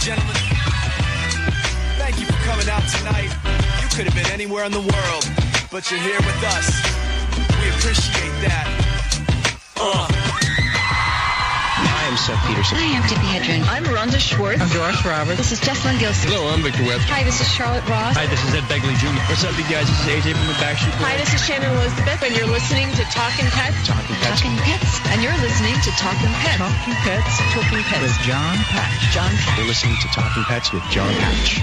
gentlemen, thank you for coming out tonight. You could have been anywhere in the world, but you're here with us. We appreciate that. Uh. I am Seth Peterson. Hi, I'm Tippi Hedren. I'm Rhonda Schwartz. I'm Doris Roberts. This is Jessalyn Gilsig. Hello, I'm Victor West. Hi, this is Charlotte Ross. Hi, this is Ed Begley Jr. What's up, you guys? This is AJ from the Backstreet Boys. Hi, this is Shannon Elizabeth, and you're listening to Talking Pets. Talking Pets. Talking Pets. And you're listening to Talking Pets. Talking Pets. Talking Pets. With Jon Patch. Jon Patch. You're listening to Talking Pets with Jon Patch.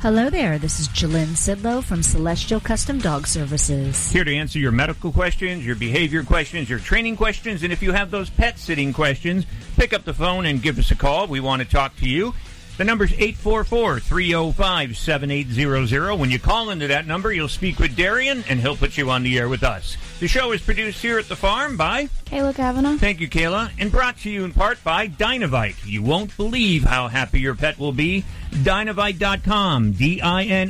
Hello there, this is Jalyn Sidlow from Celestial Custom Dog Services. here to answer your medical questions, your behavior questions, your training questions, and if you have those pet sitting questions, pick up the phone and give us a call. We want to talk to you. The number's 844-305-7800. When you call into that number, you'll speak with Darian, and he'll put you on the air with us. The show is produced here at the farm by Kayla Kavanaugh. Thank you, Kayla. And brought to you in part by Dinovite. You won't believe how happy your pet will be. Dinovite.com. D-I-N-O-V-I-T-E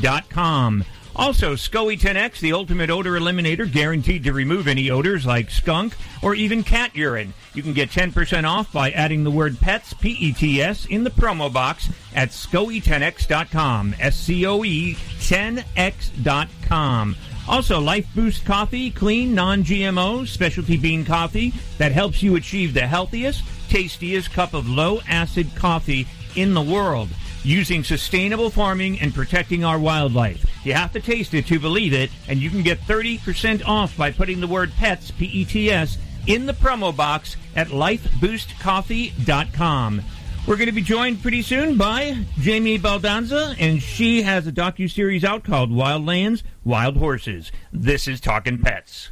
dot com. Also, SCOE 10X, the ultimate odor eliminator, guaranteed to remove any odors like skunk or even cat urine. You can get 10% off by adding the word pets, P-E-T-S, in the promo box at SCOE10X.com. S-C-O-E 10X.com. Also, Life Boost Coffee, clean, non-GMO, specialty bean coffee that helps you achieve the healthiest, tastiest cup of low-acid coffee in the world using sustainable farming and protecting our wildlife. You have to taste it to believe it, and you can get 30% off by putting the word pets, P-E-T-S, in the promo box at lifeboostcoffee.com. We're going to be joined pretty soon by Jamie Baldanza, and she has a docu-series out called Wildlands, Wild Horses. This is Talking Pets.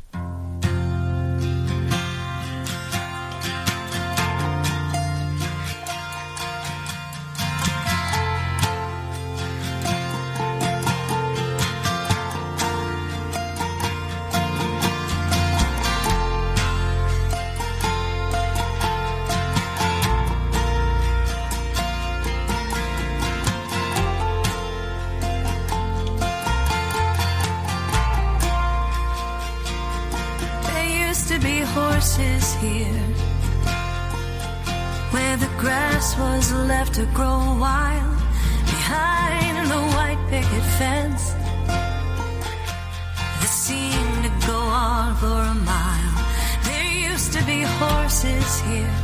Was left to grow wild behind the white picket fence that seemed to go on for a mile. There used to be horses here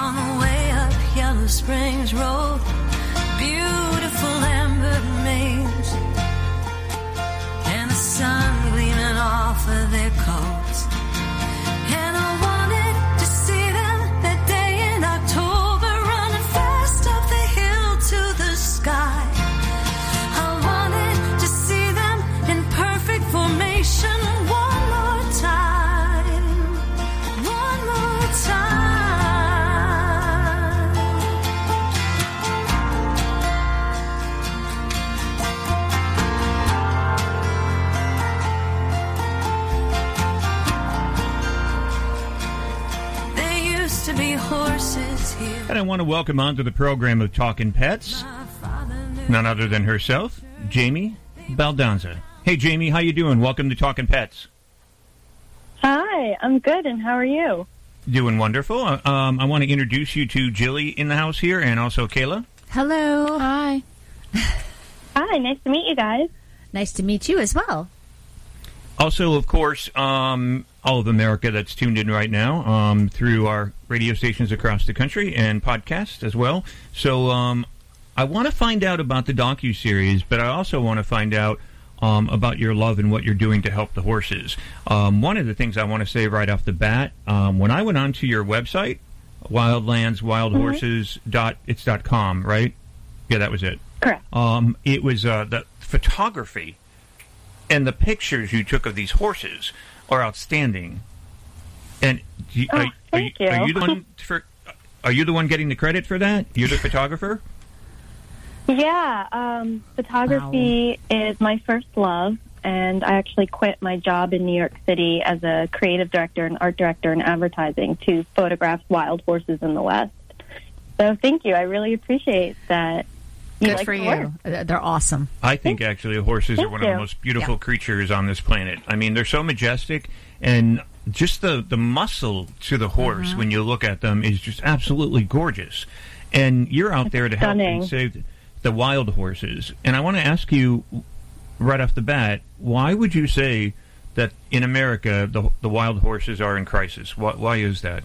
on the way up Yellow Springs Road, beautiful amber maze and the sun gleaming off of their coats. And I want to welcome onto the program of Talking Pets, none other than herself, Jamie Baldanza. Hey, Jamie, how you doing? Welcome to Talking Pets. Hi, I'm good, and how are you? Doing wonderful. Uh, Um, I want to introduce you to Jilly in the house here, and also Kayla. Hello. Hi. Hi, nice to meet you guys. Nice to meet you as well. Also, of course, um, all of America that's tuned in right now um, through our radio stations across the country and podcasts as well. So um, I want to find out about the docu series, but I also want to find out um, about your love and what you're doing to help the horses. Um, one of the things I want to say right off the bat, um, when I went onto your website, wildlands, dot it's dot com, right? Yeah, that was it. Correct. Um, it was uh, the photography and the pictures you took of these horses are outstanding. And you, Oh, are, are, you, you. are you the one for? Are you the one getting the credit for that? You're the photographer. Yeah, um, photography is my first love, and I actually quit my job in New York City as a creative director and art director in advertising to photograph wild horses in the West. So thank you. I really appreciate that. You Good like for you. work. Uh, They're awesome. I think actually horses are Thank one of the most beautiful Yeah. creatures on this planet. I mean, they're so majestic, and just the the muscle to the horse Mm-hmm. when you look at them is just absolutely gorgeous. And you're out there to help and save the wild horses. And I want to ask you right off the bat, why would you say that in America the the wild horses are in crisis? Why, why is that?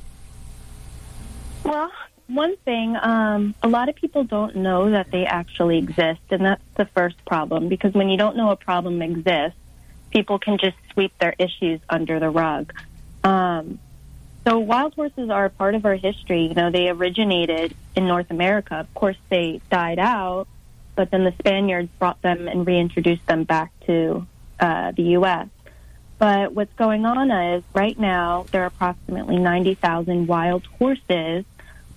Well, one thing, um, a lot of people don't know that they actually exist, and that's the first problem because when you don't know a problem exists, people can just sweep their issues under the rug. Um, so wild horses are a part of our history. You know, they originated in North America. Of course, they died out, but then the Spaniards brought them and reintroduced them back to uh, the U.S. But what's going on is right now there are approximately 90,000 wild horses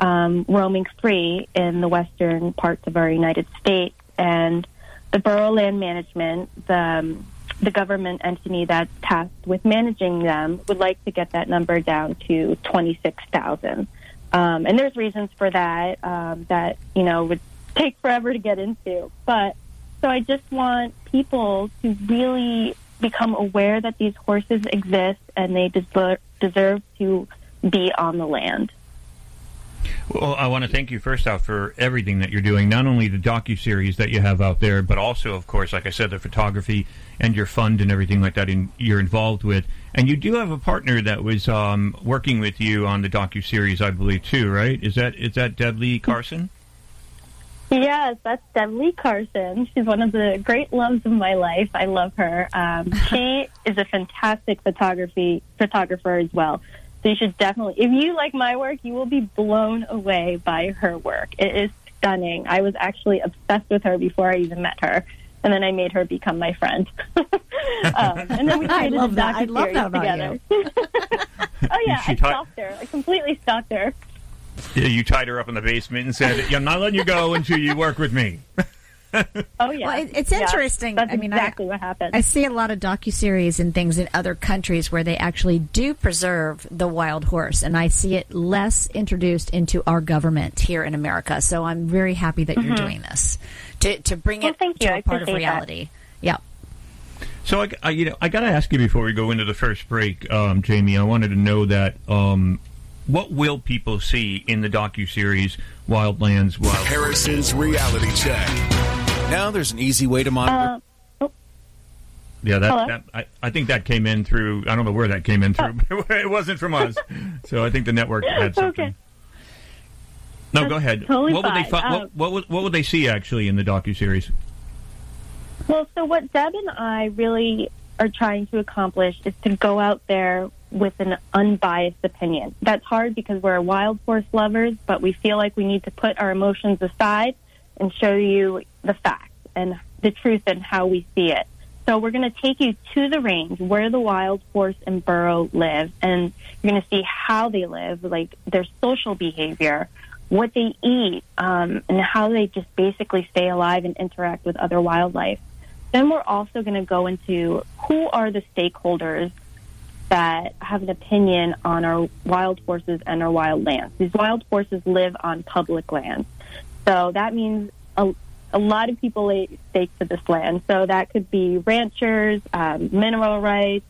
um, roaming free in the western parts of our United States. And the Bureau Land Management, the, um, the government entity that's tasked with managing them, would like to get that number down to 26,000. Um, and there's reasons for that um, that, you know, would take forever to get into. But so I just want people to really become aware that these horses exist and they deserve, deserve to be on the land. Well, I want to thank you first off for everything that you're doing. Not only the docu series that you have out there, but also, of course, like I said, the photography and your fund and everything like that. In, you're involved with, and you do have a partner that was um, working with you on the docu series, I believe, too. Right? Is that is that Deb Lee Carson? Yes, that's Deb Lee Carson. She's one of the great loves of my life. I love her. Um, she is a fantastic photography photographer as well. So you should definitely, if you like my work, you will be blown away by her work. It is stunning. I was actually obsessed with her before I even met her, and then I made her become my friend. um, and then we I created love a that. I love docu-series that about together. oh yeah, She I taught- stalked her. I completely stalked her. Yeah, you tied her up in the basement and said, "I'm not letting you go until you work with me." Oh yeah, Well, it- it's Yeah, interesting. That's I mean, I- exactly what happened. I see a lot of docuseries and things in other countries where they actually do preserve the wild horse, and I see it less introduced into our government here in America. So I'm very happy that you're doing this to to bring Well, it thank you. to I a part of appreciate that. reality. Yeah. So I, I- you know, I got to ask you before we go into the first break, um, Jamie. I wanted to know that um, what will people see in the docu series Wildlands Wild? Harrison's reality check. Now there's an easy way to monitor. Uh, Yeah, that, Hello? that I, I think that came in through. I don't know where that came in through. but it wasn't from us. So I think the network had something. Okay. No, go ahead. totally what would they fine. fi- Um, what, what would what would they see actually in the docu series? Well, so what Deb and I really are trying to accomplish is to go out there with an unbiased opinion. That's hard because we're wild horse lovers, but we feel like we need to put our emotions aside and show you the facts and the truth and how we see it. So we're going to take you to the range where the wild horse and burro live, and you're going to see how they live, like their social behavior, what they eat, um, and how they just basically stay alive and interact with other wildlife. Then we're also going to go into who are the stakeholders that have an opinion on our wild horses and our wild lands. These wild horses live on public lands. So that means a, a lot of people lay stake to this land. So that could be ranchers, um, mineral rights,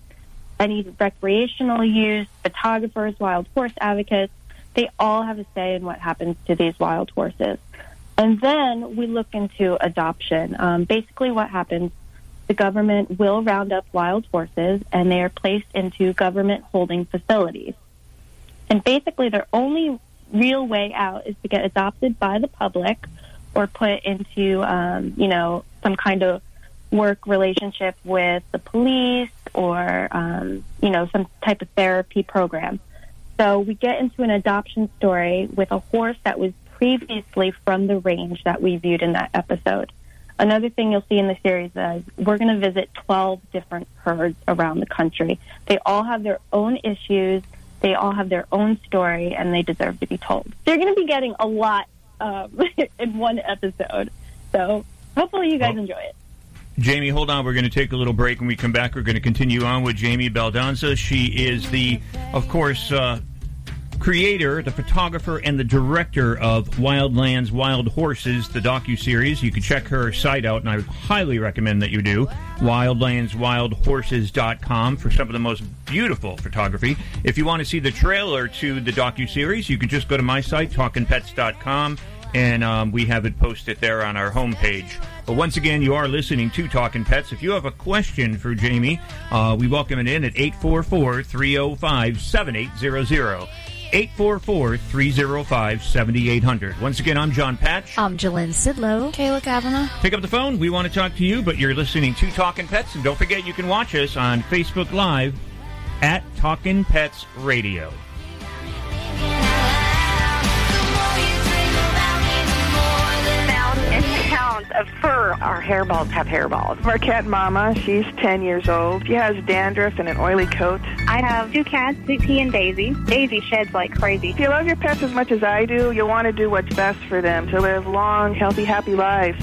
any recreational use, photographers, wild horse advocates. They all have a say in what happens to these wild horses. And then we look into adoption. Um, basically, what happens, the government will round up wild horses and they are placed into government holding facilities. And basically, their only real way out is to get adopted by the public or put into, um, you know, some kind of work relationship with the police or, um, you know, some type of therapy program. So we get into an adoption story with a horse that was previously from the range that we viewed in that episode. Another thing you'll see in the series is we're going to visit 12 different herds around the country. They all have their own issues, they all have their own story, and they deserve to be told. You're going to be getting a lot um, in one episode. So hopefully you guys enjoy it. Jamie, hold on. We're going to take a little break. When we come back, we're going to continue on with Jamie Baldanza. She is the, of course, uh, creator, the photographer, and the director of Wildlands Wild Horses, the docu-series. You can check her site out, and I highly recommend that you do. WildlandsWildHorses.com for some of the most beautiful photography. If you want to see the trailer to the docu-series, you can just go to my site, TalkinPets.com, and um, we have it posted there on our homepage. But once again, you are listening to Talking Pets. If you have a question for Jamie, uh, we welcome it in at 844 305 7800. 844 305 7800. Once again, I'm Jon Patch. I'm Jalyn Sidlow. Kayla Kavanaugh. Pick up the phone. We want to talk to you, but you're listening to Talking Pets. And don't forget, you can watch us on Facebook Live at Talking Pets Radio. Count of fur. Our hairballs have hairballs. Our cat Mama, she's 10 years old. She has dandruff and an oily coat. I have two cats, Ziggy and Daisy. Daisy sheds like crazy. If you love your pets as much as I do, you'll want to do what's best for them to live long, healthy, happy lives.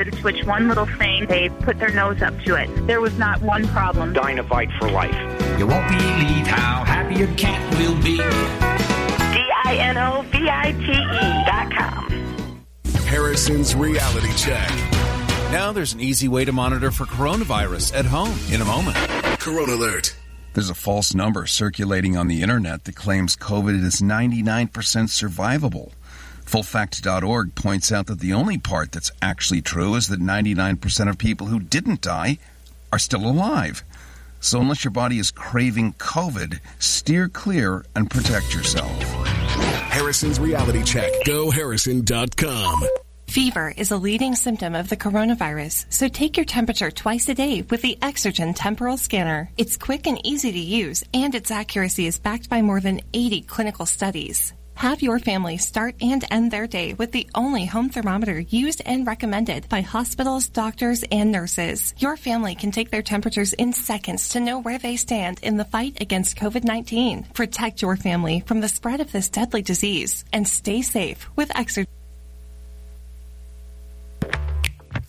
even switch one little thing, they put their nose up to it. There was not one problem. Dinovite for life. You won't believe how happy your cat will be. D-I-N-O-V-I-T-E dot com. Harrison's Reality Check. Now there's an easy way to monitor for coronavirus at home in a moment. Corona Alert. There's a false number circulating on the internet that claims COVID is 99% survivable. Fullfact.org points out that the only part that's actually true is that 99% of people who didn't die are still alive. So unless your body is craving COVID, steer clear and protect yourself. Harrison's Reality Check. GoHarrison.com. Fever is a leading symptom of the coronavirus, so take your temperature twice a day with the Exergen Temporal Scanner. It's quick and easy to use, and its accuracy is backed by more than 80 clinical studies. Have your family start and end their day with the only home thermometer used and recommended by hospitals, doctors, and nurses. Your family can take their temperatures in seconds to know where they stand in the fight against COVID-19. Protect your family from the spread of this deadly disease and stay safe with Exergen.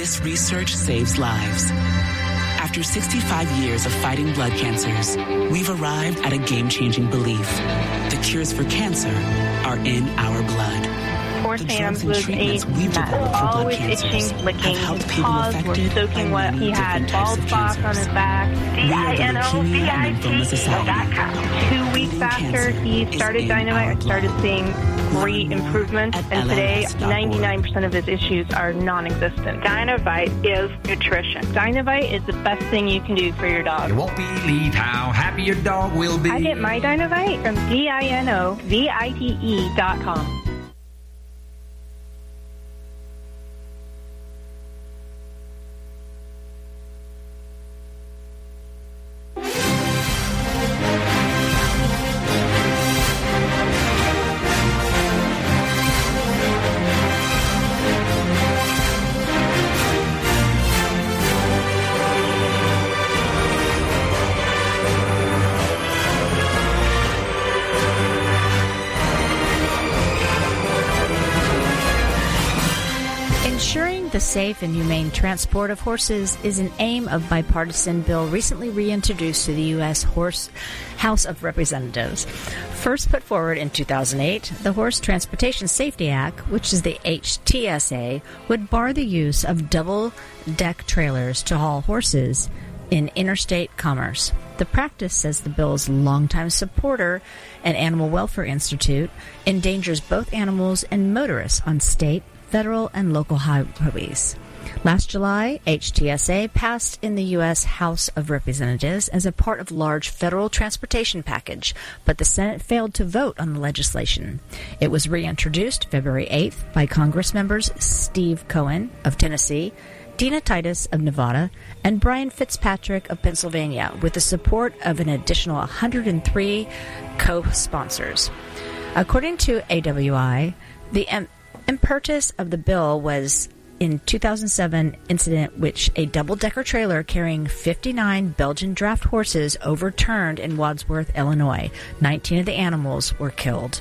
This research saves lives. After 65 years of fighting blood cancers, we've arrived at a game changing belief. The cures for cancer are in our blood. Poor The Sam and was a treatments we've mess. for blood Always cancers itching, licking. have His paws were soaking by wet. He had bald spots on his back. We are the Leukemia and Lymphoma Society. Two weeks after he started Dinovite, I started seeing great improvements, and today, 99% of his issues are non-existent. Dinovite is nutrition. Dinovite is the best thing you can do for your dog. You won't believe how happy your dog will be. I get my Dinovite from D-I-N-O-V-I-T-E dot com. Safe and humane transport of horses is an aim of bipartisan bill recently reintroduced to the U.S. Horse House of Representatives. First put forward in 2008, the Horse Transportation Safety Act, which is the HTSA, would bar the use of double deck trailers to haul horses in interstate commerce. The practice, says the bill's longtime supporter and Animal Welfare Institute, endangers both animals and motorists on state, federal, and local highways. Last July, HTSA passed in the U.S. House of Representatives as a part of large federal transportation package, but the Senate failed to vote on the legislation. It was reintroduced February 8th by Congress members Steve Cohen of Tennessee, Dina Titus of Nevada, and Brian Fitzpatrick of Pennsylvania, with the support of an additional 103 co sponsors. According to AWI, the im- impetus of the bill was in 2007 incident which a double-decker trailer carrying 59 Belgian draft horses overturned in Wadsworth, Illinois. 19 of the animals were killed.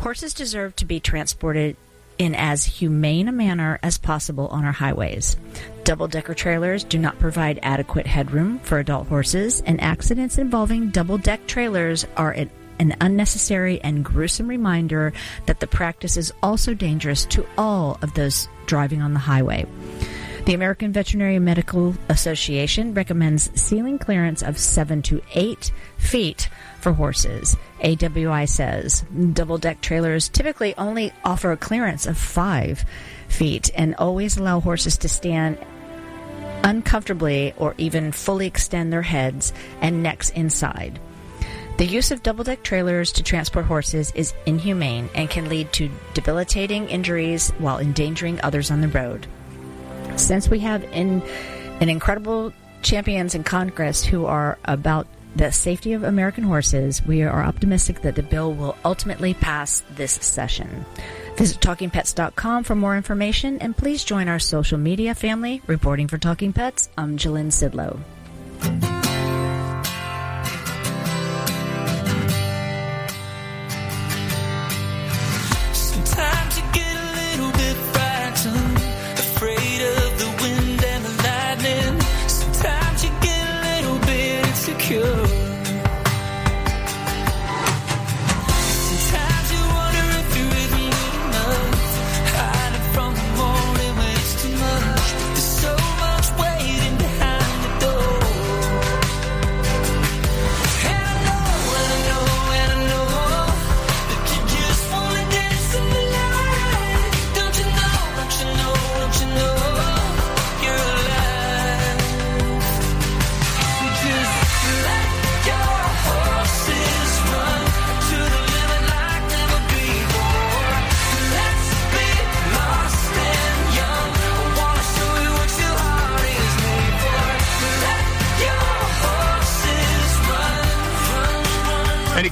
Horses deserve to be transported in as humane a manner as possible on our highways. Double decker trailers do not provide adequate headroom for adult horses, and accidents involving double deck trailers are an, an unnecessary and gruesome reminder that the practice is also dangerous to all of those driving on the highway. The American Veterinary Medical Association recommends ceiling clearance of 7 to 8 feet for horses. AWI says double deck trailers typically only offer a clearance of 5 feet and always allow horses to stand uncomfortably or even fully extend their heads and necks inside. The use of double deck trailers to transport horses is inhumane and can lead to debilitating injuries while endangering others on the road. Since we have in, an incredible champions in Congress who are about the safety of American horses, we are optimistic that the bill will ultimately pass this session. Visit TalkingPets.com for more information and please join our social media family. Reporting for Talking Pets, I'm Jalyn Sidlow.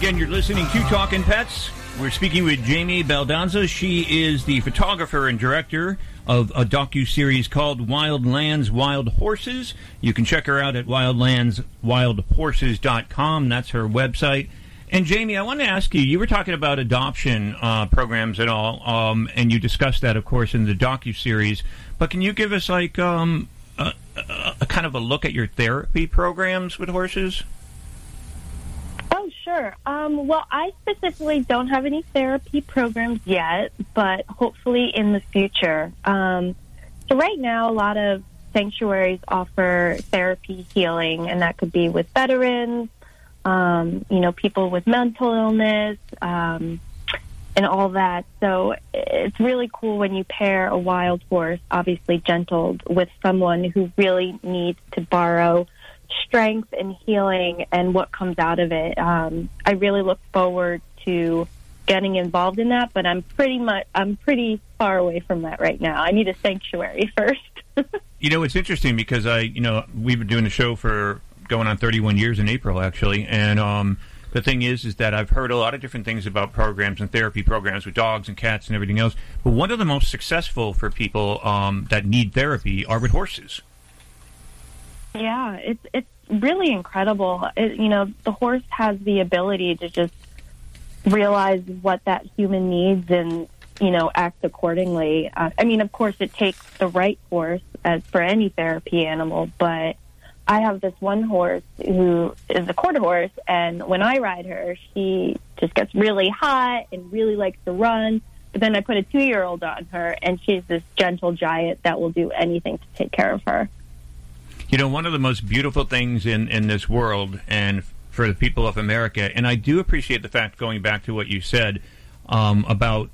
Again, you're listening to Talking Pets. We're speaking with Jamie Baldanza. She is the photographer and director of a docu series called Wild Lands, Wild Horses. You can check her out at wildlandswildhorses.com. That's her website. And Jamie, I want to ask you. You were talking about adoption uh, programs and all, um, and you discussed that, of course, in the docu series. But can you give us like um, a, a, a kind of a look at your therapy programs with horses? Sure. Um, well, I specifically don't have any therapy programs yet, but hopefully in the future. Um, so right now, a lot of sanctuaries offer therapy healing, and that could be with veterans, um, you know, people with mental illness, um, and all that. So it's really cool when you pair a wild horse, obviously gentled, with someone who really needs to borrow strength and healing and what comes out of it. Um, I really look forward to getting involved in that, but I'm pretty much I'm pretty far away from that right now. I need a sanctuary first. You know, it's interesting because I, you know, we've been doing the show for going on 31 years in April, actually, and um, the thing is, is that I've heard a lot of different things about programs and therapy programs with dogs and cats and everything else. But one of the most successful for people um, that need therapy are with horses. Yeah, it's it's really incredible. It, you know, the horse has the ability to just realize what that human needs and you know, act accordingly. Uh, I mean, of course, it takes the right horse as for any therapy animal, but I have this one horse who is a quarter horse, and when I ride her, she just gets really hot and really likes to run. But then I put a two year old on her, and she's this gentle giant that will do anything to take care of her. You know, one of the most beautiful things in, in this world and for the people of America, and I do appreciate the fact, going back to what you said um, about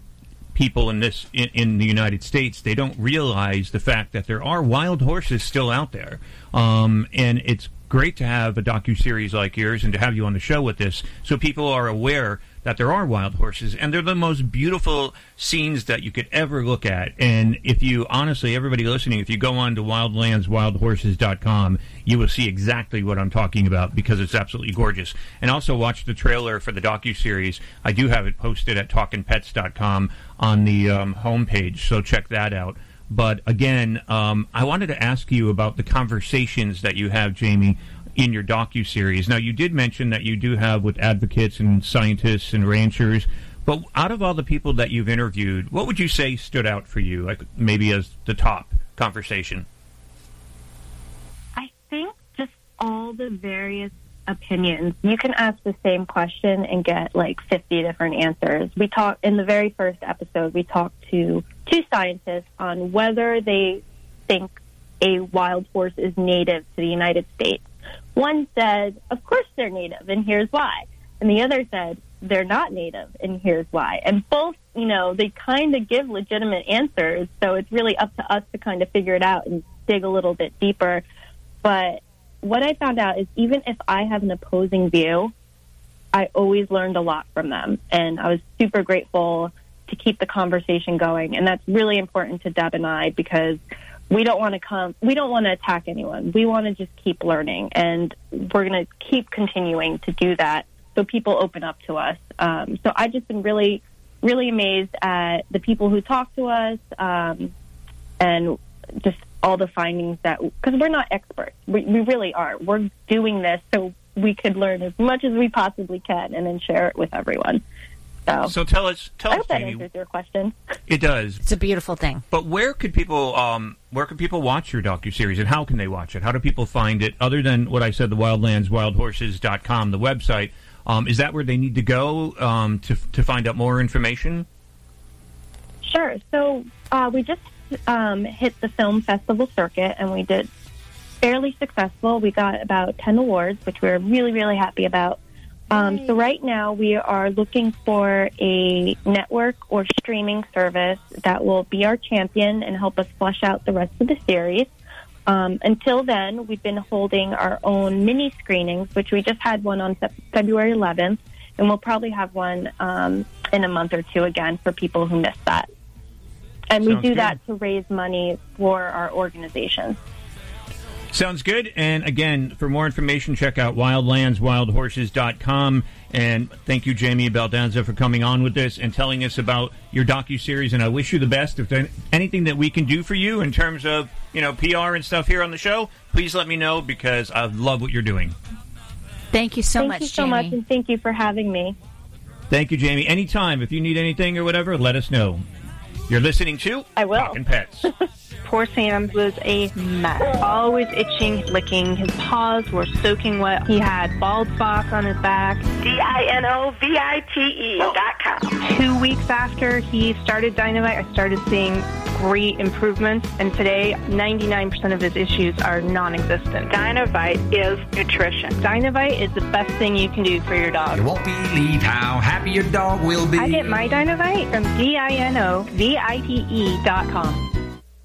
people in this in, in the United States, they don't realize the fact that there are wild horses still out there, um, and it's great to have a docu series like yours and to have you on the show with this, so people are aware that there are wild horses, and they're the most beautiful scenes that you could ever look at. And if you honestly, everybody listening, if you go on to wildlandswildhorses.com, you will see exactly what I'm talking about because it's absolutely gorgeous. And also watch the trailer for the docu series. I do have it posted at talkingpets.com on the um, homepage, so check that out. But again, um, I wanted to ask you about the conversations that you have, Jamie, in your docu series. Now, you did mention that you do have with advocates and scientists and ranchers. But out of all the people that you've interviewed, what would you say stood out for you, like maybe as the top conversation? I think just all the various opinions. You can ask the same question and get like 50 different answers. We talked in the very first episode, we talked to two scientists on whether they think a wild horse is native to the United States. One said, of course they're native, and here's why. And the other said, they're not native, and here's why. And both, you know, they kind of give legitimate answers, so it's really up to us to kind of figure it out and dig a little bit deeper. But what I found out is even if I have an opposing view, I always learned a lot from them. And I was super grateful to keep the conversation going. And that's really important to Deb and I because we don't want to come, we don't want to attack anyone. We want to just keep learning. And we're going to keep continuing to do that so people open up to us. Um, so I just been really, really amazed at the people who talk to us um, and just all the findings that because we're not experts we, we really are we're doing this so we could learn as much as we possibly can and then share it with everyone so, So tell us, tell I us, hope that Jamie. answers your question It does. It's a beautiful thing. But where could people um, where could people watch your docu series and how can they watch it? How do people find it other than what I said the wildlandswildhorses.com the website? Um, is that where they need to go um, to to find out more information? sure so uh, we just um, hit the film festival circuit and we did fairly successful we got about 10 awards which we we're really really happy about um, so right now we are looking for a network or streaming service that will be our champion and help us flesh out the rest of the series. Um, until then, we've been holding our own mini screenings, which we just had one on Fe- February 11th, and we'll probably have one um, in a month or two again for people who missed that. And we do good. that to raise money for our organization. Sounds good. And again, for more information, check out wildlandswildhorses.com. And thank you, Jamie Baldanza, for coming on with this and telling us about your docu series. And I wish you the best. If there's anything that we can do for you in terms of you know PR and stuff here on the show, please let me know because I love what you're doing. Thank you so thank much, you so Jamie. much, and thank you for having me. Thank you, Jamie. Anytime if you need anything or whatever, let us know. You're listening to I will. Talking Pets. Poor Sam was a mess. Always itching, licking. His paws were soaking wet. He had bald spots on his back. D-I-N-O-V-I-T-E dot com. Two weeks after he started Dinovite, I started seeing great improvements. And today, 99% of his issues are non-existent. Dinovite is nutrition. Dinovite is the best thing you can do for your dog. You won't believe how happy your dog will be. I get my Dinovite from D-I-N-O-V-I-T-E dot com.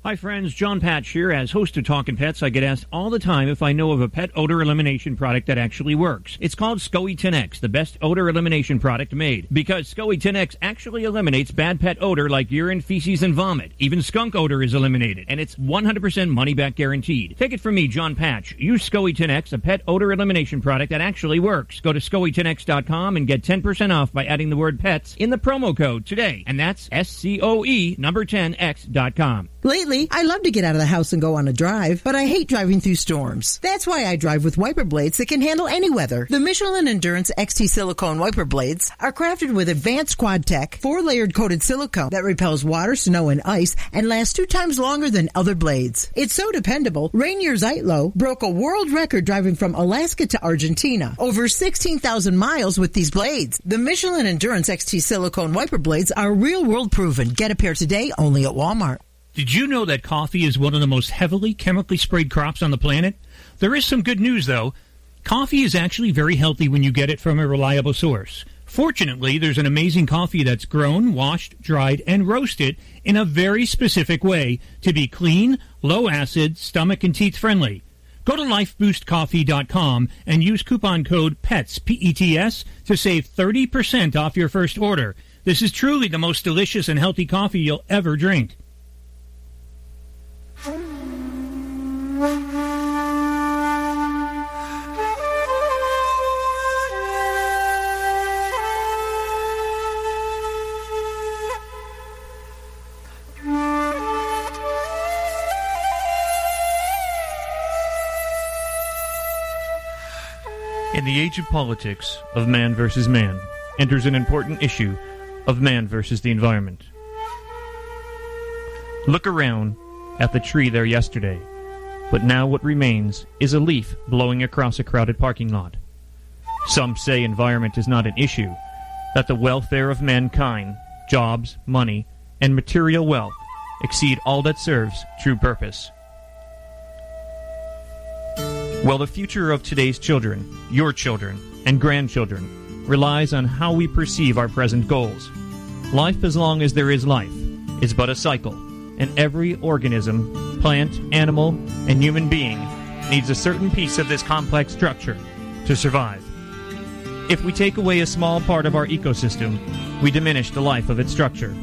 Hi, friends. Jon Patch here. As host of Talking Pets, I get asked all the time if I know of a pet odor elimination product that actually works. It's called SCOE 10X, the best odor elimination product made. Because SCOE 10X actually eliminates bad pet odor like urine, feces, and vomit. Even skunk odor is eliminated, and it's 100% money back guaranteed. Take it from me, Jon Patch. Use SCOE 10X, a pet odor elimination product that actually works. Go to SCOE10X.com and get 10% off by adding the word pets in the promo code today. And that's S C O E number 10X.com. Lately, Lately, I love to get out of the house and go on a drive, but I hate driving through storms. That's why I drive with wiper blades that can handle any weather. The Michelin Endurance XT silicone wiper blades are crafted with advanced quad tech, four layered coated silicone that repels water, snow, and ice and lasts two times longer than other blades. It's so dependable, Rainer Zietlow broke a world record driving from Alaska to Argentina. Over 16,000 miles with these blades. The Michelin Endurance XT silicone wiper blades are real world proven. Get a pair today only at Walmart. Did you know that coffee is one of the most heavily chemically sprayed crops on the planet? There is some good news, though. Coffee is actually very healthy when you get it from a reliable source. Fortunately, there's an amazing coffee that's grown, washed, dried, and roasted in a very specific way to be clean, low acid, stomach and teeth friendly. Go to lifeboostcoffee.com and use coupon code PETS, P-E-T-S, to save 30% off your first order. This is truly the most delicious and healthy coffee you'll ever drink. In the age of politics, of man versus man, enters an important issue of man versus the environment. Look around at the tree there yesterday, but now what remains is a leaf blowing across a crowded parking lot. Some say environment is not an issue, that the welfare of mankind, jobs, money, and material wealth exceed all that serves true purpose. Well, the future of today's children, your children, and grandchildren relies on how we perceive our present goals. Life, as long as there is life, is but a cycle, and every organism, plant, animal, and human being needs a certain piece of this complex structure to survive. If we take away a small part of our ecosystem, we diminish the life of its structure.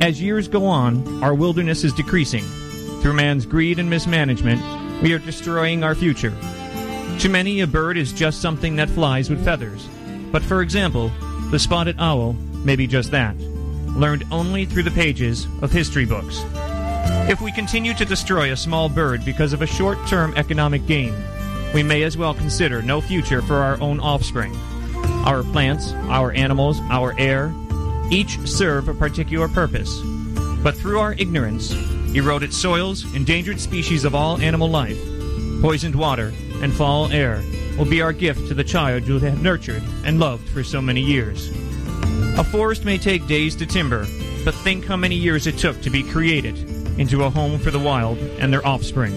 As years go on, our wilderness is decreasing. Through man's greed and mismanagement, we are destroying our future. To many, a bird is just something that flies with feathers. But for example, the spotted owl may be just that, learned only through the pages of history books. If we continue to destroy a small bird because of a short term economic gain, we may as well consider no future for our own offspring. Our plants, our animals, our air, each serve a particular purpose. But through our ignorance, eroded soils, endangered species of all animal life, poisoned water, and foul air will be our gift to the child you have nurtured and loved for so many years. A forest may take days to timber, but think how many years it took to be created into a home for the wild and their offspring.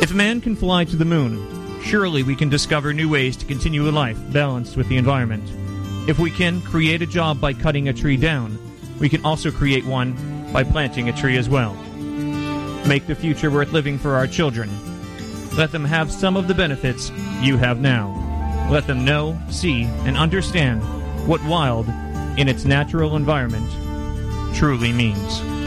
If man can fly to the moon, surely we can discover new ways to continue a life balanced with the environment. If we can create a job by cutting a tree down, we can also create one by planting a tree as well. Make the future worth living for our children. Let them have some of the benefits you have now. Let them know, see, and understand what wild, in its natural environment, truly means.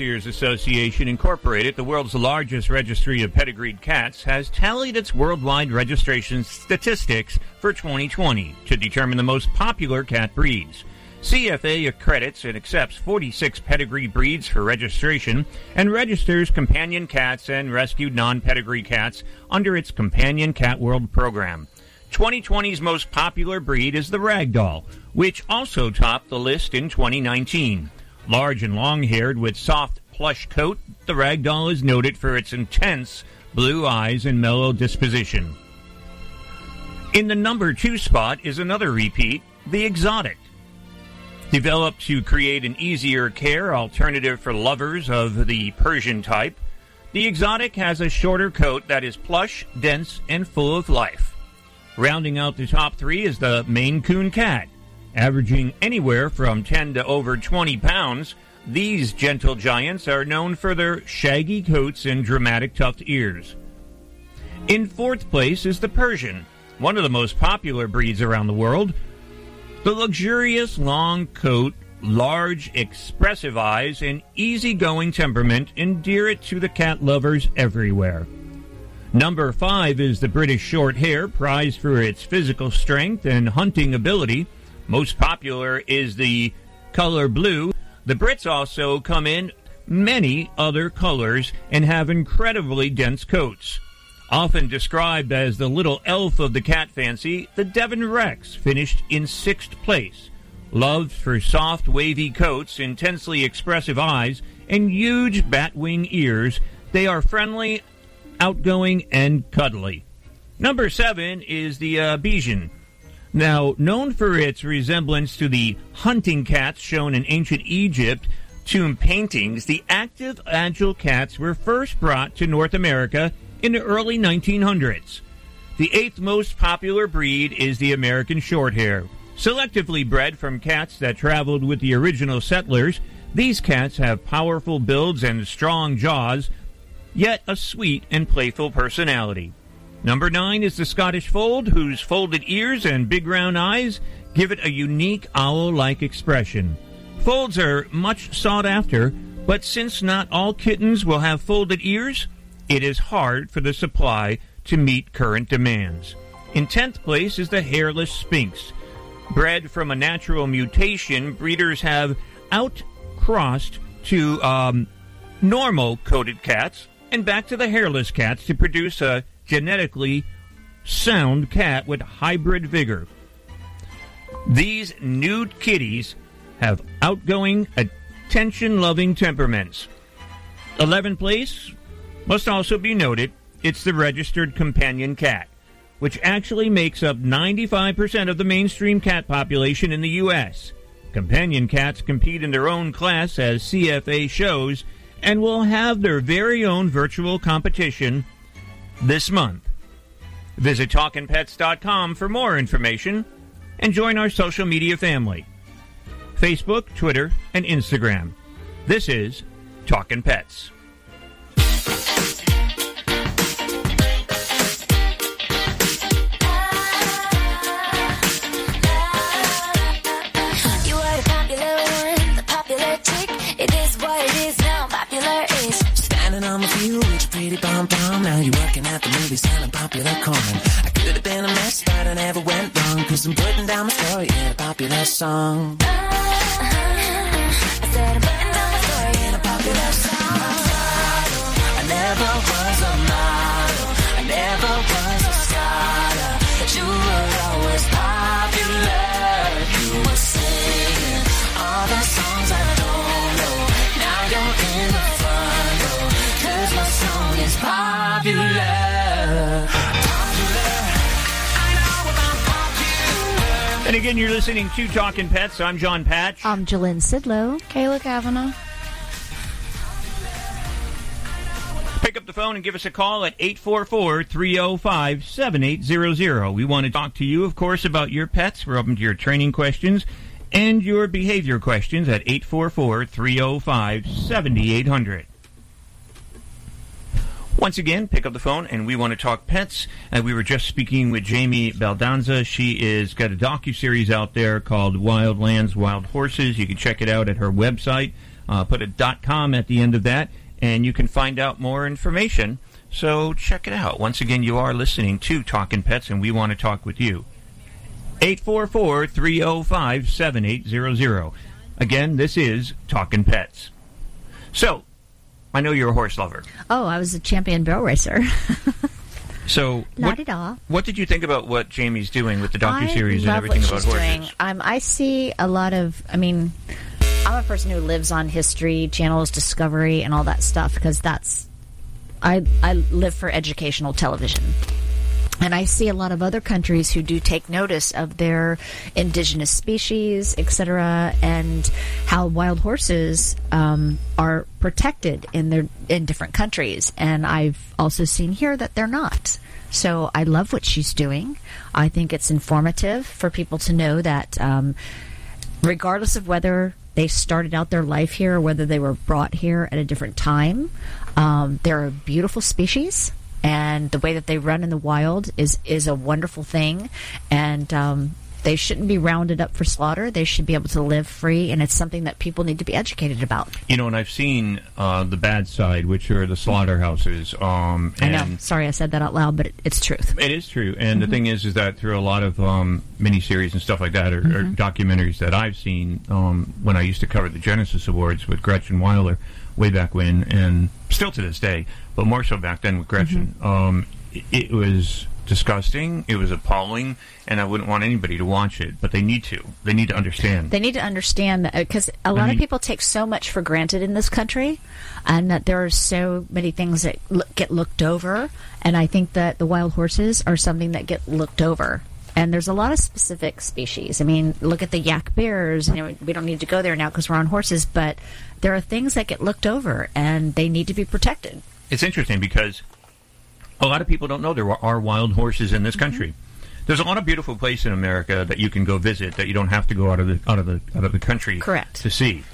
Fanciers Association Incorporated, the world's largest registry of pedigreed cats, has tallied its worldwide registration statistics for 2020 to determine the most popular cat breeds. CFA accredits and accepts 46 pedigree breeds for registration and registers companion cats and rescued non-pedigree cats under its Companion Cat World program. 2020's most popular breed is the Ragdoll, which also topped the list in 2019. Large and long-haired with soft plush coat, the Ragdoll is noted for its intense blue eyes and mellow disposition. In the number two spot is another repeat, the Exotic. Developed to create an easier care alternative for lovers of the Persian type, the exotic has a shorter coat that is plush, dense, and full of life. Rounding out the top three is the Maine Coon cat. Averaging anywhere from 10 to over 20 pounds, these gentle giants are known for their shaggy coats and dramatic tufted ears. In fourth place is the Persian, one of the most popular breeds around the world. The luxurious long coat, large, expressive eyes, and easygoing temperament endear it to the cat lovers everywhere. Number five is the British Short Hair, prized for its physical strength and hunting ability. Most popular is the color blue. The Brits also come in many other colors and have incredibly dense coats. Often described as the little elf of the cat fancy, the Devon Rex finished in sixth place. Loved for soft, wavy coats, intensely expressive eyes, and huge batwing ears, they are friendly, outgoing, and cuddly. Number seven is the uh, Bichon. Now, known for its resemblance to the hunting cats shown in ancient Egypt tomb paintings, the active, agile cats were first brought to North America in the early 1900s. The eighth most popular breed is the American Shorthair. Selectively bred from cats that traveled with the original settlers, these cats have powerful builds and strong jaws, yet a sweet and playful personality. Number nine is the Scottish Fold, whose folded ears and big round eyes give it a unique owl like expression. Folds are much sought after, but since not all kittens will have folded ears, it is hard for the supply to meet current demands. In 10th place is the hairless Sphinx. Bred from a natural mutation, breeders have outcrossed to um, normal coated cats and back to the hairless cats to produce a genetically sound cat with hybrid vigor. These nude kitties have outgoing, attention loving temperaments. 11th place must also be noted it's the registered companion cat, which actually makes up 95% of the mainstream cat population in the U.S. Companion cats compete in their own class as CFA shows and will have their very own virtual competition this month. Visit TalkinPets.com for more information and join our social media family Facebook, Twitter, and Instagram. This is Talkin' Pets. Pretty pom pom. Now you're working at the movie selling popular corn. I could have been a mess, but I never went wrong. Cause I'm putting down my story in a popular song. Uh-huh. I said I'm putting down my story in a popular song. I never was a model. I never was a scholar. You were is popular. Popular. I know I'm popular. And again, you're listening to Talking Pets. I'm Jon Patch. I'm Jalyn Sidlow. Kayla Kavanaugh. Pick up the phone and give us a call at 844 305 7800. We want to talk to you, of course, about your pets. We're open to your training questions and your behavior questions at 844 305 7800. Once again, pick up the phone and we want to talk pets. And we were just speaking with Jamie Baldanza. She is got a docu series out there called Wild Lands, Wild Horses. You can check it out at her website. Uh, put a dot com at the end of that, and you can find out more information. So check it out. Once again, you are listening to Talking Pets, and we want to talk with you. 844 305 7800. Again, this is Talking Pets. So, I know you're a horse lover. Oh, I was a champion barrel racer. So, what, La-di-da. what did you think about what Jamie's doing with the I docu-series and everything what about she's horses? doing. Um, I see a lot of. I mean, I'm a person who lives on History Channel's Discovery and all that stuff because that's. I I live for educational television. And I see a lot of other countries who do take notice of their indigenous species, etc., and how wild horses um, are protected in their in different countries. And I've also seen here that they're not. So I love what she's doing. I think it's informative for people to know that, um, regardless of whether they started out their life here or whether they were brought here at a different time, um, they're a beautiful species and the way that they run in the wild is is a wonderful thing and um, they shouldn't be rounded up for slaughter they should be able to live free and it's something that people need to be educated about You know, and I've seen uh, the bad side, which are the slaughterhouses. Um, i and know sorry i said that out loud but it, it's truth It is true, and the Mhm. thing is, is that through a lot of um, miniseries and stuff like that, or, or Mhm. documentaries that I've seen, um, when I used to cover the Genesis Awards with Gretchen Wyler, way back when, and still to this day, but more so back then with Gretchen, um, it, it was disgusting. It was appalling, and I wouldn't want anybody to watch it. But they need to. They need to understand. They need to understand that because a lot mean- of people take so much for granted in this country, and that there are so many things that look, get looked over. And I think that the wild horses are something that get looked over. And there's a lot of specific species. I mean, look at the yak bears. You know, we don't need to go there now because we're on horses, but there are things that get looked over, and they need to be protected. It's interesting because a lot of people don't know there are wild horses in this country. There's a lot of beautiful places in America that you can go visit that you don't have to go out of the out of the out of the country Correct. to see.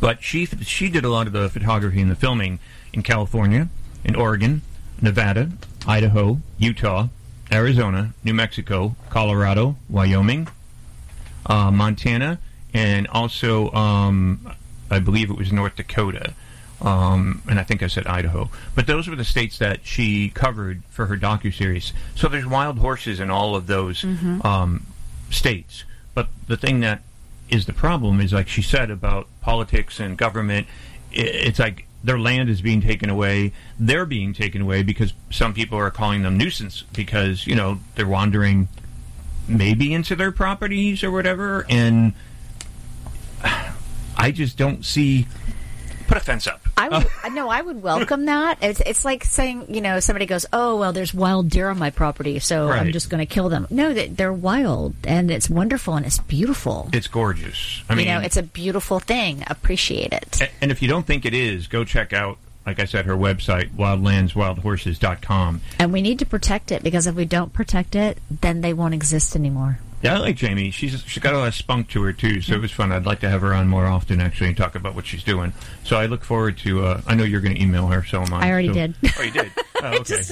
But she she did a lot of the photography and the filming in California, in Oregon, Nevada, Idaho, Utah, Arizona, New Mexico, Colorado, Wyoming, uh, Montana, and also um, I believe it was North Dakota. Um, and I think I said Idaho, but those were the states that she covered for her docu series. So there's wild horses in all of those Mhm. um, states. But the thing that is the problem is, like she said about politics and government, it's like their land is being taken away. They're being taken away because some people are calling them nuisance because you know they're wandering maybe into their properties or whatever. And I just don't see. Put a fence up. I would, uh, no, I would welcome that. It's it's like saying, you know, somebody goes, "Oh, well, there's wild deer on my property, so I'm just going to kill them." No, they, they're wild and it's wonderful and it's beautiful. It's gorgeous. I mean, you know, it's a beautiful thing. Appreciate it. And if you don't think it is, go check out, like I said, her website, wildlandswildhorses.com. And we need to protect it because if we don't protect it, then they won't exist anymore. Yeah, I like Jamie. She's she's got a lot of spunk to her too, so it was fun. I'd like to have her on more often, actually, and talk about what she's doing. So I look forward to. Uh, I know you're going to email her, so am I. I already So- did. Oh, you did. Oh, okay.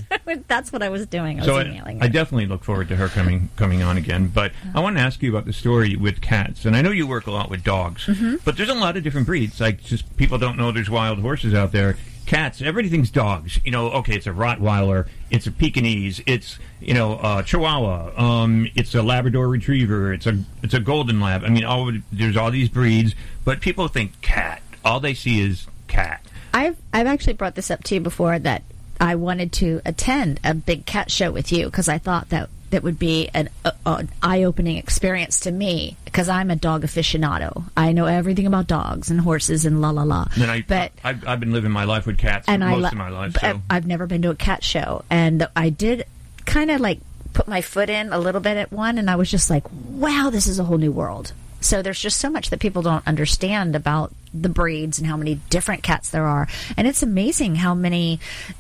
That's what I was doing. I so I, emailing I her. definitely look forward to her coming coming on again. But I want to ask you about the story with cats, and I know you work a lot with dogs, Mhm. but there's a lot of different breeds. Like just people don't know there's wild horses out there. Cats, everything's dogs. You know, okay, it's a Rottweiler, it's a Pekingese, it's you know a Chihuahua, um, it's a Labrador Retriever, it's a it's a Golden Lab. I mean, all there's all these breeds, but people think cat. All they see is cat. I've I've actually brought this up to you before that I wanted to attend a big cat show with you because I thought that that would be an, an eye-opening experience to me because I'm a dog aficionado. I know everything about dogs and horses and la la la. And I, But I've, I've been living my life with cats and I most lo- of my life. So. I've never been to a cat show, and I did kind of like put my foot in a little bit at one, and I was just like, "Wow, this is a whole new world." So there's just so much that people don't understand about the breeds and how many different cats there are, and it's amazing how many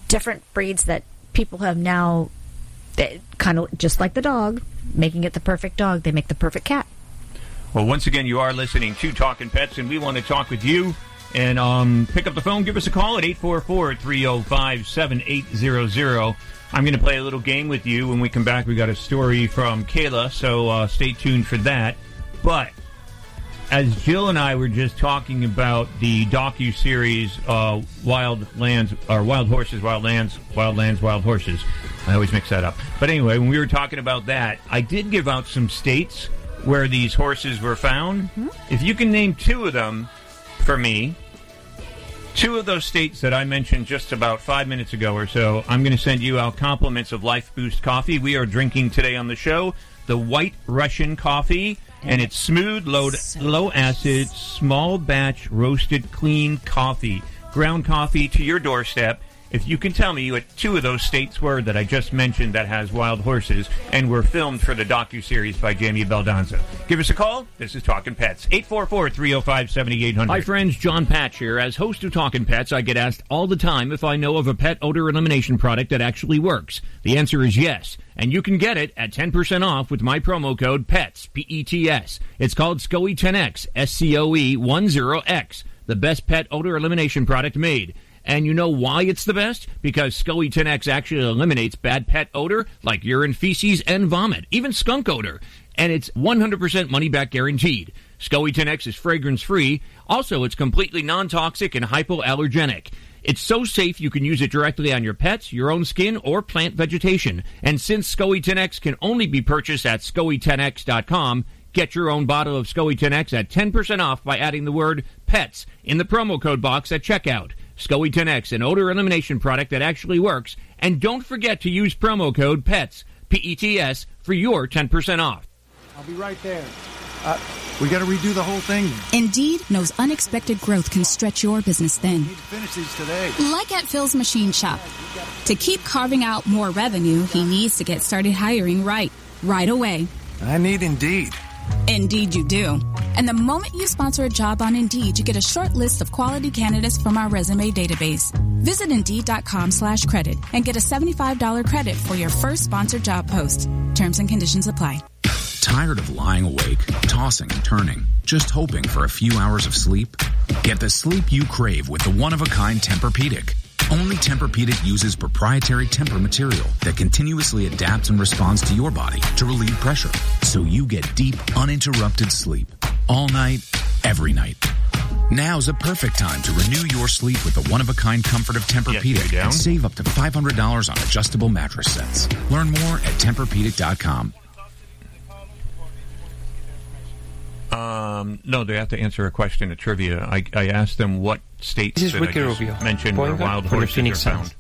different breeds that people have now. Kind of just like the dog, making it the perfect dog, they make the perfect cat. Well, once again, you are listening to Talking Pets, and we want to talk with you. And um, pick up the phone, give us a call at 844 305 7800. I'm going to play a little game with you. When we come back, we got a story from Kayla, so uh, stay tuned for that. But as Jill and I were just talking about the docu series uh, Wild Lands or Wild Horses, Wild Lands, Wild Lands, Wild Horses. I always mix that up. But anyway, when we were talking about that, I did give out some states where these horses were found. If you can name two of them for me, two of those states that I mentioned just about five minutes ago or so, I'm going to send you out compliments of Life Boost coffee. We are drinking today on the show the White Russian coffee, and it's smooth, low, low acid, small batch roasted clean coffee, ground coffee to your doorstep. If you can tell me what two of those states were that I just mentioned that has wild horses and were filmed for the docu-series by Jamie Baldanza. Give us a call. This is Talking Pets. 844-305-7800. Hi, friends. Jon Patch here. As host of Talking Pets, I get asked all the time if I know of a pet odor elimination product that actually works. The answer is yes. And you can get it at 10% off with my promo code PETS, P-E-T-S. It's called SCOE 10X, S-C-O-E 10X, the best pet odor elimination product made. And you know why it's the best? Because SCOE 10X actually eliminates bad pet odor like urine, feces, and vomit, even skunk odor. And it's 100% money back guaranteed. SCOE 10X is fragrance free. Also, it's completely non toxic and hypoallergenic. It's so safe you can use it directly on your pets, your own skin, or plant vegetation. And since SCOE 10X can only be purchased at SCOE10X.com, get your own bottle of SCOE 10X at 10% off by adding the word PETS in the promo code box at checkout. SCOE 10X, an odor elimination product that actually works. And don't forget to use promo code PETS, P-E-T-S, for your 10% off. I'll be right there. Uh, we got to redo the whole thing. Indeed knows unexpected growth can stretch your business thin. Finish these today. Like at Phil's Machine Shop. To keep carving out more revenue, he needs to get started hiring right, right away. I need Indeed. Indeed, you do. And the moment you sponsor a job on Indeed, you get a short list of quality candidates from our resume database. Visit Indeed.com slash credit and get a $75 credit for your first sponsored job post. Terms and conditions apply. Tired of lying awake, tossing and turning, just hoping for a few hours of sleep? Get the sleep you crave with the one-of-a-kind Tempur-Pedic. Only Tempur-Pedic uses proprietary Tempur material that continuously adapts and responds to your body to relieve pressure, so you get deep, uninterrupted sleep all night, every night. Now's a perfect time to renew your sleep with the one-of-a-kind comfort of Tempur-Pedic and save up to $500 on adjustable mattress sets. Learn more at TempurPedic.com. Um, no, they have to answer a question at trivia. I, I asked them what states This is that I Ricky just Rubio, mentioned where wild for the horses Phoenix are found. Suns.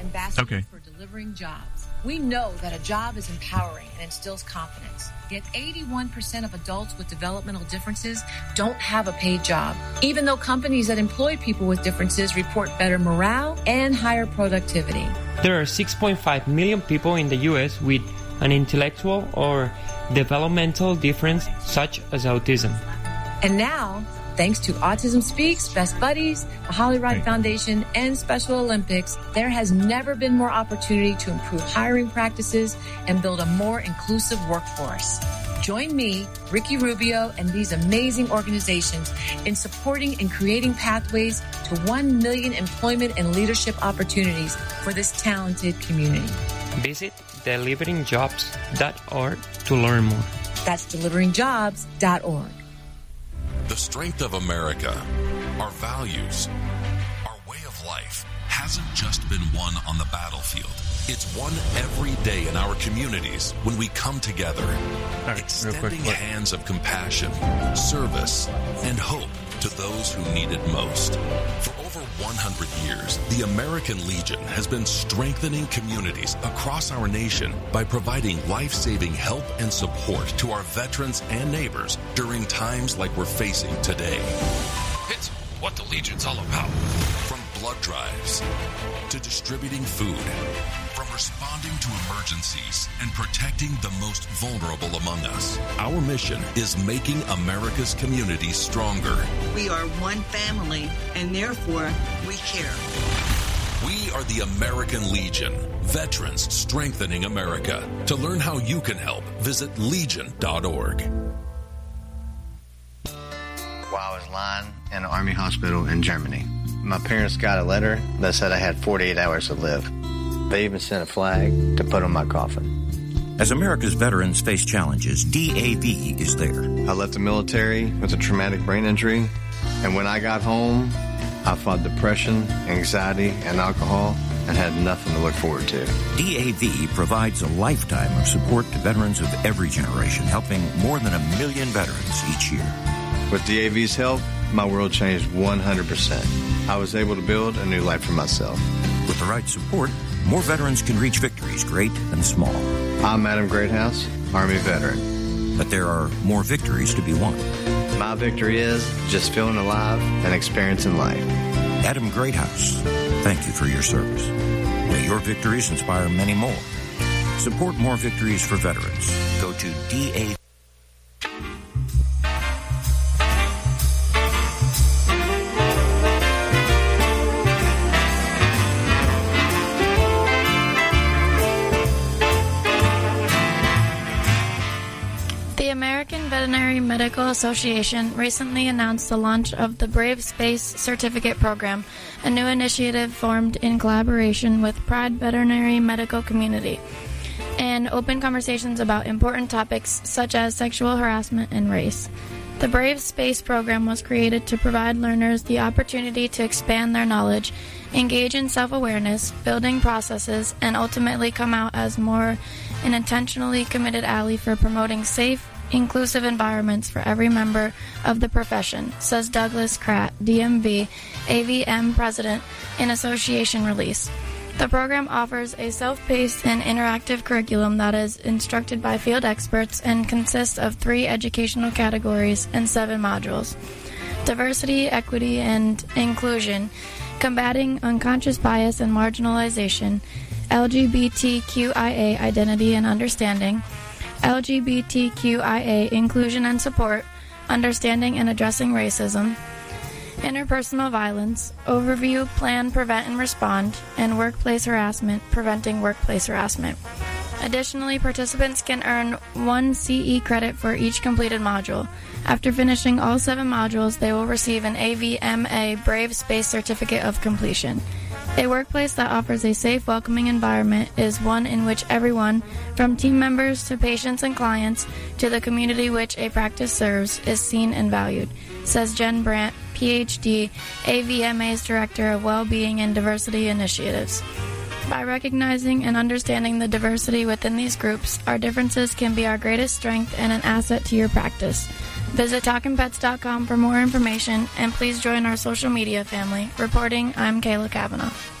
Ambassador Okay. for delivering jobs. We know that a job is empowering and instills confidence. Yet 81% of adults with developmental differences don't have a paid job, even though companies that employ people with differences report better morale and higher productivity. There are 6.5 million people in the US with an intellectual or developmental difference such as autism. And now, thanks to Autism Speaks, Best Buddies, the HollyRod Foundation, and Special Olympics, there has never been more opportunity to improve hiring practices and build a more inclusive workforce. Join me, Ricky Rubio, and these amazing organizations in supporting and creating pathways to 1 million employment and leadership opportunities for this talented community. Visit deliveringjobs.org to learn more. That's deliveringjobs.org. The strength of America, our values, our way of life hasn't just been won on the battlefield. It's won every day in our communities when we come together, extending hands of compassion, service, and hope to those who need it most. For over 100 years, the American Legion has been strengthening communities across our nation by providing life-saving help and support to our veterans and neighbors during times like we're facing today. It's what the Legion's all about. From blood drives to distributing food, from responding to emergencies and protecting the most vulnerable among us. Our mission is making America's communities stronger. We are one family, and therefore we care. We are the American Legion, veterans strengthening America. To learn how you can help, visit legion.org. while I was lying in an army hospital in Germany. My parents got a letter that said I had 48 hours to live. They even sent a flag to put on my coffin. As America's veterans face challenges, DAV is there. I left the military with a traumatic brain injury, and when I got home, I fought depression, anxiety, and alcohol and had nothing to look forward to. DAV provides a lifetime of support to veterans of every generation, helping more than a million veterans each year. With DAV's help, my world changed 100%. I was able to build a new life for myself. With the right support, more veterans can reach victories, great and small. I'm Adam Greathouse, Army veteran. But there are more victories to be won. My victory is just feeling alive and experiencing life. Adam Greathouse, thank you for your service. May your victories inspire many more. Support more victories for veterans. Go to DA. Veterinary Medical Association recently announced the launch of the Brave Space Certificate Program, a new initiative formed in collaboration with Pride Veterinary Medical Community, and open conversations about important topics such as sexual harassment and race. The Brave Space program was created to provide learners the opportunity to expand their knowledge, engage in self awareness, building processes, and ultimately come out as more an intentionally committed ally for promoting safe, inclusive environments for every member of the profession, says Douglas Kratt, DMV, AVM President, in association release. The program offers a self paced and interactive curriculum that is instructed by field experts and consists of three educational categories and seven modules diversity, equity, and inclusion, combating unconscious bias and marginalization, LGBTQIA identity and understanding, LGBTQIA inclusion and support, understanding and addressing racism, interpersonal violence, overview, plan, prevent, and respond, and workplace harassment, preventing workplace harassment. Additionally, participants can earn one CE credit for each completed module. After finishing all seven modules, they will receive an AVMA Brave Space Certificate of Completion. A workplace that offers a safe, welcoming environment is one in which everyone, from team members to patients and clients to the community which a practice serves, is seen and valued, says Jen Brandt, PhD, AVMA's Director of Wellbeing and Diversity Initiatives. By recognizing and understanding the diversity within these groups, our differences can be our greatest strength and an asset to your practice. Visit TalkingPets.com for more information and please join our social media family. Reporting, I'm Kayla Kavanaugh.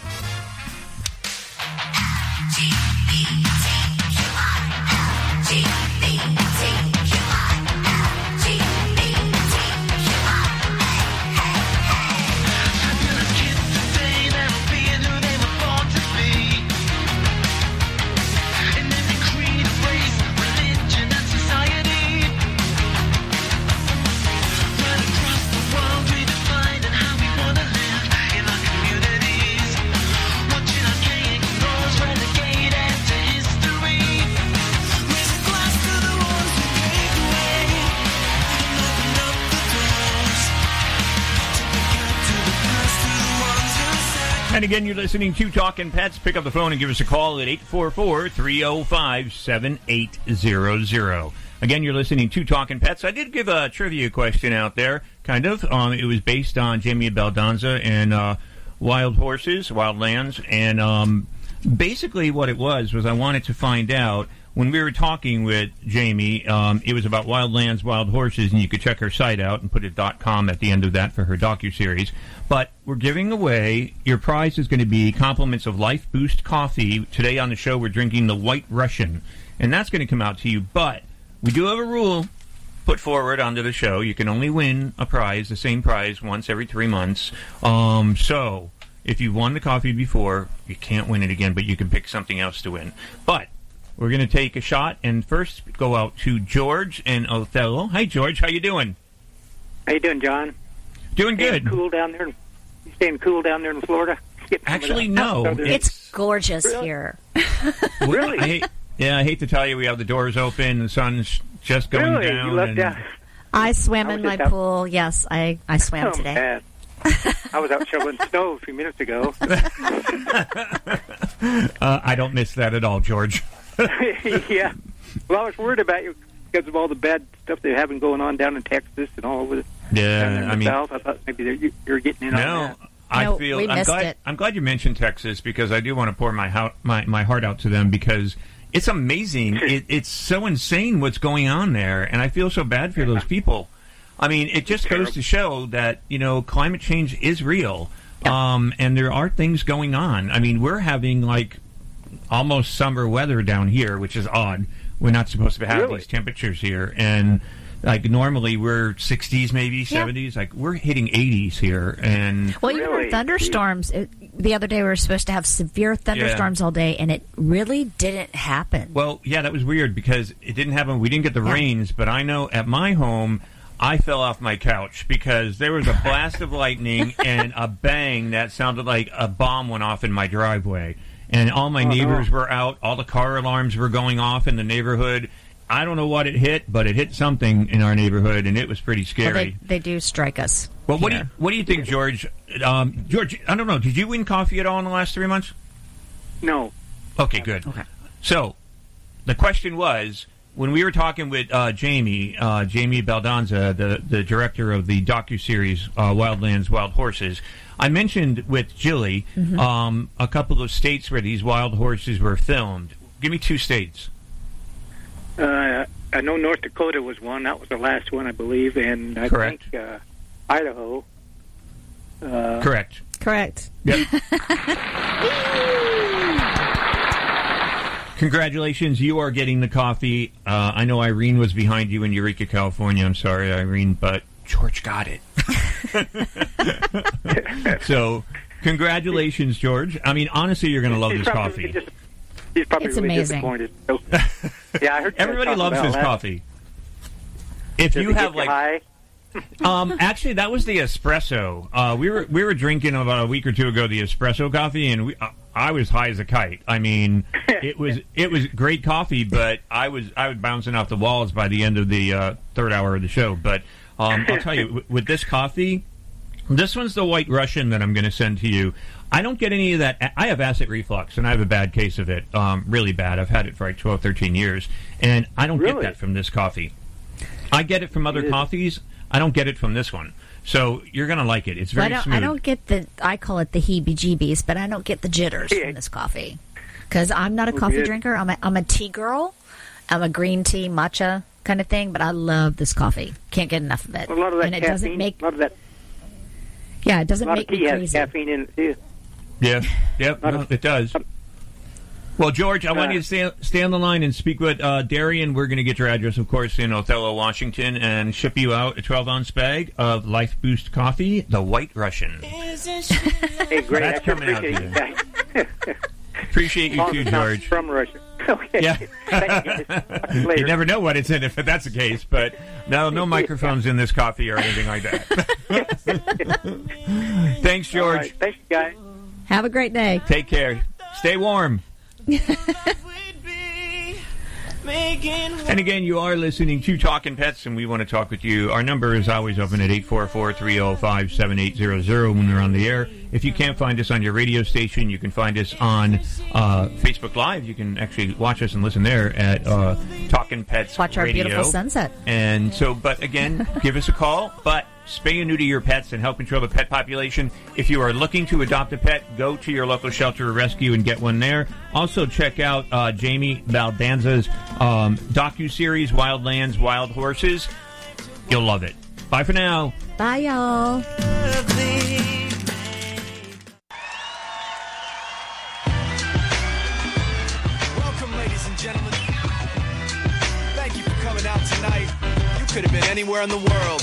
And again, you're listening to Talking Pets. Pick up the phone and give us a call at 844 305 7800. Again, you're listening to Talking Pets. I did give a trivia question out there, kind of. Um, it was based on Jamie Baldanza and uh, Wild Horses, Wild Lands. And um, basically, what it was was I wanted to find out when we were talking with Jamie, um, it was about Wild Lands, Wild Horses, and you could check her site out and put a .com at the end of that for her docu-series. But we're giving away, your prize is going to be compliments of Life Boost Coffee. Today on the show, we're drinking the White Russian, and that's going to come out to you. But we do have a rule put forward onto the show. You can only win a prize, the same prize, once every three months. Um, so if you've won the coffee before, you can't win it again, but you can pick something else to win. But we're going to take a shot and first go out to George and Othello. Hi, George. How you doing? How you doing, Jon? Doing Staying good. Cool down there. in- staying cool down there in Florida? Getting some of Actually, no. southern- It's gorgeous Really? here. really? I hate, yeah, I hate to tell you, we have the doors open. The sun's just going Really? down. You left and- out? I swam I in my just out- pool. Yes, I, I swam Oh, today. man. I was out shoveling snow a few minutes ago. Uh, I don't miss that at all, George. yeah. Well, I was worried about you because of all the bad stuff they're having going on down in Texas and all over the, Yeah, in I the mean, South. I thought maybe you- you're getting in on no. that. I No, feel we I'm missed glad. it. I'm glad you mentioned Texas because I do want to pour my hou- my my heart out to them because it's amazing. it, it's so insane what's going on there, and I feel so bad for those people. I mean, it just goes to show that you know climate change is real, um, and there are things going on. I mean, we're having like almost summer weather down here, which is odd. We're not supposed to have Really? these temperatures here, and Like normally we're 60s, maybe Yeah. 70s. Like we're hitting 80s here, and Well, even with thunderstorms, it, the other day we were supposed to have severe thunderstorms all day, and it really didn't happen. Well, yeah, that was weird because it didn't happen. We didn't get the rains, but I know at my home, I fell off my couch because there was a blast of lightning and a bang that sounded like a bomb went off in my driveway. And all my Oh, no. neighbors were out. All the car alarms were going off in the neighborhood. I don't know what it hit, but it hit something in our neighborhood, and it was pretty Well, scary. they, they do strike us. Well, what do you what do you think, George? Um, George, I don't know. Did you win coffee at all in the last three months? No. Okay, good. Okay. So, the question was when we were talking with uh, Jamie, uh, Jamie Baldanza, the the director of the docu series uh, Wildlands, Wild Horses. I mentioned with Jilly Mhm. um, a couple of states where these wild horses were filmed. Give me two states. Uh, I know North Dakota was one. That was the last one, I believe, and I Correct. think uh, Idaho. Uh, Correct. Correct. Yep. Congratulations, you are getting the coffee. Uh, I know Irene was behind you in Eureka, California. I'm sorry, Irene, but George got it. so, congratulations, George. I mean, honestly, you're going to love He's this coffee. Just, he's probably It's really amazing. disappointed. So, yeah, I heard Everybody loves his that. coffee. If Does you have like high? um, actually, that was the espresso. Uh, we were we were drinking about a week or two ago the espresso coffee, and we, uh, I was high as a kite. I mean, it was it was great coffee, but I was I was bouncing off the walls by the end of the uh, third hour of the show. But um, I'll tell you, w- with this coffee, this one's the White Russian that I'm going to send to you. I don't get any of that. I have acid reflux, and I have a bad case of it, um, really bad. I've had it for like 12, 13 years, and I don't get that from this coffee. I get it from other coffees. I don't get it from this one. So you're going to like it. It's Well, very I don't, smooth. I don't get the. I call it the heebie-jeebies, but I don't get the jitters from this coffee because I'm not a coffee good. drinker. I'm a, I'm a tea girl. I'm a green tea matcha kind of thing, but I love this coffee. Can't get enough of it. A lot of that and it caffeine. doesn't make. a lot of that. Yeah, it doesn't lot make of tea me has crazy. caffeine in it too. Yeah, yep, no, it does. Well, George, I want you to stay, stay on the line and speak with uh, Darian. We're going to get your address, of course, in Othello, Washington, and ship you out a 12 ounce bag of Life Boost coffee, the White Russian. Hey, great. That's I coming out appreciate you. Appreciate you Long too, as it's not George. From Russia. okay. Yeah. Thank you. You you never know what it's in if that's the case, but no, no microphones in this coffee or anything like that. Thanks, George. All right. Thanks, guys. Have a great day. Take care. Stay warm. And again, you are listening to Talking Pets, and we want to talk with you. Our number is always open at 844-305-7800 when we're on the air. If you can't find us on your radio station, you can find us on uh, Facebook Live. You can actually watch us and listen there at uh, Talking Pets Watch our Radio. beautiful sunset. And so, but again, give us a call. But spay and neuter your pets and help control the pet population. If you are looking to adopt a pet, go to your local shelter or rescue and get one there. Also, check out uh, Jamie Baldanza's um, docu series, Wildlands, Wild Horses. You'll love it. Bye for now. Bye, y'all. Welcome, ladies and gentlemen. Thank you for coming out tonight. You could have been anywhere in the world,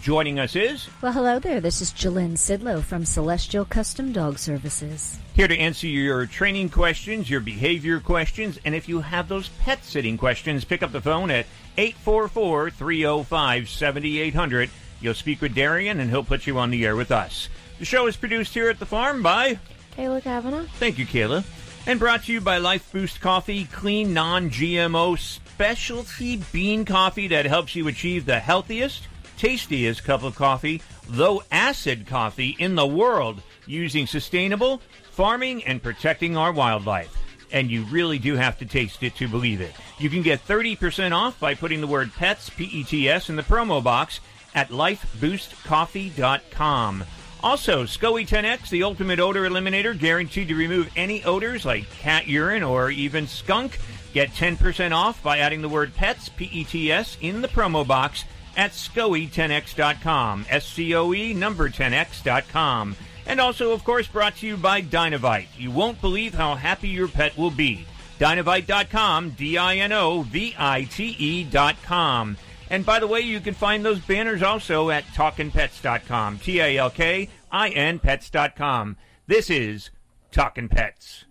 Joining us is Well, hello there. This is Jalynn Sidlow from Celestial Custom Dog Services. here to answer your training questions, your behavior questions, and if you have those pet sitting questions, pick up the phone at 844 305 7800. You'll speak with Darian, and he'll put you on the air with us. The show is produced here at the farm by Kayla Kavanaugh. Thank you, Kayla. And brought to you by Life Boost Coffee, clean, non GMO specialty bean coffee that helps you achieve the healthiest, tastiest cup of coffee, though acid coffee in the world using sustainable farming and protecting our wildlife. And you really do have to taste it to believe it. You can get 30% off by putting the word PETS, P E T S, in the promo box at lifeboostcoffee.com. Also, SCOE 10X, the ultimate odor eliminator, guaranteed to remove any odors like cat urine or even skunk. Get 10% off by adding the word PETS, P E T S, in the promo box at SCOE10X.com. S C O E number 10X.com. And also, of course, brought to you by Dinovite. You won't believe how happy your pet will be. Dinovite.com, D I N O V I T E.com. And by the way, you can find those banners also at talkinpets.com. T A L K I N pets.com. This is Talkin' Pets.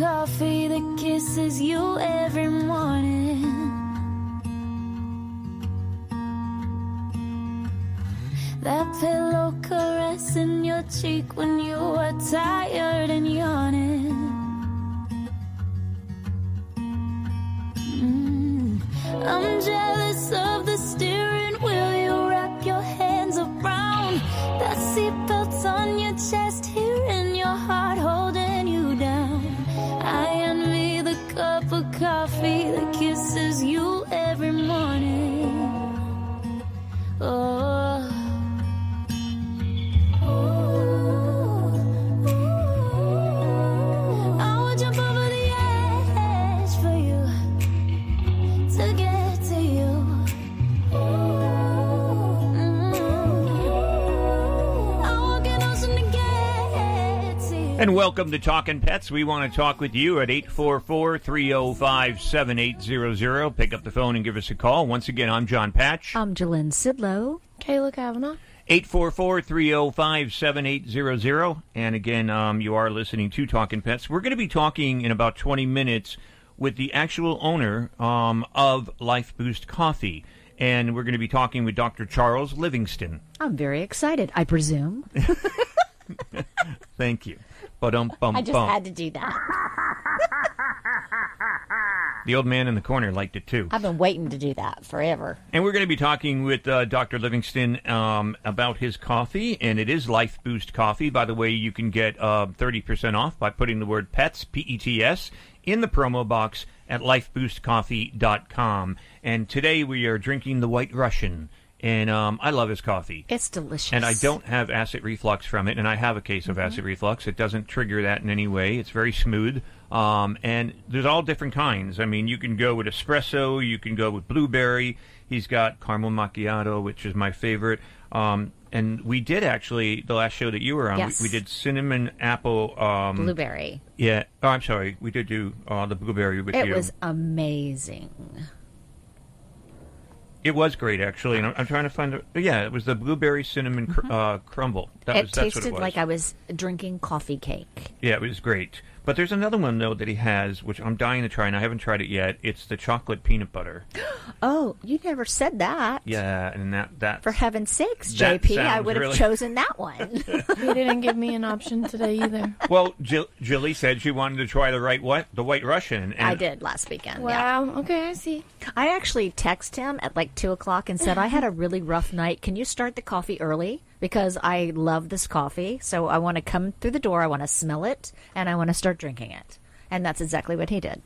Coffee that kisses you every morning. That pillow caressing your cheek when you are tired and yawning. Mm. I'm jealous of the steering wheel you wrap your hands around. That seatbelt's on your chest here and your heart holding cup of coffee that kisses you every morning. Oh. And welcome to Talking Pets. We want to talk with you at 844 305 7800. Pick up the phone and give us a call. Once again, I'm Jon Patch. I'm Jalyn Sidlow. Kayla Kavanaugh. 844 305 7800. And again, um, you are listening to Talking Pets. We're going to be talking in about 20 minutes with the actual owner um, of Life Boost Coffee. And we're going to be talking with Dr. Charles Livingston. I'm very excited, I presume. Thank you. Ba-dum, bum, I just bum. had to do that. The old man in the corner liked it too. I've been waiting to do that forever. And we're going to be talking with uh, Dr. Livingston um, about his coffee, and it is Life Boost Coffee. By the way, you can get uh, 30% off by putting the word PETS, P E T S, in the promo box at lifeboostcoffee.com. And today we are drinking the White Russian, and um, I love his coffee. It's delicious. And I don't have acid reflux from it, and I have a case of acid reflux. It doesn't trigger that in any way. It's very smooth. Um, and there's all different kinds. I mean, you can go with espresso, you can go with blueberry. He's got caramel macchiato, which is my favorite. Um, and we did actually the last show that you were on. Yes. We, we did cinnamon apple um, Blueberry. Yeah. Oh, I'm sorry. We did do uh, the blueberry with It you. was amazing. It was great, actually. And I'm, I'm trying to find. The, yeah, it was the blueberry cinnamon cr- uh, crumble. That Mm-hmm. it was that's what tasted like I was drinking coffee cake. Yeah, it was great. But there's another one though that he has, which I'm dying to try, and I haven't tried it yet. It's the chocolate peanut butter. Oh, you never said that. Yeah, and that that For heaven's sakes, JP, I would have really- chosen that one. You didn't give me an option today either. well, Jill, Jilly said she wanted to try the right what the White Russian. And I did last weekend. yeah. Wow. Okay, I see. I actually texted him at like two o'clock and said I had a really rough night. Can you start the coffee early? Because I love this coffee, so I want to come through the door, I want to smell it, and I want to start drinking it. And that's exactly what he did.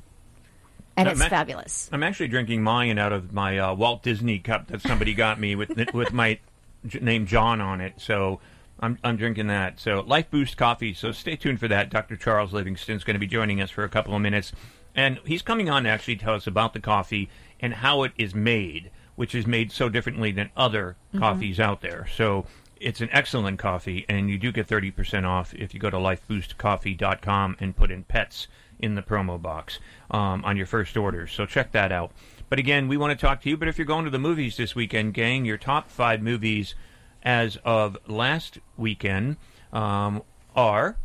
And I'm it's fabulous. I'm actually drinking mine out of my uh, Walt Disney cup that somebody got me with with my j- name Jon on it. So I'm I'm drinking that. So Life Boost Coffee. So stay tuned for that. Dr. Charles Livingston's going to be joining us for a couple of minutes, and he's coming on to actually tell us about the coffee and how it is made, which is made so differently than other Mhm. coffees out there. So. It's an excellent coffee, and you do get 30% off if you go to lifeboostcoffee.com and put in pets in the promo box um, on your first order. So check that out. But again, we want to talk to you. But if you're going to the movies this weekend, gang, your top five movies as of last weekend um, are.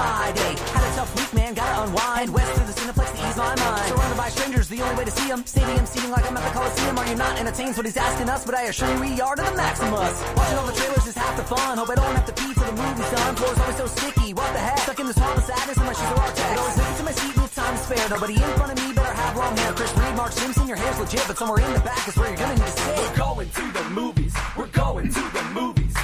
my day. Had a tough week, man, gotta unwind. West through the Cineplex to ease my mind. Surrounded by strangers, the only way to see him. them. him, seating like I'm at the Coliseum. Are you not entertained? what he's asking us, but I assure you we are to the maximus. Watching all the trailers is half the fun. Hope I don't have to pee till the movie's done. Floor's always so sticky, what the heck? Stuck in this swamp of sadness and my shoes are all tagged. Always looking to my seat, little time is fair. Nobody in front of me better have long hair. Chris Reed, Mark Simpson, your hair's legit, but somewhere in the back is where you're gonna need to sit. We're going to the movies. We're going to the movies.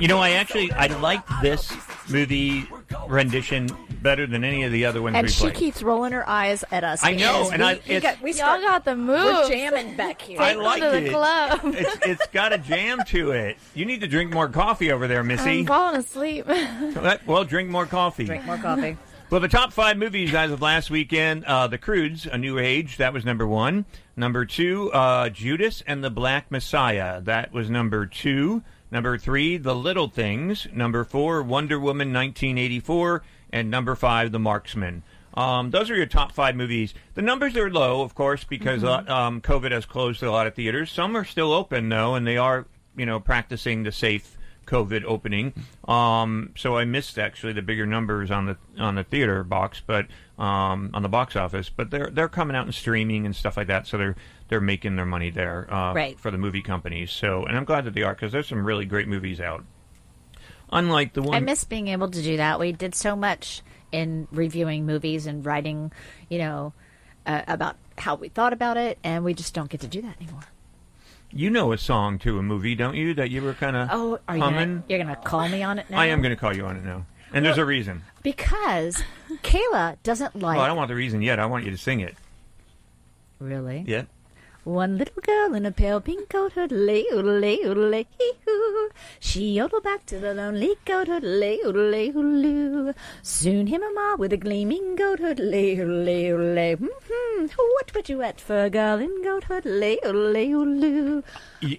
You know, I actually I liked this movie rendition better than any of the other ones And we she played. keeps rolling her eyes at us. I know, and we, I- we it's- got, we Y'all start, got the moves. We're jamming back here. I Take like them to the it. club. It's it's got a jam to it. You need to drink more coffee over there, Missy. I'm falling asleep. Well, drink more coffee. Drink more coffee. Well, the top five movies as of last weekend: uh, The Croods, A New Age, that was number one. Number two, uh, Judas and the Black Messiah, that was number two. Number three, The Little Things. Number four, Wonder Woman 1984, and number five, The Marksman. Um, those are your top five movies. The numbers are low, of course, because Mm-hmm. uh, um, COVID has closed a lot of theaters. Some are still open though, and they are, you know, practicing the safe COVID opening. Um, so I missed actually the bigger numbers on the on the theater box, but um, on the box office. But they're they're coming out and streaming and stuff like that. So they're they're making their money there uh, Right. for the movie companies. So and I'm glad that they are because there's some really great movies out. Unlike the one I miss being able to do that. We did so much in reviewing movies and writing, you know, uh, about how we thought about it, and we just don't get to do that anymore. you know a song to a movie, don't you? That you were kind of Oh, are you humming. gonna, you're gonna call me on it now? I am going to call you on it now, and there's a reason. because Kayla doesn't like. well, I don't want the reason yet. I want you to sing it. really. Yeah. One little girl in a pale pink coat, oodle oodle oodle hoo. She yodeled back to the lonely goat, oodle oodle oodle. Soon him a ma with a gleaming goat, oodle oodle oodle. Hmm, what would you at for a girl in goat, oodle oodle oodle?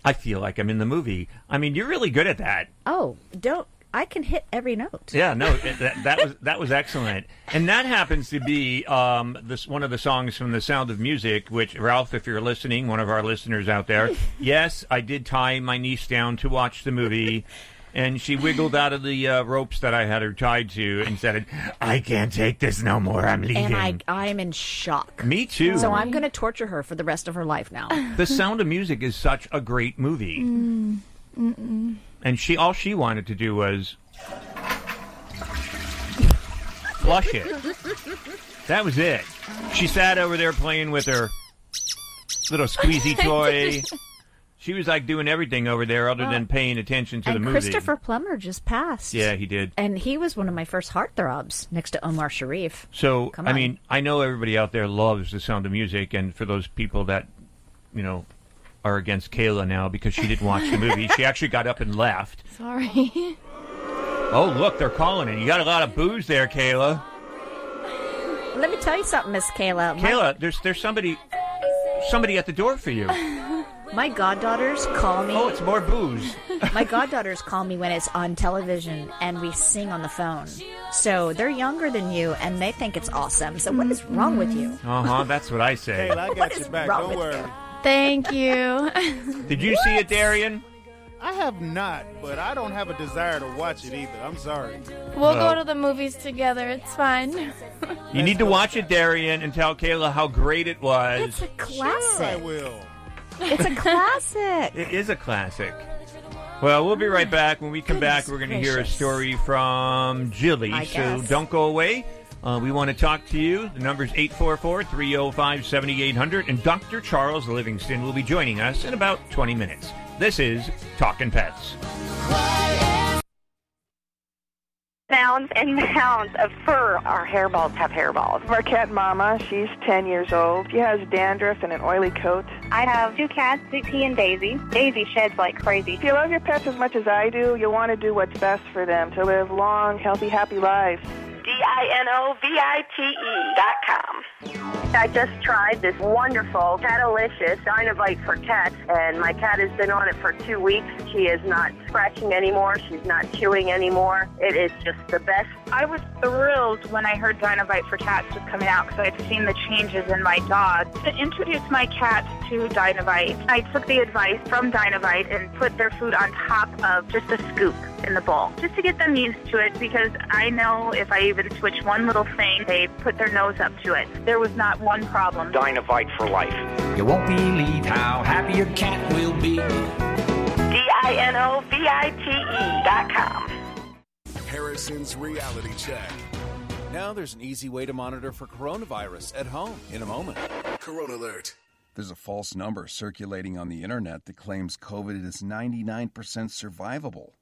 I feel like I'm in the movie. I mean, you're really good at that. Oh, don't! I can hit every note. Yeah, no, that, that was that was excellent, and that happens to be um, this one of the songs from The Sound of Music. Which Ralph, if you're listening, one of our listeners out there, yes, I did tie my niece down to watch the movie, and she wiggled out of the uh, ropes that I had her tied to and said, "I can't take this no more. I'm leaving." And I, I am in shock. Me too. So I'm going to torture her for the rest of her life now. The Sound of Music is such a great movie, Mm, mm-mm. And she all she wanted to do was flush it. That was it. She sat over there playing with her little squeezy toy. She was like doing everything over there other than oh. paying attention to and the movie. Christopher Plummer just passed. Yeah, he did. And he was one of my first heartthrobs next to Omar Sharif. So, Come I on. mean, I know everybody out there loves the sound of music, and for those people that, you know, are against Kayla now because she didn't watch the movie, she actually got up and left. Sorry. Oh, look, they're calling it. You got a lot of booze there, Kayla. Let me tell you something, Miss Kayla. My- Kayla, there's there's somebody somebody at the door for you. My goddaughters call me. Oh, it's more booze. My goddaughters call me when it's on television and we sing on the phone. So they're younger than you and they think it's awesome. So what is wrong with you? Uh huh. That's what I say. Kayla, I got your back. wrong Don't with worry. Thank you. Did you see it, Darian? I have not, but I don't have a desire to watch it either. I'm sorry. We'll Well- go to the movies together. It's fine. You need to watch it, Darian, and tell Kayla how great it was. It's a classic. Sure I will. It's a classic. It is a classic. Well, we'll be right back. When we come back, we're going to hear a story from Jilly. I So guess. don't go away. Uh, we want to talk to you. The number's 844 305 7800. And Dr. Charles Livingston will be joining us in about 20 minutes. This is Talking Pets. Mounds and mounds of fur. Our hairballs have hairballs. Our cat Mama, she's 10 years old. She has dandruff and an oily coat. I have two cats, Sweet and Daisy. Daisy sheds like crazy. If you love your pets as much as I do, you'll want to do what's best for them to live long, healthy, happy lives. D-I-N-O-V-I-T-E dot com. I just tried this wonderful Catalicious Dinovite for cats, and my cat has been on it for two weeks. She is not scratching anymore. She's not chewing anymore. It is just the best. I was thrilled when I heard Dinovite for Cats was coming out because I had seen the changes in my dog. To introduce my cats to Dinovite, I took the advice from Dinovite and put their food on top of just a scoop in the bowl, just to get them used to it because I know if I even switch one little thing, they put their nose up to it. There was not one problem. Dinovite for life. You won't believe how happy your cat will be. D-I-N-O-V-I-T-E dot com. Harrison's Reality Check. Now there's an easy way to monitor for coronavirus at home in a moment. Corona Alert. There's a false number circulating on the internet that claims COVID is 99% survivable.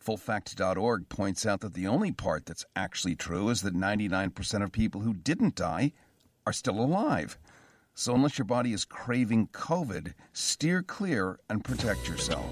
FullFact.org points out that the only part that's actually true is that 99% of people who didn't die are still alive. So, unless your body is craving COVID, steer clear and protect yourself.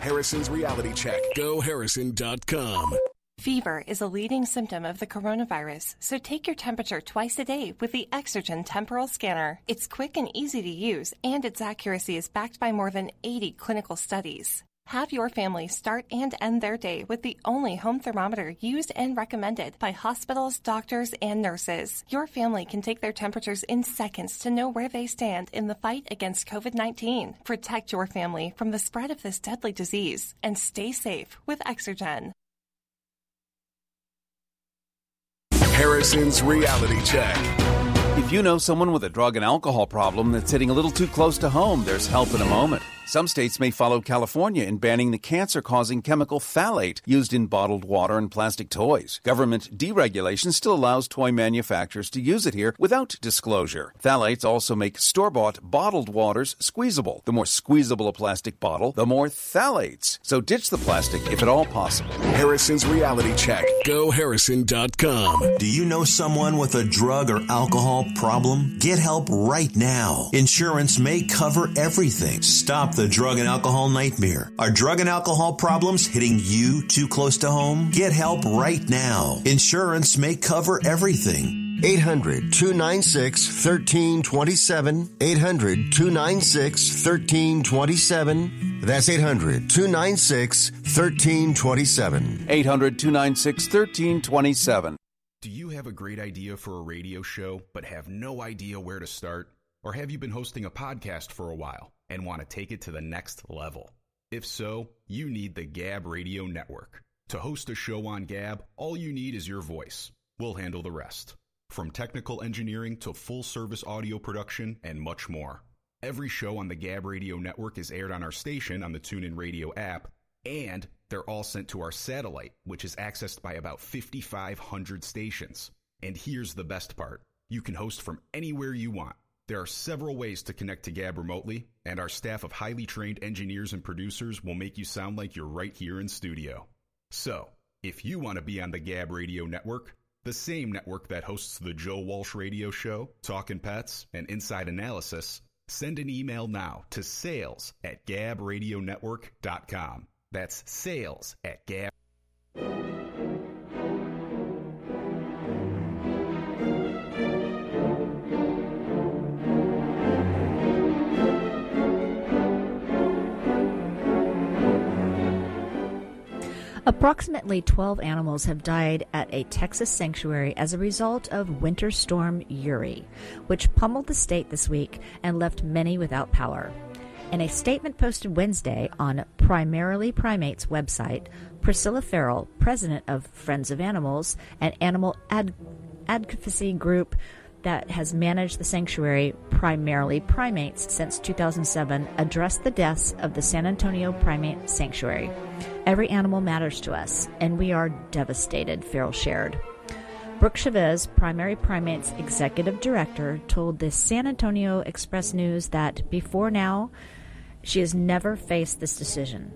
Harrison's Reality Check. GoHarrison.com. Fever is a leading symptom of the coronavirus, so take your temperature twice a day with the Exergen Temporal Scanner. It's quick and easy to use, and its accuracy is backed by more than 80 clinical studies. Have your family start and end their day with the only home thermometer used and recommended by hospitals, doctors, and nurses. Your family can take their temperatures in seconds to know where they stand in the fight against COVID 19. Protect your family from the spread of this deadly disease and stay safe with Exergen. Harrison's Reality Check. If you know someone with a drug and alcohol problem that's hitting a little too close to home, there's help in a moment. Some states may follow California in banning the cancer causing chemical phthalate used in bottled water and plastic toys. Government deregulation still allows toy manufacturers to use it here without disclosure. Phthalates also make store bought bottled waters squeezable. The more squeezable a plastic bottle, the more phthalates. So ditch the plastic if at all possible. Harrison's Reality Check. GoHarrison.com. Do you know someone with a drug or alcohol problem? Get help right now. Insurance may cover everything. Stop the drug and alcohol nightmare. Are drug and alcohol problems hitting you too close to home? Get help right now. Insurance may cover everything. 800 296 1327. 800 296 1327. That's 800 296 1327. 800 296 1327. Do you have a great idea for a radio show but have no idea where to start? Or have you been hosting a podcast for a while and want to take it to the next level? If so, you need the Gab Radio Network. To host a show on Gab, all you need is your voice. We'll handle the rest. From technical engineering to full service audio production and much more. Every show on the Gab Radio Network is aired on our station on the TuneIn Radio app, and they're all sent to our satellite, which is accessed by about 5,500 stations. And here's the best part you can host from anywhere you want. There are several ways to connect to Gab remotely, and our staff of highly trained engineers and producers will make you sound like you're right here in studio. So, if you want to be on the Gab Radio Network, the same network that hosts the Joe Walsh Radio Show, Talkin' Pets, and Inside Analysis, send an email now to sales at gabradionetwork.com. That's sales at gab. Approximately 12 animals have died at a Texas sanctuary as a result of Winter Storm Uri, which pummeled the state this week and left many without power. In a statement posted Wednesday on Primarily Primates website, Priscilla Feral, president of Friends of Animals, an animal ad- advocacy group that has managed the sanctuary Primarily Primates since 2007, addressed the deaths of the San Antonio Primate Sanctuary. Every animal matters to us, and we are devastated, Farrell shared. Brooke Chavez, Primary Primates Executive Director, told the San Antonio Express News that before now, she has never faced this decision.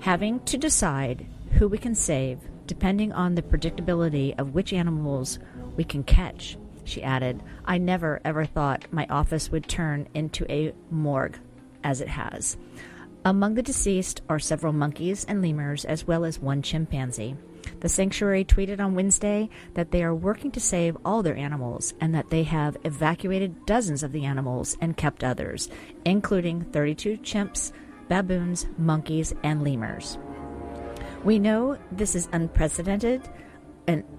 Having to decide who we can save depending on the predictability of which animals we can catch, she added. I never ever thought my office would turn into a morgue, as it has. Among the deceased are several monkeys and lemurs, as well as one chimpanzee. The sanctuary tweeted on Wednesday that they are working to save all their animals and that they have evacuated dozens of the animals and kept others, including 32 chimps, baboons, monkeys, and lemurs. We know this is unprecedented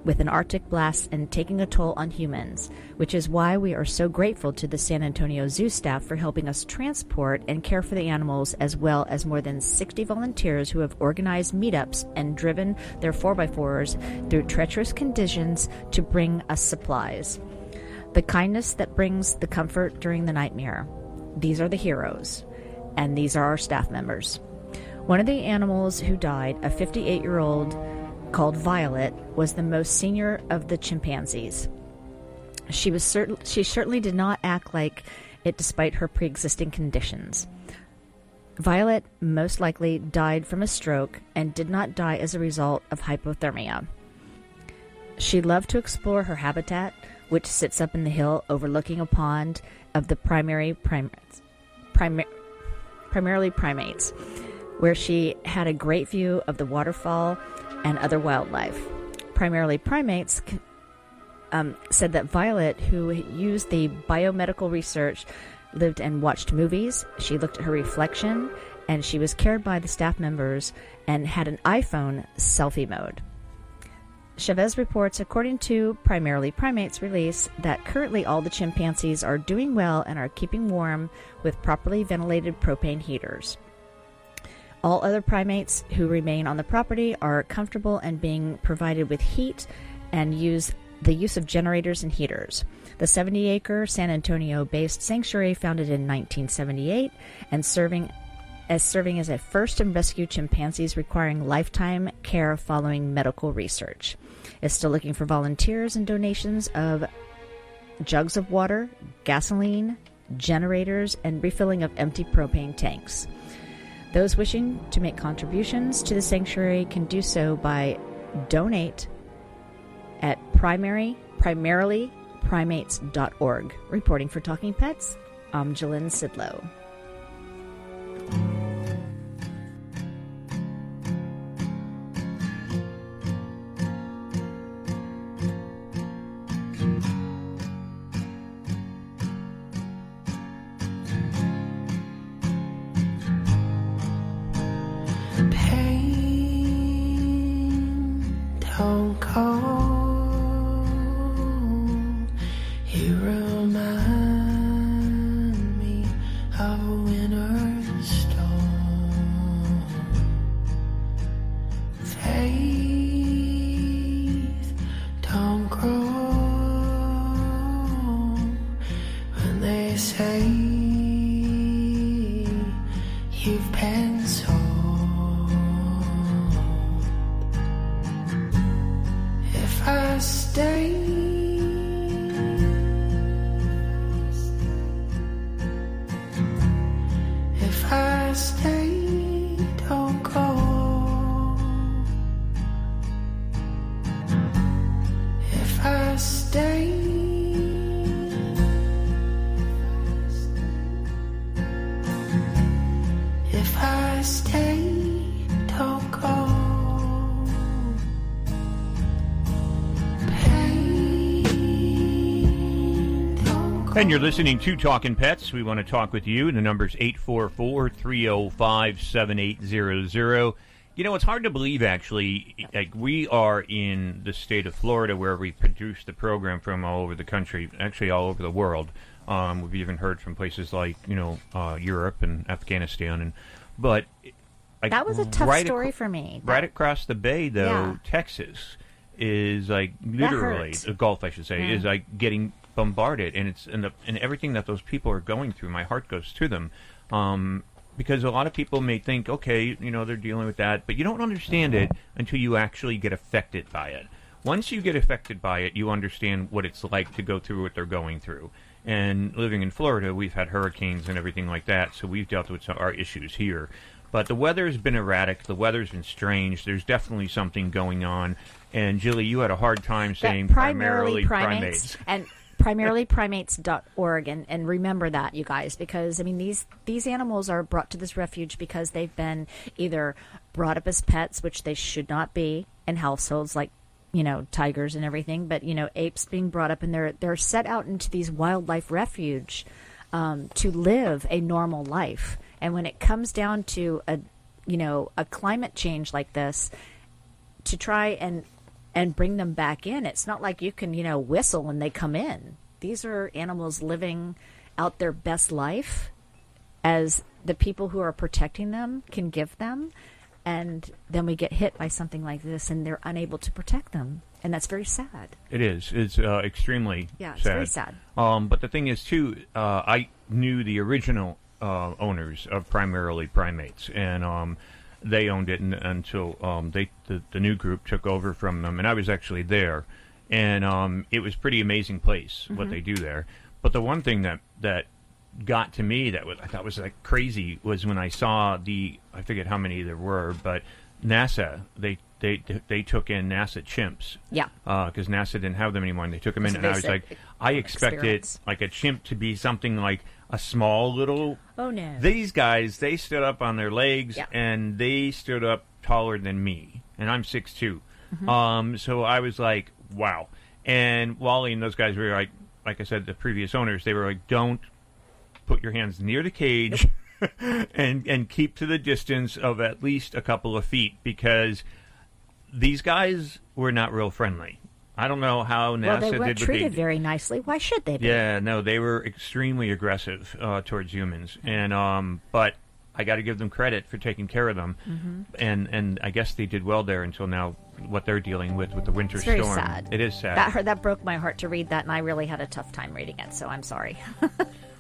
with an Arctic blast and taking a toll on humans, which is why we are so grateful to the San Antonio Zoo staff for helping us transport and care for the animals, as well as more than 60 volunteers who have organized meetups and driven their 4x4s through treacherous conditions to bring us supplies. The kindness that brings the comfort during the nightmare. These are the heroes, and these are our staff members. One of the animals who died, a 58 year old called Violet, was the most senior of the chimpanzees. She was certain she certainly did not act like it despite her pre-existing conditions. Violet most likely died from a stroke and did not die as a result of hypothermia. She loved to explore her habitat, which sits up in the hill overlooking a pond of the primary primates, primar- primarily primates, where she had a great view of the waterfall and other wildlife. Primarily primates um, said that Violet, who used the biomedical research, lived and watched movies. She looked at her reflection, and she was cared by the staff members and had an iPhone selfie mode. Chavez reports, according to Primarily Primates release, that currently all the chimpanzees are doing well and are keeping warm with properly ventilated propane heaters. All other primates who remain on the property are comfortable and being provided with heat and use the use of generators and heaters. The 70 acre San Antonio based sanctuary, founded in 1978 and serving as serving as a first and rescue chimpanzees requiring lifetime care following medical research, is still looking for volunteers and donations of jugs of water, gasoline, generators, and refilling of empty propane tanks. Those wishing to make contributions to the sanctuary can do so by donate at primary primarily primates.org. Reporting for Talking Pets, I'm Jalyn Sidlow. Don't you're listening to Talking Pets. We want to talk with you. The number's 844 305 7800. You know, it's hard to believe, actually. Like, we are in the state of Florida where we produce the program from all over the country, actually, all over the world. Um, we've even heard from places like, you know, uh, Europe and Afghanistan. and But. Like, That was a tough right story acro- for me. Right across the bay, though, Yeah. Texas is like literally the Gulf, I should say, Yeah. is like getting bombarded, and it's and, the, and everything that those people are going through. My heart goes to them, um, because a lot of people may think, okay, you know, they're dealing with that, but you don't understand it until you actually get affected by it. Once you get affected by it, you understand what it's like to go through what they're going through. And living in Florida, we've had hurricanes and everything like that, so we've dealt with some, our issues here. But the weather's been erratic. The weather's been strange. There's definitely something going on. And Jilly, you had a hard time saying That primarily, primates, and primarily primates.org and, and remember that you guys because i mean these these animals are brought to this refuge because they've been either brought up as pets which they should not be in households like you know tigers and everything but you know apes being brought up and they're they're set out into these wildlife refuge um, to live a normal life. And when it comes down to a you know a climate change like this to try and and bring them back in. It's not like you can, you know, whistle when they come in. These are animals living out their best life as the people who are protecting them can give them. And then we get hit by something like this and they're unable to protect them. and that's very sad. It is. It's uh, extremely Yeah, it's sad. very sad. Um, but the thing is, too, uh, I knew the original uh, owners of primarily primates, and um, they owned it n- until um, they the, the new group took over from them, and I was actually there, and um, it was pretty amazing place what Mhm. they do there. But the one thing that that got to me that was I thought was like crazy was when I saw the I forget how many there were, but NASA they they they took in NASA chimps. Yeah. Because NASA didn't have them anymore, and they took them in, and I was like, I expected experiments. like a chimp to be something like a small little. Oh, no. These guys, they stood up on their legs, Yeah. and they stood up taller than me, and I'm six Mhm. Um, so I was like, wow. And Wally and those guys were like, like I said, the previous owners, they were like, don't put your hands near the cage and and keep to the distance of at least a couple of feet because these guys were not real friendly. I don't know how NASA well, they what treated very nicely. Why should they be? yeah, no, they were extremely aggressive uh, towards humans, and um, but I got to give them credit for taking care of them, Mhm. and and I guess they did well there until now. What they're dealing with with the winter It's very storm, sad. it is sad. That hurt, that broke my heart to read that, and I really had a tough time reading it. So I'm sorry.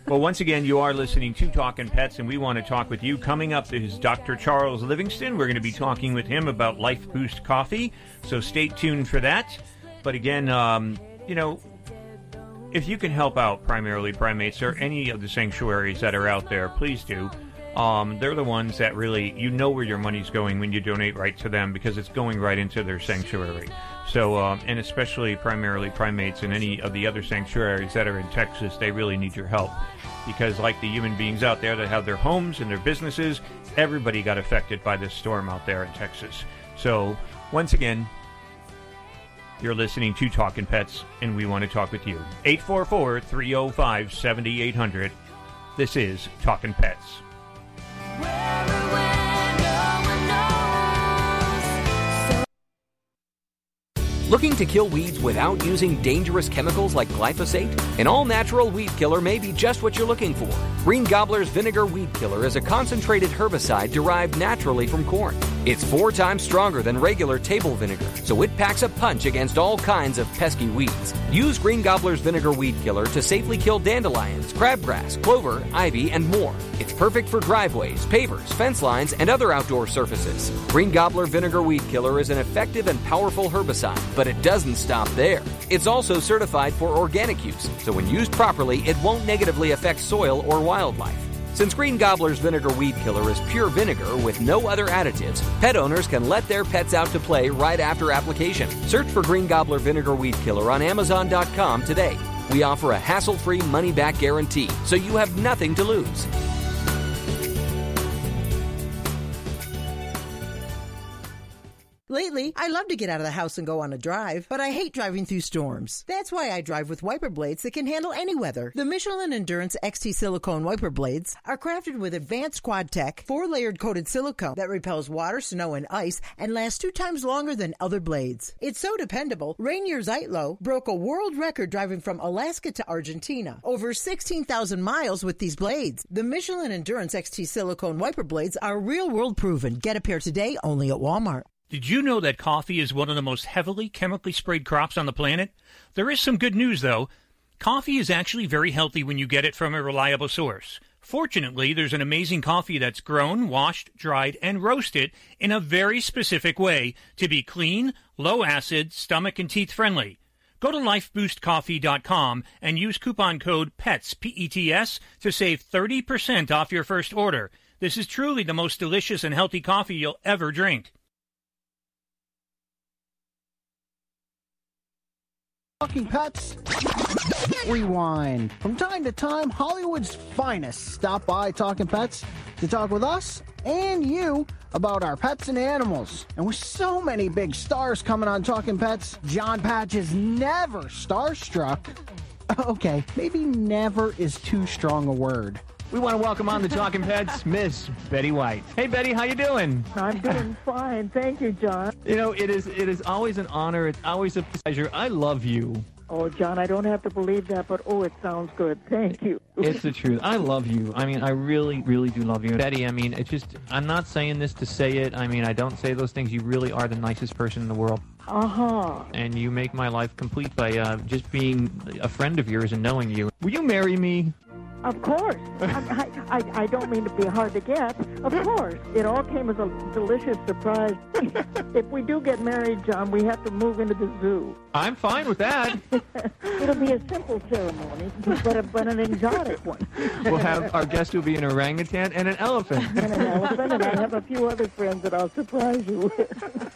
Well, once again, you are listening to Talking Pets, and we want to talk with you. Coming up is Dr. Charles Livingston. We're going to be talking with him about Life Boost Coffee, so stay tuned for that. But again, um, you know, if you can help out primarily primates or any of the sanctuaries that are out there, please do. Um, they're the ones that really, you know where your money's going when you donate right to them because it's going right into their sanctuary. So, um, and especially primarily primates and any of the other sanctuaries that are in Texas, they really need your help. Because, like the human beings out there that have their homes and their businesses, everybody got affected by this storm out there in Texas. So, once again, you're listening to Talking Pets, and we want to talk with you. 844 305 7800. This is Talking Pets. Looking to kill weeds without using dangerous chemicals like glyphosate? An all natural weed killer may be just what you're looking for. Green Gobbler's Vinegar Weed Killer is a concentrated herbicide derived naturally from corn. It's four times stronger than regular table vinegar, so it packs a punch against all kinds of pesky weeds. Use Green Gobbler's Vinegar Weed Killer to safely kill dandelions, crabgrass, clover, ivy, and more. It's perfect for driveways, pavers, fence lines, and other outdoor surfaces. Green Gobbler Vinegar Weed Killer is an effective and powerful herbicide, but it doesn't stop there. It's also certified for organic use, so when used properly, it won't negatively affect soil or wildlife. Since Green Gobbler's Vinegar Weed Killer is pure vinegar with no other additives, pet owners can let their pets out to play right after application. Search for Green Gobbler Vinegar Weed Killer on Amazon.com today. We offer a hassle free money back guarantee, so you have nothing to lose. Lately, I love to get out of the house and go on a drive, but I hate driving through storms. That's why I drive with wiper blades that can handle any weather. The Michelin Endurance XT silicone wiper blades are crafted with advanced quad tech, four layered coated silicone that repels water, snow, and ice and lasts two times longer than other blades. It's so dependable, Rainer Zietlow broke a world record driving from Alaska to Argentina. Over 16,000 miles with these blades. The Michelin Endurance XT silicone wiper blades are real world proven. Get a pair today only at Walmart. Did you know that coffee is one of the most heavily chemically sprayed crops on the planet? There is some good news, though. Coffee is actually very healthy when you get it from a reliable source. Fortunately, there's an amazing coffee that's grown, washed, dried, and roasted in a very specific way to be clean, low acid, stomach and teeth friendly. Go to lifeboostcoffee.com and use coupon code PETS, P-E-T-S, to save 30% off your first order. This is truly the most delicious and healthy coffee you'll ever drink. Talking Pets. Rewind. From time to time, Hollywood's finest stop by Talking Pets to talk with us and you about our pets and animals. And with so many big stars coming on Talking Pets, Jon Patch is never starstruck. Okay, maybe never is too strong a word. We want to welcome on the Talking Pets, Miss Betty White. Hey, Betty, how you doing? I'm doing fine. Thank you, Jon. You know, it is it is always an honor. It's always a pleasure. I love you. Oh, Jon, I don't have to believe that, but oh, it sounds good. Thank you. It's the truth. I love you. I mean, I really, really do love you. Betty, I mean, it's just, I'm not saying this to say it. I mean, I don't say those things. You really are the nicest person in the world. Uh huh. and you make my life complete by uh, just being a friend of yours and knowing you. Will you marry me? Of course. I, I, I- don't mean to be hard to get. Of course. It all came as a delicious surprise. if we do get married, Jon, we have to move into the zoo. I'm fine with that. It'll be a simple ceremony, but, a, but an exotic one. We'll have our guest will be an orangutan and an elephant. and an elephant, and I have a few other friends that I'll surprise you with.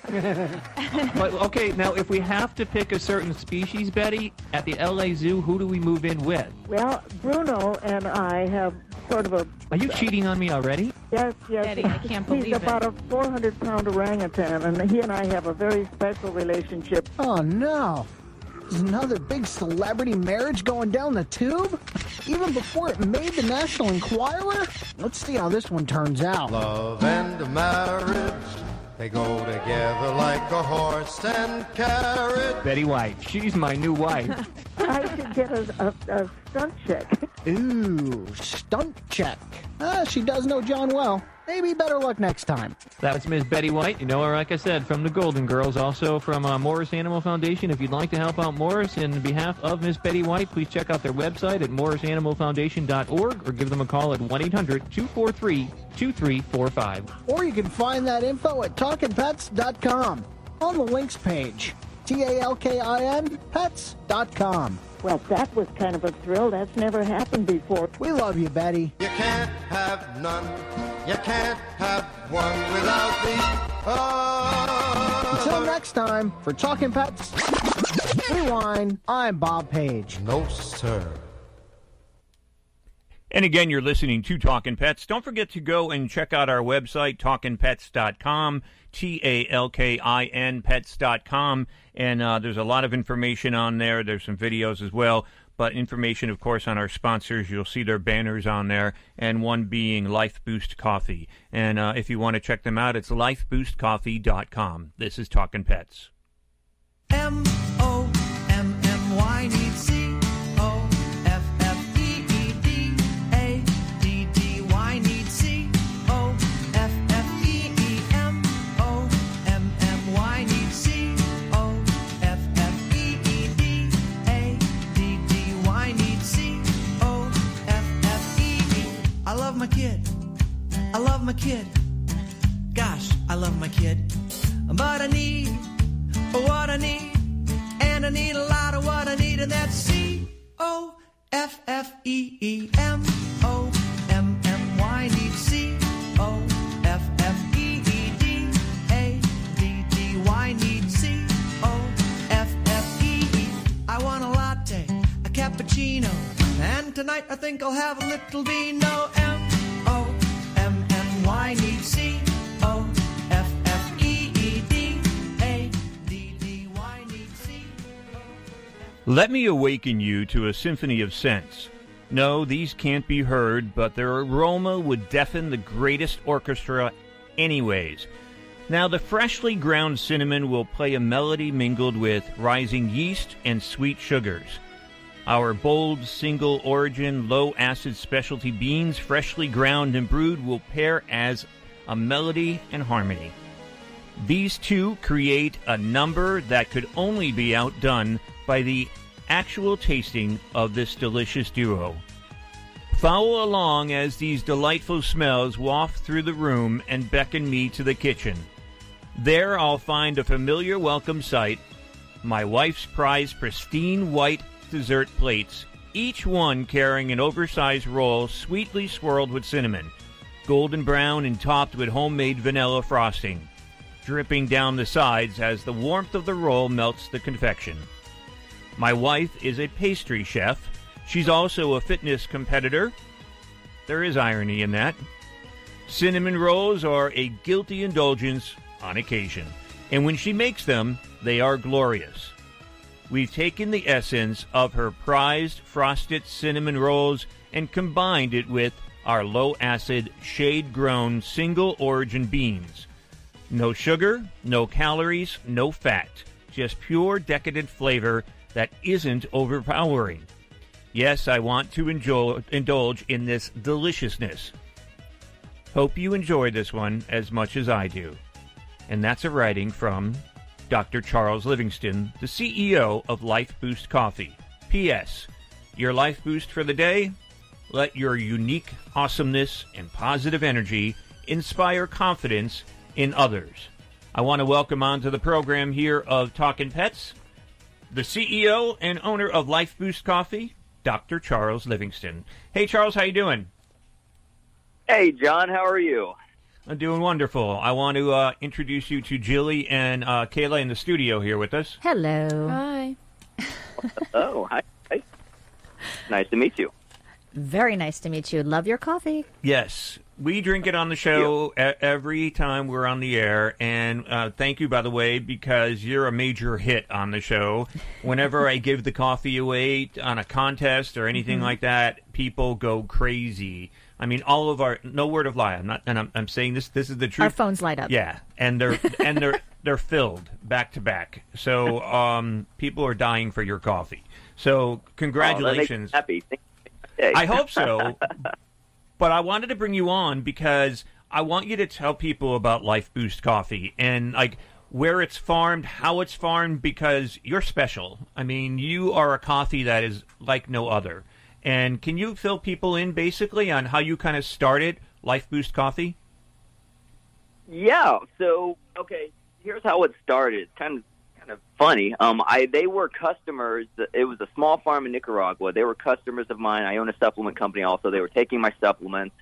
but okay, now if we have to pick a certain species, Betty, at the LA Zoo, who do we move in with? Well, Bruno and I have sort of a. Are you cheating on me already? Yes, yes. Betty, I can't He's believe it. about a 400 pound orangutan, and he and I have a very special relationship. Oh no. Is another big celebrity marriage going down the tube? Even before it made the National Enquirer? Let's see how this one turns out. Love and marriage, they go together like a horse and carriage. Betty White. She's my new wife. I should get a, a, a stunt check. Ooh, stunt check. Ah, she does know Jon well. Maybe better luck next time. That was Miss Betty White. You know her, like I said, from the Golden Girls. Also from uh, Morris Animal Foundation. If you'd like to help out Morris in behalf of Miss Betty White, please check out their website at morrisanimalfoundation.org or give them a call at 1-800-243-2345. Or you can find that info at talkingpets.com on the links page. T A L K I N pets.com. Well, that was kind of a thrill. That's never happened before. We love you, Betty. You can't have none, you can't have one without the other. Until next time, for Talking Pets Rewind, I'm Bob Page. No, sir. And again, you're listening to Talking Pets. Don't forget to go and check out our website, talkinpets.com, T A L K I N pets.com. And uh, there's a lot of information on there. There's some videos as well. But information, of course, on our sponsors. You'll see their banners on there, and one being Life Boost Coffee. And uh, if you want to check them out, it's lifeboostcoffee.com. This is Talking Pets. M O M M Y needs I love my kid. Gosh, I love my kid. But I need what I need, and I need a lot of what I need, and that's C O F F E E M O M M Y need C O F F E E D A D D Y need C O F F E E. I want a latte, a cappuccino, and tonight I think I'll have a little vino. M Need E E. Let me awaken you to a symphony of scents. No, these can't be heard, but their aroma would deafen the greatest orchestra, anyways. Now, the freshly ground cinnamon will play a melody mingled with rising yeast and sweet sugars. Our bold, single origin, low acid specialty beans, freshly ground and brewed, will pair as a melody and harmony. These two create a number that could only be outdone by the actual tasting of this delicious duo. Follow along as these delightful smells waft through the room and beckon me to the kitchen. There I'll find a familiar welcome sight my wife's prized pristine white dessert plates, each one carrying an oversized roll sweetly swirled with cinnamon, golden brown and topped with homemade vanilla frosting, dripping down the sides as the warmth of the roll melts the confection. My wife is a pastry chef. She's also a fitness competitor. There is irony in that. Cinnamon rolls are a guilty indulgence on occasion, and when she makes them, they are glorious. We've taken the essence of her prized frosted cinnamon rolls and combined it with our low acid, shade grown single origin beans. No sugar, no calories, no fat, just pure decadent flavor that isn't overpowering. Yes, I want to enjoy, indulge in this deliciousness. Hope you enjoy this one as much as I do. And that's a writing from Dr. Charles Livingston, the CEO of Life Boost Coffee. P.S. Your life boost for the day? Let your unique awesomeness and positive energy inspire confidence in others. I want to welcome onto the program here of Talking Pets the CEO and owner of Life Boost Coffee, Dr. Charles Livingston. Hey, Charles, how you doing? Hey, Jon, how are you? I'm doing wonderful. I want to uh, introduce you to Jilly and uh, Kayla in the studio here with us. Hello. Hi. Oh, hi. hi. Nice to meet you. Very nice to meet you. Love your coffee. Yes, we drink it on the show e- every time we're on the air. And uh, thank you, by the way, because you're a major hit on the show. Whenever I give the coffee away on a contest or anything Mhm. like that, people go crazy. I mean, all of our no word of lie. I'm not, and I'm, I'm saying this. This is the truth. Our phones light up. Yeah, and they're and they're they're filled back to back. So um, people are dying for your coffee. So Oh, that makes me congratulations. happy. I hope so. but I wanted to bring you on because I want you to tell people about Life Boost Coffee and like where it's farmed, how it's farmed, because you're special. I mean, you are a coffee that is like no other. And can you fill people in basically on how you kind of started Life Boost Coffee? Yeah. So, okay, here's how it started. Kind of kind of funny. Um, I they were customers. It was a small farm in Nicaragua. They were customers of mine. I own a supplement company also. They were taking my supplements,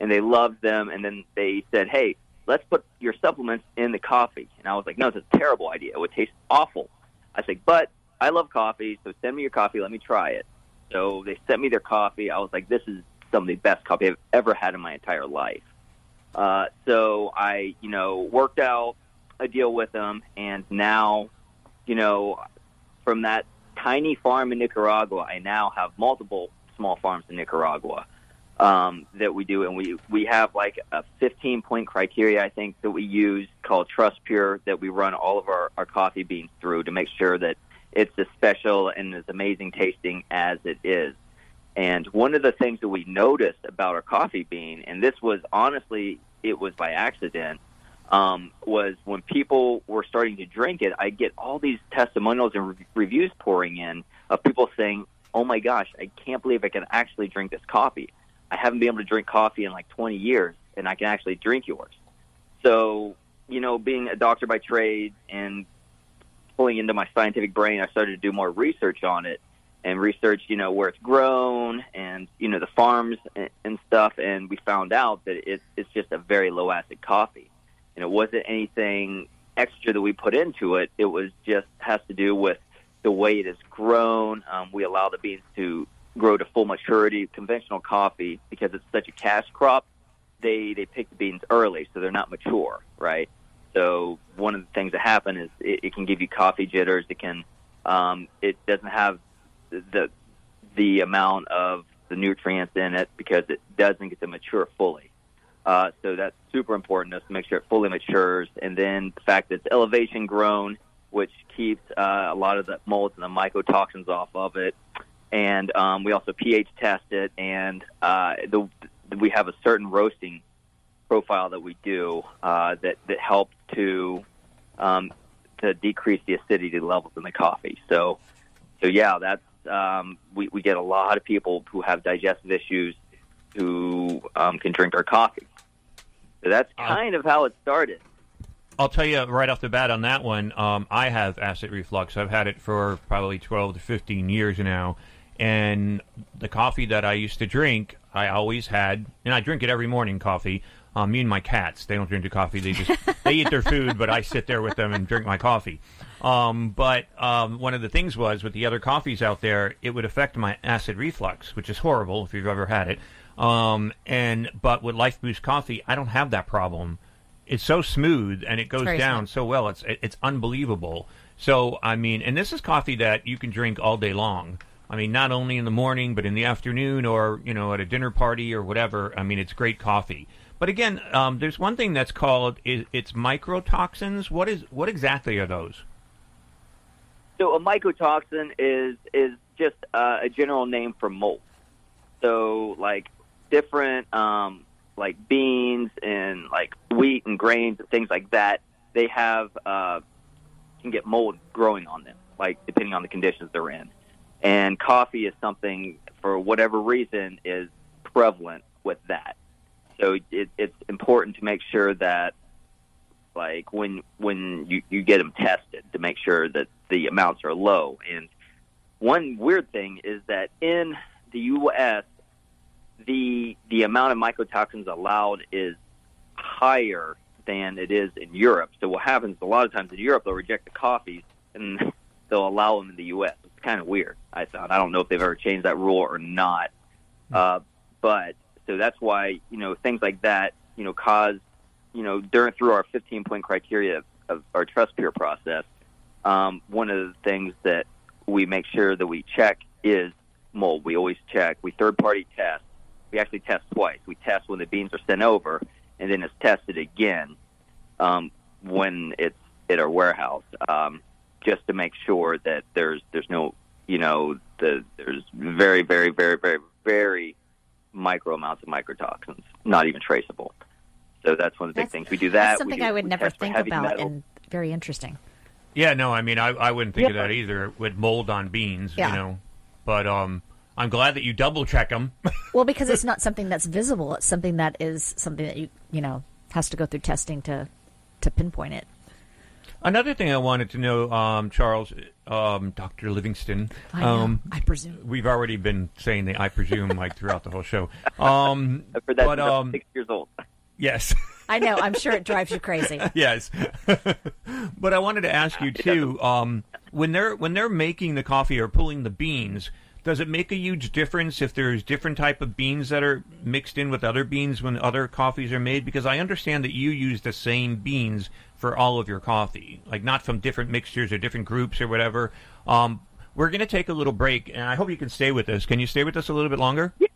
and they loved them. And then they said, "Hey, let's put your supplements in the coffee." And I was like, "No, it's a terrible idea. It would taste awful." I said, "But I love coffee, so send me your coffee. Let me try it." So they sent me their coffee. I was like, "This is some of the best coffee I've ever had in my entire life." Uh, so I, you know, worked out a deal with them, and now, you know, from that tiny farm in Nicaragua, I now have multiple small farms in Nicaragua um, that we do, and we we have like a 15 point criteria I think that we use called Trust Pure that we run all of our, our coffee beans through to make sure that it's as special and as amazing tasting as it is. And one of the things that we noticed about our coffee bean, and this was honestly, it was by accident, um, was when people were starting to drink it, I get all these testimonials and re- reviews pouring in of people saying, "Oh my gosh, I can't believe I can actually drink this coffee. I haven't been able to drink coffee in like 20 years, and I can actually drink yours." So, you know, being a doctor by trade and pulling into my scientific brain, I started to do more research on it and research, you know, where it's grown and you know the farms and, stuff. And we found out that it, it's just a very low acid coffee, and it wasn't anything extra that we put into it. It was just has to do with the way it is grown. Um, we allow the beans to grow to full maturity. Conventional coffee, because it's such a cash crop, they they pick the beans early, so they're not mature, right? So one of the things that happen is it, it can give you coffee jitters. It can um, it doesn't have the the amount of the nutrients in it because it doesn't get to mature fully. Uh, so that's super important just to make sure it fully matures. And then the fact that it's elevation grown, which keeps uh, a lot of the molds and the mycotoxins off of it. And um, we also pH test it, and uh, the, we have a certain roasting profile that we do uh, that that helps to um, to decrease the acidity levels in the coffee. So, so yeah, that's um, we we get a lot of people who have digestive issues who um, can drink our coffee. So that's kind of how it started. I'll tell you right off the bat on that one. Um, I have acid reflux. I've had it for probably 12 to 15 years now. And the coffee that I used to drink, I always had, and I drink it every morning. Coffee. Um, me and my cats, they don't drink the coffee. They just they eat their food, but I sit there with them and drink my coffee. Um, but um, one of the things was with the other coffees out there, it would affect my acid reflux, which is horrible if you've ever had it. Um, and but with Life Boost coffee, I don't have that problem. It's so smooth and it goes down so well. It's it, it's unbelievable. So I mean, and this is coffee that you can drink all day long. I mean, not only in the morning, but in the afternoon, or you know, at a dinner party or whatever. I mean, it's great coffee. But again, um, there's one thing that's called it's mycotoxins. What is what exactly are those? So a mycotoxin is is just uh, a general name for mold. So like different um, like beans and like wheat and grains and things like that, they have uh, can get mold growing on them, like depending on the conditions they're in. And coffee is something, for whatever reason, is prevalent with that. So it, it's important to make sure that, like when when you, you get them tested, to make sure that the amounts are low. And one weird thing is that in the U.S., the the amount of mycotoxins allowed is higher than it is in Europe. So what happens a lot of times in Europe, they'll reject the coffees and they'll allow them in the U.S. It's kind of weird. I found. I don't know if they've ever changed that rule or not. Uh, but so that's why you know things like that you know cause you know during through our 15 point criteria of, of our trust peer process. Um, one of the things that we make sure that we check is mold. We always check. We third party test. We actually test twice. We test when the beans are sent over, and then it's tested again um, when it's at our warehouse, um, just to make sure that there's there's no you know the there's very very very very very micro amounts of mycotoxins, not even traceable. So that's one of the big things. We do that. That's something do- I would never think about, metal. and very interesting. Yeah, no, I mean, I, I wouldn't think of that either with mold on beans, Yeah. you know. But um, I'm glad that you double check them. Well, because it's not something that's visible; it's something that is something that you you know has to go through testing to to pinpoint it. Another thing I wanted to know, um, Charles, um, Dr. Livingston. I know, um, I presume. We've already been saying the I presume like throughout the whole show. Um, I've that but, since I was um, six years old. yes. I know. I'm sure it drives you crazy. yes. but I wanted to ask you too. Um, when they're when they're making the coffee or pulling the beans, does it make a huge difference if there's different type of beans that are mixed in with other beans when other coffees are made? Because I understand that you use the same beans for all of your coffee, like not from different mixtures or different groups or whatever. Um, we're going to take a little break, and I hope you can stay with us. Can you stay with us a little bit longer? Yeah.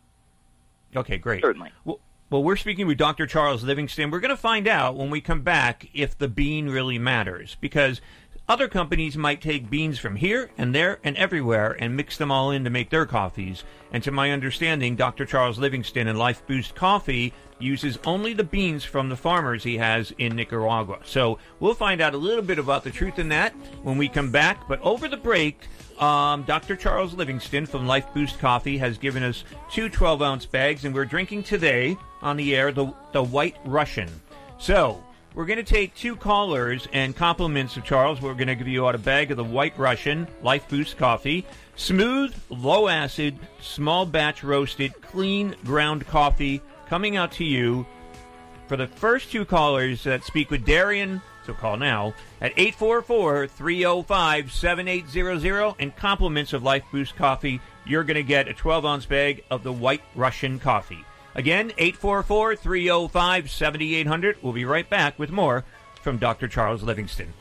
Okay, great. Certainly. Well, well, we're speaking with Dr. Charles Livingston. We're going to find out when we come back if the bean really matters because other companies might take beans from here and there and everywhere and mix them all in to make their coffees. And to my understanding, Dr. Charles Livingston and Life Boost Coffee uses only the beans from the farmers he has in Nicaragua. So we'll find out a little bit about the truth in that when we come back. But over the break, um, Dr. Charles Livingston from Life Boost Coffee has given us two 12 ounce bags, and we're drinking today on the air the, the White Russian. So, we're going to take two callers and compliments of Charles. We're going to give you out a bag of the White Russian Life Boost Coffee. Smooth, low acid, small batch roasted, clean ground coffee coming out to you for the first two callers that speak with Darian, so call now at 844 305 7800 and compliments of Life Boost Coffee. You're going to get a 12 ounce bag of the White Russian coffee. Again, 844 305 7800. We'll be right back with more from Dr. Charles Livingston.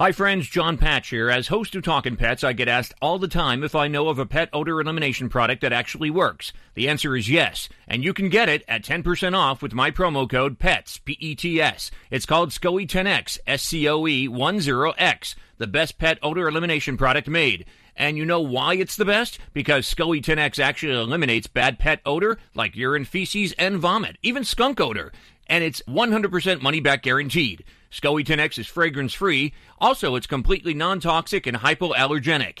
Hi, friends. Jon Patch here. As host of Talking Pets, I get asked all the time if I know of a pet odor elimination product that actually works. The answer is yes, and you can get it at 10% off with my promo code PETS, P-E-T-S. It's called SCOE 10X, S-C-O-E 10X, the best pet odor elimination product made. And you know why it's the best? Because SCOE 10X actually eliminates bad pet odor like urine, feces, and vomit, even skunk odor. And it's 100% money back guaranteed. SCOE 10X is fragrance free. Also, it's completely non toxic and hypoallergenic.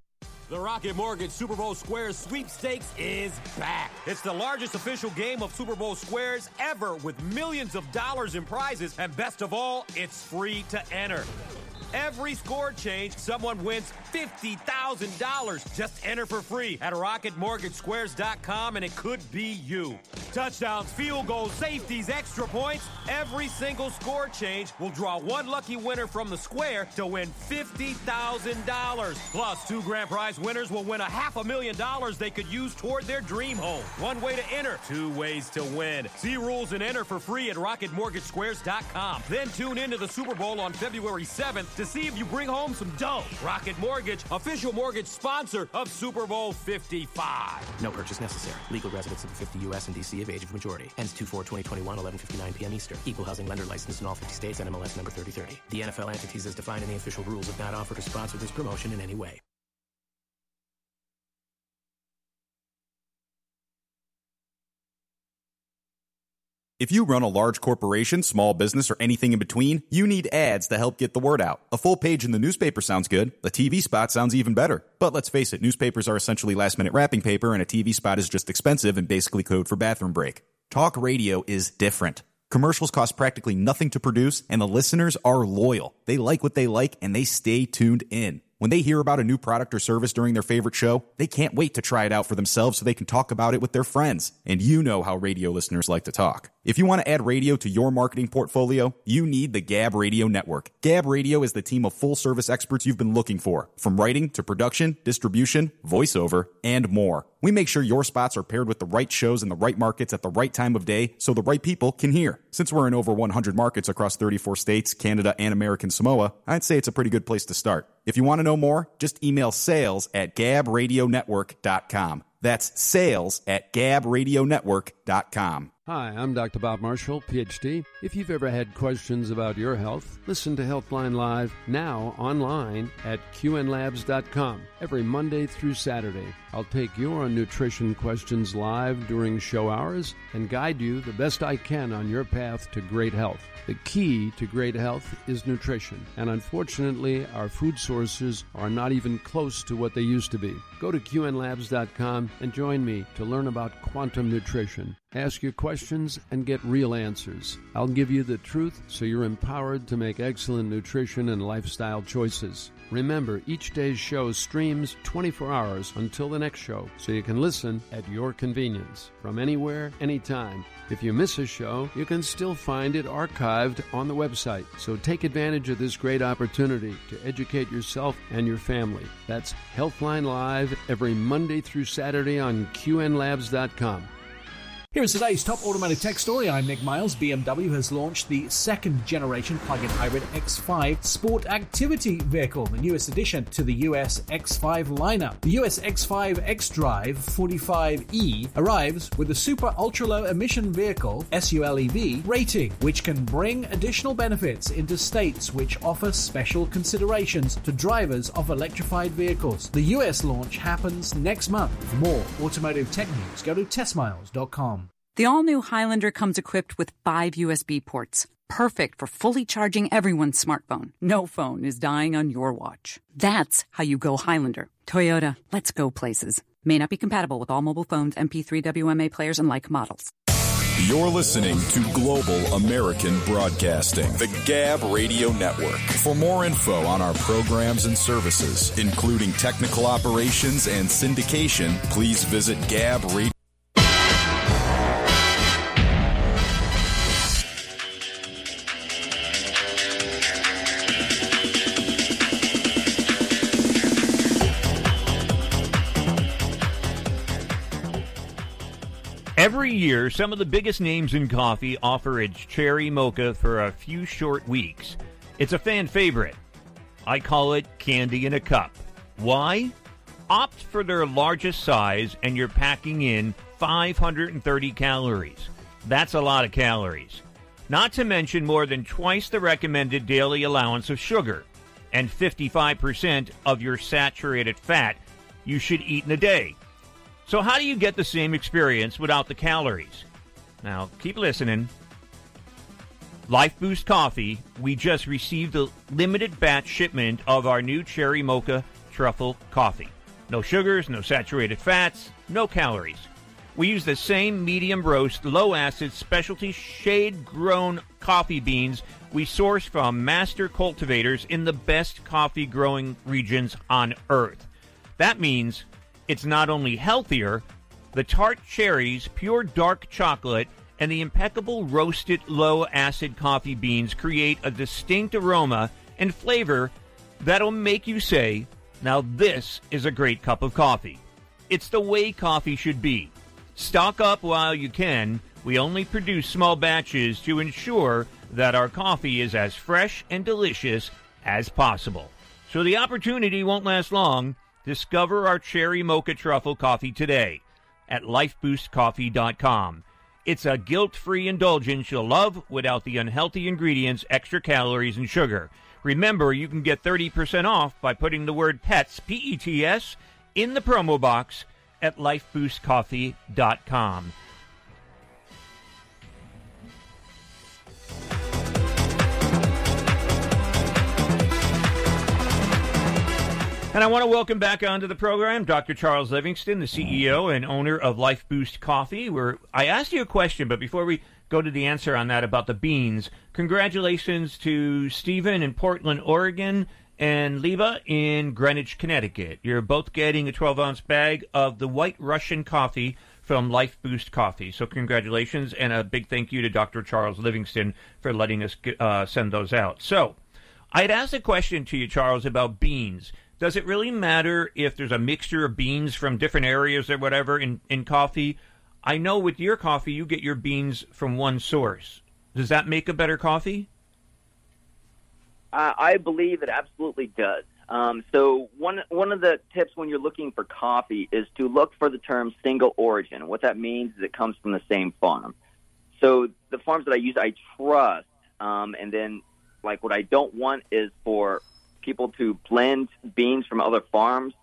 The Rocket Mortgage Super Bowl Squares sweepstakes is back. It's the largest official game of Super Bowl Squares ever with millions of dollars in prizes, and best of all, it's free to enter. Every score change, someone wins $50,000. Just enter for free at RocketMortgageSquares.com and it could be you. Touchdowns, field goals, safeties, extra points. Every single score change will draw one lucky winner from the square to win $50,000. Plus, two grand prize winners will win a half a million dollars they could use toward their dream home. One way to enter, two ways to win. See rules and enter for free at rocketmortgagesquares.com. Then tune into the Super Bowl on February 7th to see if you bring home some dough. Rocket Mortgage, official mortgage sponsor of Super Bowl 55. No purchase necessary. Legal residents of the 50 U.S. and D.C. of age of majority. Ends 2-4-2021, 11.59 p.m. Eastern. Equal housing lender licensed in all 50 states and MLS number 3030. The NFL entities as defined in the official rules have not offered to sponsor this promotion in any way. If you run a large corporation, small business, or anything in between, you need ads to help get the word out. A full page in the newspaper sounds good. A TV spot sounds even better. But let's face it, newspapers are essentially last minute wrapping paper, and a TV spot is just expensive and basically code for bathroom break. Talk radio is different. Commercials cost practically nothing to produce, and the listeners are loyal. They like what they like, and they stay tuned in. When they hear about a new product or service during their favorite show, they can't wait to try it out for themselves so they can talk about it with their friends. And you know how radio listeners like to talk. If you want to add radio to your marketing portfolio, you need the Gab Radio Network. Gab Radio is the team of full service experts you've been looking for, from writing to production, distribution, voiceover, and more. We make sure your spots are paired with the right shows in the right markets at the right time of day so the right people can hear. Since we're in over 100 markets across 34 states, Canada, and American Samoa, I'd say it's a pretty good place to start. If you want to know more, just email sales at gabradionetwork.com. That's sales at gabradionetwork.com. Hi, I'm Dr. Bob Marshall, PhD. If you've ever had questions about your health, listen to Healthline Live now online at qnlabs.com every Monday through Saturday. I'll take your nutrition questions live during show hours and guide you the best I can on your path to great health. The key to great health is nutrition, and unfortunately, our food sources are not even close to what they used to be. Go to qnlabs.com and join me to learn about quantum nutrition. Ask your questions and get real answers. I'll give you the truth so you're empowered to make excellent nutrition and lifestyle choices. Remember, each day's show streams 24 hours until the next show, so you can listen at your convenience from anywhere, anytime. If you miss a show, you can still find it archived on the website. So take advantage of this great opportunity to educate yourself and your family. That's Healthline Live every Monday through Saturday on QNLabs.com. Here's today's top automotive tech story. I'm Nick Miles. BMW has launched the second generation plug in hybrid X5 sport activity vehicle, the newest addition to the US X5 lineup. The US X5 X Drive 45E arrives with a super ultra low emission vehicle SULEV rating, which can bring additional benefits into states which offer special considerations to drivers of electrified vehicles. The US launch happens next month. For more automotive tech news, go to testmiles.com. The all new Highlander comes equipped with five USB ports, perfect for fully charging everyone's smartphone. No phone is dying on your watch. That's how you go Highlander. Toyota, let's go places. May not be compatible with all mobile phones, MP3 WMA players, and like models. You're listening to Global American Broadcasting, the Gab Radio Network. For more info on our programs and services, including technical operations and syndication, please visit Gab Radio. Every year, some of the biggest names in coffee offer its cherry mocha for a few short weeks. It's a fan favorite. I call it candy in a cup. Why? Opt for their largest size and you're packing in 530 calories. That's a lot of calories. Not to mention more than twice the recommended daily allowance of sugar and 55% of your saturated fat you should eat in a day. So, how do you get the same experience without the calories? Now, keep listening. Life Boost Coffee, we just received a limited batch shipment of our new Cherry Mocha Truffle Coffee. No sugars, no saturated fats, no calories. We use the same medium roast, low acid, specialty shade grown coffee beans we source from master cultivators in the best coffee growing regions on earth. That means it's not only healthier, The tart cherries, pure dark chocolate, and the impeccable roasted low acid coffee beans create a distinct aroma and flavor that'll make you say, now this is a great cup of coffee. It's the way coffee should be. Stock up while you can. We only produce small batches to ensure that our coffee is as fresh and delicious as possible. So the opportunity won't last long. Discover our cherry mocha truffle coffee today at lifeboostcoffee.com. It's a guilt-free indulgence you'll love without the unhealthy ingredients, extra calories, and sugar. Remember, you can get 30% off by putting the word PETS, P-E-T-S, in the promo box at lifeboostcoffee.com. And I want to welcome back onto the program Dr. Charles Livingston, the CEO and owner of Life Boost Coffee. Where I asked you a question, but before we go to the answer on that about the beans, congratulations to Stephen in Portland, Oregon, and Leva in Greenwich, Connecticut. You're both getting a 12 ounce bag of the White Russian coffee from Life Boost Coffee. So congratulations, and a big thank you to Dr. Charles Livingston for letting us uh, send those out. So. I'd asked a question to you, Charles, about beans. Does it really matter if there's a mixture of beans from different areas or whatever in, in coffee? I know with your coffee, you get your beans from one source. Does that make a better coffee? I I believe it absolutely does. Um, so one one of the tips when you're looking for coffee is to look for the term single origin. What that means is it comes from the same farm. So the farms that I use, I trust. Um, and then, like, what I don't want is for people to blend beans from other farms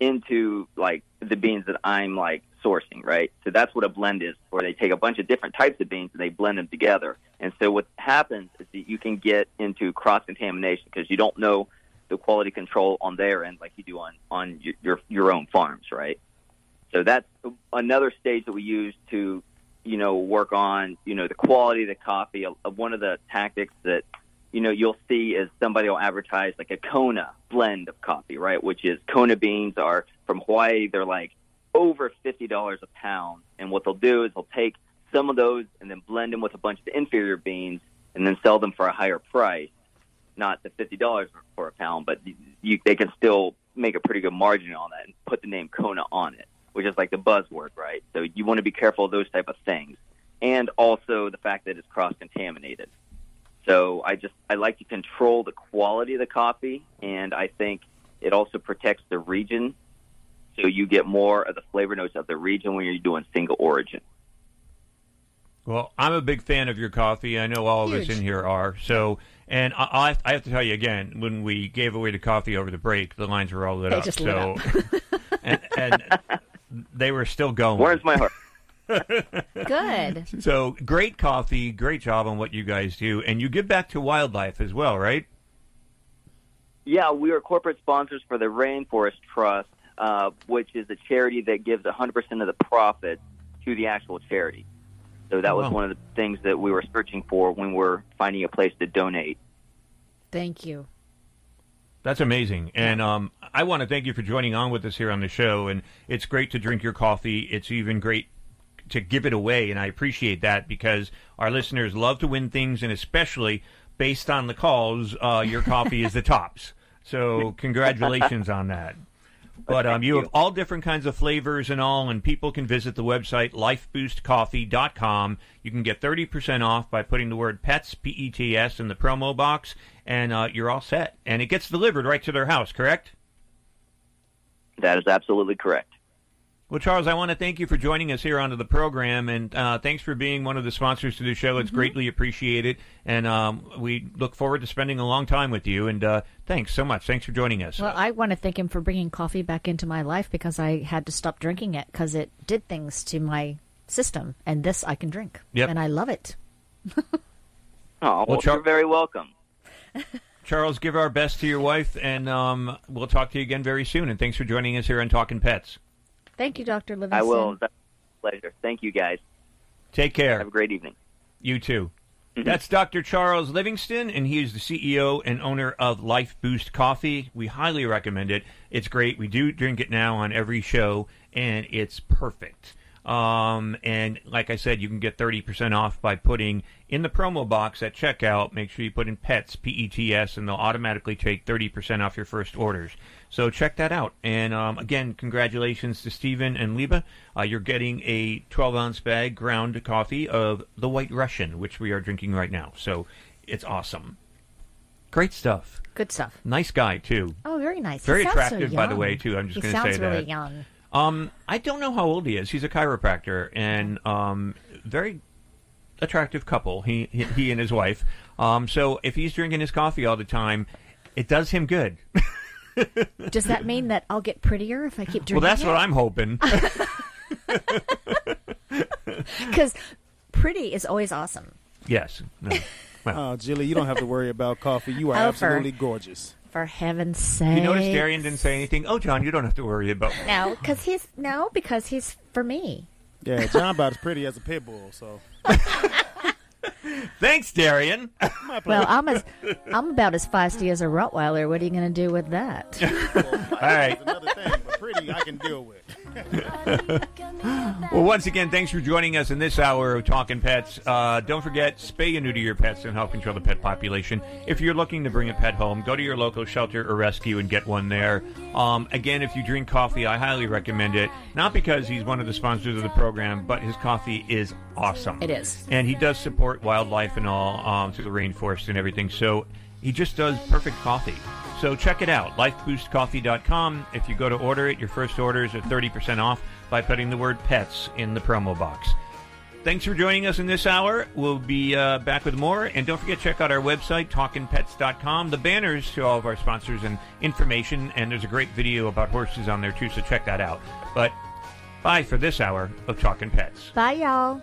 into like the beans that I'm like sourcing, right? So that's what a blend is, where they take a bunch of different types of beans and they blend them together. And so what happens is that you can get into cross contamination because you don't know the quality control on their end like you do on on your your, own farms, right? So that's another stage that we use to, you know, work on, you know, the quality of the coffee. One of the tactics that, you know, you'll see is somebody will advertise like a Kona blend of coffee, right? Which is Kona beans are from Hawaii. They're like over fifty dollars a pound, and what they'll do is they'll take some of those and then blend them with a bunch of inferior beans, and then sell them for a higher price. Not the fifty dollars for a pound, but you, they can still make a pretty good margin on that and put the name Kona on it, which is like the buzzword, right? So you want to be careful of those type of things, and also the fact that it's cross contaminated. So I just I like to control the quality of the coffee, and I think it also protects the region, so you get more of the flavor notes of the region when you're doing single origin. Well, I'm a big fan of your coffee. I know all of us in here are. So, and I, I, I have to tell you again, when we gave away the coffee over the break, the lines were all lit They up. just lit so, up. and, and they were still going. Warms my heart. Good. So great coffee, great job on what you guys do, and you give back to wildlife as well, right? Yeah, we are corporate sponsors for the Rainforest Trust, uh, which is a charity that gives 100% of the profits to the actual charity. So that was Wow. one of the things that we were searching for when we were finding a place to donate. Thank you. That's amazing, and um, I want to thank you for joining on with us here on the show. And it's great to drink your coffee. It's even great to give it away, and I appreciate that because our listeners love to win things, and especially based on the calls, uh, your coffee is the tops. So congratulations on that. But um, you have all different kinds of flavors and all, and people can visit the website lifeboostcoffee.com. You can get 30% off by putting the word PETS, P E T S, in the promo box, and uh, you're all set. And it gets delivered right to their house, correct? That is absolutely correct. Well, Charles, I want to thank you for joining us here onto the program, and uh, thanks for being one of the sponsors to the show. It's greatly appreciated, and um, we look forward to spending a long time with you. And uh, thanks so much. Thanks for joining us. Well, I want to thank him for bringing coffee back into my life because I had to stop drinking it because it did things to my system, and this I can drink, Yep. and I love it. Oh, well, Well, Char- you're very welcome. Charles, give our best to your wife, and um, we'll talk to you again very soon. And thanks for joining us here on Talking Pets. Thank you, Doctor Livingston. I will. That's a pleasure. Thank you, guys. Take care. Have a great evening. You too. That's Dr. Charles Livingston, and he is the CEO and owner of Life Boost Coffee. We highly recommend it. It's great. We do drink it now on every show, and it's perfect. Um, and like I said, you can get 30% off by putting in the promo box at checkout. Make sure you put in PETS, P E T S, and they'll automatically take 30% off your first orders. So check that out. And um, again, congratulations to Stephen and Liba. Uh, you're getting a 12 ounce bag ground coffee of the White Russian, which we are drinking right now. So it's awesome. Great stuff. Good stuff. Nice guy, too. Oh, very nice. Very sounds so attractive, by the way, too. I'm just going to say sounds really that. young. Um, I don't know how old he is. He's a chiropractor and um, very attractive couple. He he, he and his wife. Um, so if he's drinking his coffee all the time, it does him good. Does that mean that I'll get prettier if I keep drinking? well, that's what I'm hoping. Because pretty is always awesome. yes. No. Well, Oh, Jilly, you don't have to worry about coffee. You are Oh, for- absolutely gorgeous. For heaven's sake. you notice Darian didn't say anything. Oh, Jon, you don't have to worry about. No, because he's no, because he's for me. Yeah, Jon about as pretty as a pit bull. So Thanks, Darian. Well, I'm as I'm about as feisty as a Rottweiler. What are you going to do with that? All right. another thing, but pretty I can deal with. Well, once again, thanks for joining us in this hour of Talking Pets. Uh, don't forget, spay and neuter your pets and help control the pet population. If you're looking to bring a pet home, go to your local shelter or rescue and get one there. Um, again, if you drink coffee, I highly recommend it. Not because he's one of the sponsors of the program, but his coffee is awesome. It is. And he does support wildlife and all um, through the rainforest and everything. So he just does perfect coffee. So check it out, lifeboostcoffee.com. If you go to order it, your first order is at 30% off by putting the word pets in the promo box. Thanks for joining us in this hour. We'll be uh, back with more. And don't forget, check out our website, talkingpets.com. The banners to all of our sponsors and information. And there's a great video about horses on there, too, so check that out. But bye for this hour of Talking Pets. Bye, y'all.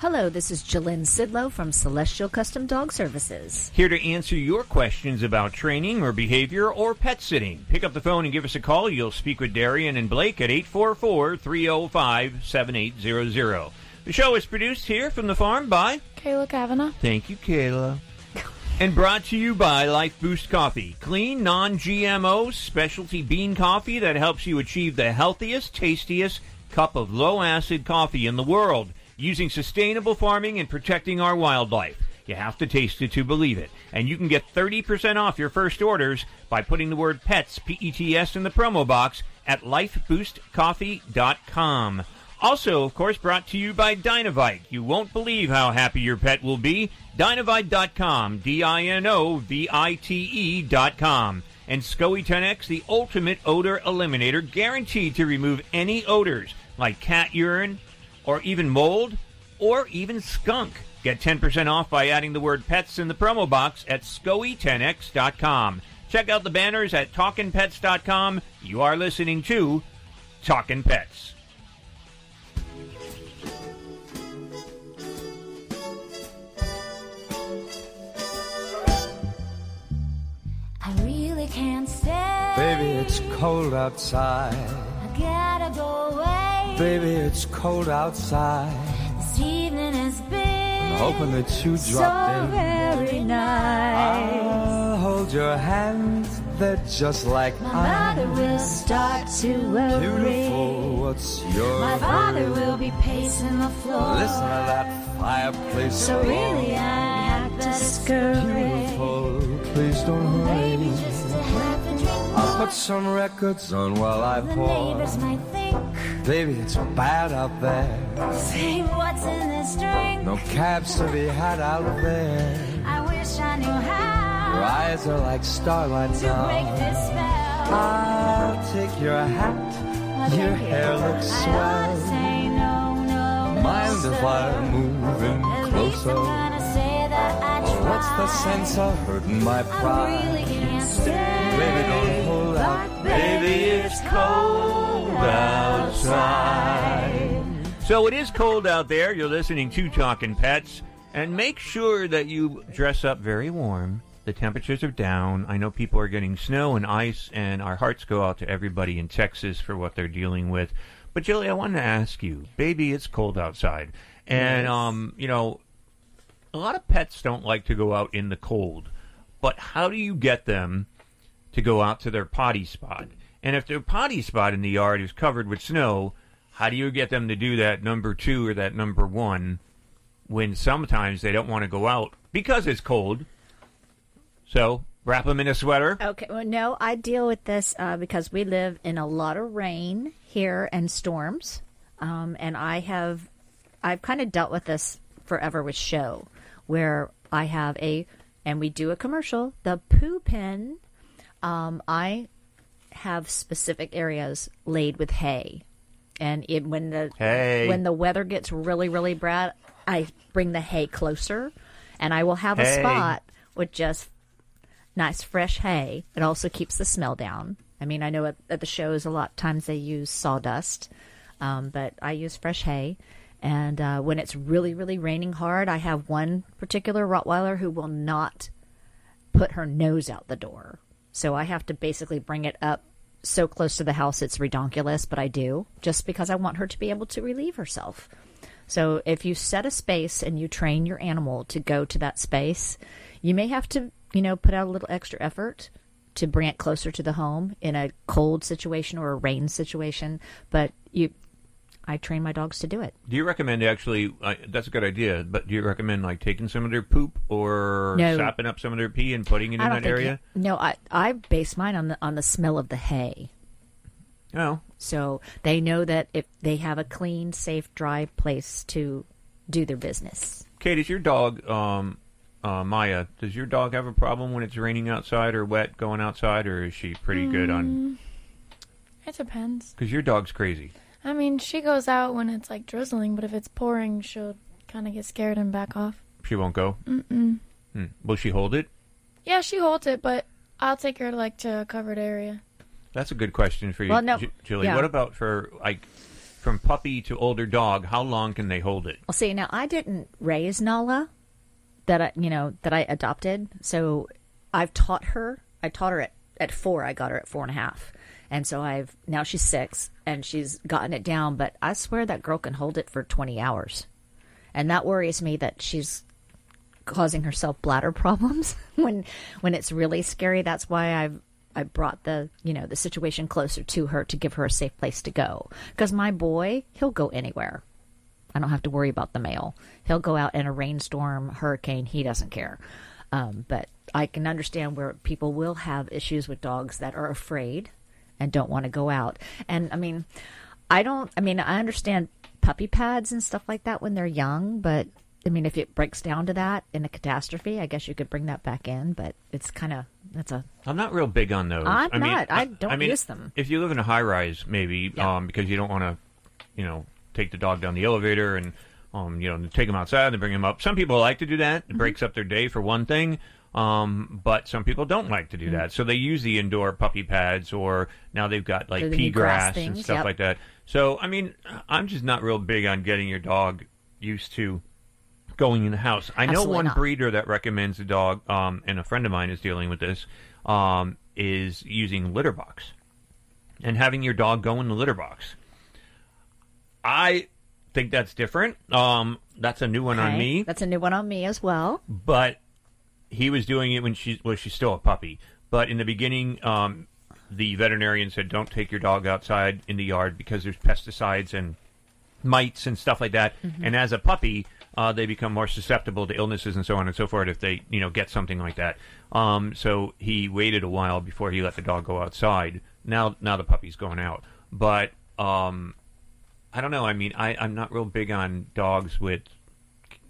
Hello, this is Jalyn Sidlow from Celestial Custom Dog Services. here to answer your questions about training or behavior or pet sitting. Pick up the phone and give us a call. You'll speak with Darian and Blake at 844 305 7800. The show is produced here from the farm by Kayla Kavanaugh. Thank you, Kayla. And brought to you by Life Boost Coffee. Clean, non GMO, specialty bean coffee that helps you achieve the healthiest, tastiest cup of low acid coffee in the world using sustainable farming and protecting our wildlife. You have to taste it to believe it. And you can get 30% off your first orders by putting the word PETS, P E T S, in the promo box at lifeboostcoffee.com. Also, of course, brought to you by Dinovite. You won't believe how happy your pet will be. Dinovite.com, D-I-N-O-V-I-T-E dot com. And SCOE 10X, the ultimate odor eliminator, guaranteed to remove any odors like cat urine or even mold or even skunk. Get 10% off by adding the word pets in the promo box at SCOE10X.com. Check out the banners at TalkinPets.com. You are listening to Talkin' Pets. I really can't stay. Baby, it's cold outside. I gotta go away. Baby, it's cold outside. This evening has been I'm hoping that you so dropped in. very nice. I'll hold your hand they're just like My mother will start to worry. Beautiful, what's your My father hurry? will be pacing the floor. Listen to that fireplace. So really, I have to scurry. Beautiful, please don't hurry. Maybe put some records on while I The pour. neighbors might think, Baby, it's bad out there. say what's in this drink. No cabs to be had out there. I wish I knew how. Your eyes are like starlight to now. break this spell. I'll take your hat. Your hair looks I swell. say no, no, Mind if. I'm moving At closer? I'm gonna say that I tried. what's the sense of hurting my pride? I really can't stay. Baby, don't hold. Baby, it's cold outside. So it is cold out there. You're listening to Talking Pets. And make sure that you dress up very warm. The temperatures are down. I know people are getting snow and ice, and our hearts go out to everybody in Texas for what they're dealing with. But, Julie, I wanted to ask you, baby, it's cold outside. And, Yes. um, you know, a lot of pets don't like to go out in the cold. But how do you get them to go out to their potty spot? And if their potty spot in the yard is covered with snow, how do you get them to do that number two or that number one when sometimes they don't want to go out because it's cold? So wrap them in a sweater. Okay, well, no, I deal with this uh, because we live in a lot of rain here and storms, um, and I have, I've kind of dealt with this forever with show, where I have a, and we do a commercial, the poo pen. Um, I have specific areas laid with hay, and it, when the when the weather gets really really bad, I bring the hay closer, and I will have a spot with just nice fresh hay. It also keeps the smell down. I mean, I know at, at the shows a lot of times they use sawdust, um, but I use fresh hay. And uh, when it's really, really raining hard, I have one particular Rottweiler who will not put her nose out the door. So I have to basically bring it up so close to the house it's redonkulous, but I do just because I want her to be able to relieve herself. So if you set a space and you train your animal to go to that space, you may have to, you know, put out a little extra effort to bring it closer to the home in a cold situation or a rain situation, but you I train my dogs to do it. Do you recommend actually? Uh, that's a good idea. But do you recommend like taking some of their poop or No. sapping up some of their pee and putting it I in that area? you- no, I I base mine on the on the smell of the hay. Oh, So they know that if they have a clean, safe, dry place to do their business. Kate, is your dog um, uh, Maya? Does your dog have a problem when it's raining outside or wet going outside, or is she pretty good on? Mm, It depends. Because your dog's crazy. I mean, she goes out when it's like drizzling, but if it's pouring, she'll kind of get scared and back off. She won't go. Mm-mm. Hmm. Will she hold it? Yeah, she holds it, but I'll take her like to a covered area. That's a good question for you, Well, no, Ju- Julie. yeah. What about for like from puppy to older dog? How long can they hold it? Well, see, now I didn't raise Nala, that I, you know, that I adopted. So I've taught her. I taught her at, at four. I got her at four and a half, and so I've now she's six, and she's gotten it down. But I swear that girl can hold it for twenty hours, and that worries me that she's causing herself bladder problems when when it's really scary. That's why I've I brought the you know the situation closer to her to give her a safe place to go. Because my boy, he'll go anywhere. I don't have to worry about the mail. He'll go out in a rainstorm, hurricane. He doesn't care. Um, but I can understand where people will have issues with dogs that are afraid and don't want to go out. And I mean, I don't. I mean, I understand puppy pads and stuff like that when they're young, but I mean, if it breaks down to that in a catastrophe, I guess you could bring that back in. But it's kind of that's a I'm not real big on those. I'm I mean, not. I don't I mean, use them. If you live in a high rise, maybe um, because you don't want to, you know, take the dog down the elevator and um, you know, take them outside and bring them up. Some people like to do that. It Mm-hmm. breaks up their day for one thing. Um, but some people don't like to do Mm-hmm. that, so they use the indoor puppy pads, or now they've got like pea grass grass and stuff yep. like that. So, I mean, I'm just not real big on getting your dog used to going in the house. I know one not. breeder that recommends the dog, um, and a friend of mine is dealing with this, um, is using litter box and having your dog go in the litter box. I think that's different. Um, that's a new one on me, That's a new one on me as well. but he was doing it when she well, she's still a puppy, But in the beginning, um, the veterinarian said, "Don't take your dog outside in the yard because there's pesticides and mites and stuff like that." Mhm. And as a puppy, uh, they become more susceptible to illnesses and so on and so forth if they, you know, get something like that. Um, so he waited a while before he let the dog go outside. Now, now the puppy's going out, but um, I don't know. I mean, I, I'm not real big on dogs with,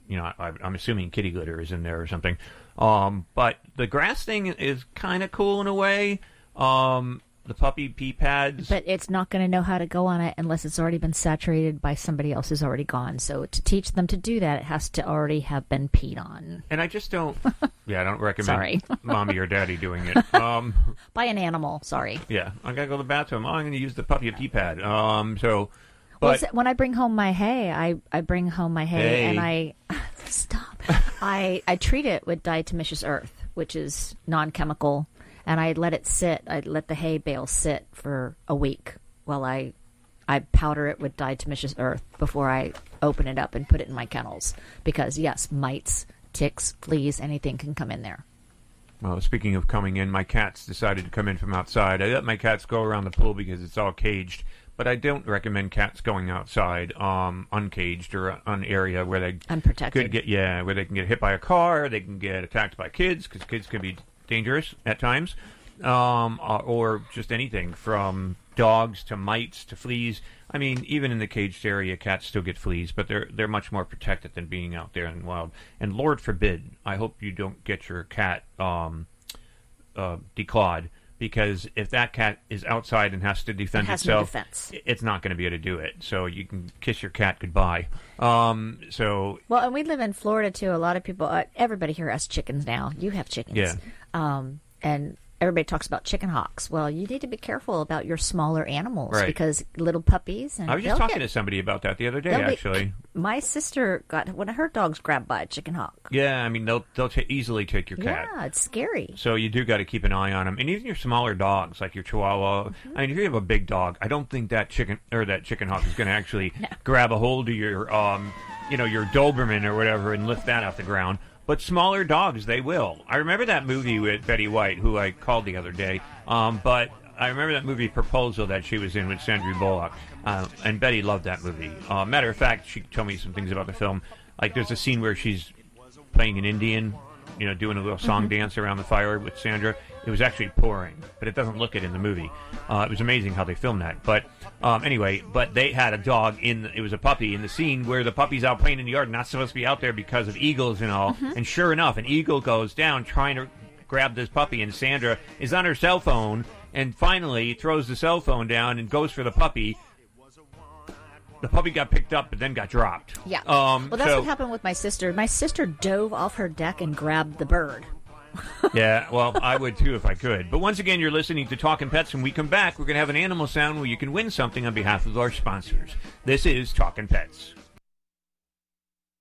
you know, I, I'm assuming kitty litter is in there or something. Um, but the grass thing is kind of cool in a way. Um, the puppy pee pads. But it's not going to know how to go on it unless it's already been saturated by somebody else who's already gone. So to teach them to do that, it has to already have been peed on And I just don't. Yeah, I don't recommend Sorry. mommy or daddy doing it. Um, by an animal. Sorry. yeah, I gotta go to the bathroom. Oh, I'm gonna use the puppy pee pad. Um, so, but so when I bring home my hay, I, I bring home my hay Hay. and I stop. I I treat it with diatomaceous earth, which is non-chemical, and I let it sit. I let the hay bale sit for a week while I I powder it with diatomaceous earth before I open it up and put it in my kennels because yes, mites, ticks, fleas, anything can come in there. Well, speaking of coming in, my cats decided to come in from outside. I let my cats go around the pool because it's all caged, but I don't recommend cats going outside um, uncaged or an area where they Unprotected. could get yeah, where they can get hit by a car, they can get attacked by kids because kids can be dangerous at times, um, uh, or just anything from dogs to mites to fleas. I mean, even in the caged area, cats still get fleas, but they're they're much more protected than being out there in the wild. And Lord forbid, I hope you don't get your cat um, uh, declawed because if that cat is outside and has to defend It has no itself, defense. it's not going to be able to do it. So you can kiss your cat goodbye. Um, so Well, and we live in Florida too. A lot of people, uh, everybody here has chickens now. You have chickens. Yeah. Um, and everybody talks about chicken hawks. Well, you need to be careful about your smaller animals Right. because little puppies. And I was just talking get- to somebody about that the other day, they'll be- actually. my sister got one of her dogs grabbed by a chicken hawk. Yeah, I mean they'll they'll ta easily take your cat. Yeah, it's scary. So you do got to keep an eye on them, and even your smaller dogs, like your Chihuahua. Mm-hmm. I mean, if you have a big dog, I don't think that chicken or that chicken hawk is going to actually grab a hold of your, um, you know, your Doberman or whatever and lift that off the ground. But smaller dogs, they will. I remember that movie with Betty White, who I called the other day. Um, but I remember that movie Proposal that she was in with Sandra Bullock, uh, and Betty loved that movie. Uh, matter of fact, she told me some things about the film. Like there's a scene where she's playing an Indian, you know, doing a little song Mhm. dance around the fire with Sandra. It was actually pouring, but it doesn't look it in the movie. Uh, it was amazing how they filmed that. But um, anyway, but they had a dog in. It was a puppy in the scene where the puppy's out playing in the yard, not supposed to be out there because of eagles and all. Mhm. And sure enough, an eagle goes down trying to grab this puppy, and Sandra is on her cell phone. And finally, throws the cell phone down and goes for the puppy. The puppy got picked up, but then got dropped. Yeah. Um, well, that's so- what happened with my sister. My sister dove off her deck and grabbed the bird. yeah, well, I would too if I could. But once again, you're listening to Talking Pets. When we come back, we're going to have an animal sound where you can win something on behalf of our sponsors. This is Talking Pets.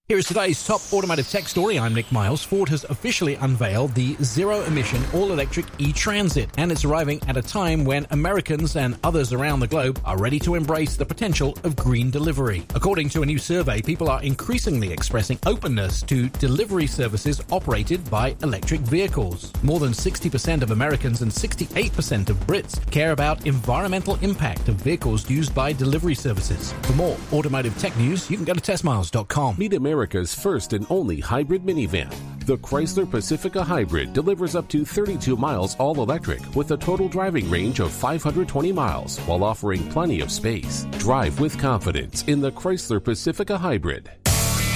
Here is today's top automotive tech story. I'm Nick Miles. Ford has officially unveiled the zero emission all electric e Transit, and it's arriving at a time when Americans and others around the globe are ready to embrace the potential of green delivery. According to a new survey, people are increasingly expressing openness to delivery services operated by electric vehicles. More than 60% of Americans and 68% of Brits care about environmental impact of vehicles used by delivery services. For more automotive tech news, you can go to testmiles.com. Meet America's first and only hybrid minivan. The Chrysler Pacifica Hybrid delivers up to 32 miles all electric with a total driving range of 520 miles while offering plenty of space. Drive with confidence in the Chrysler Pacifica Hybrid.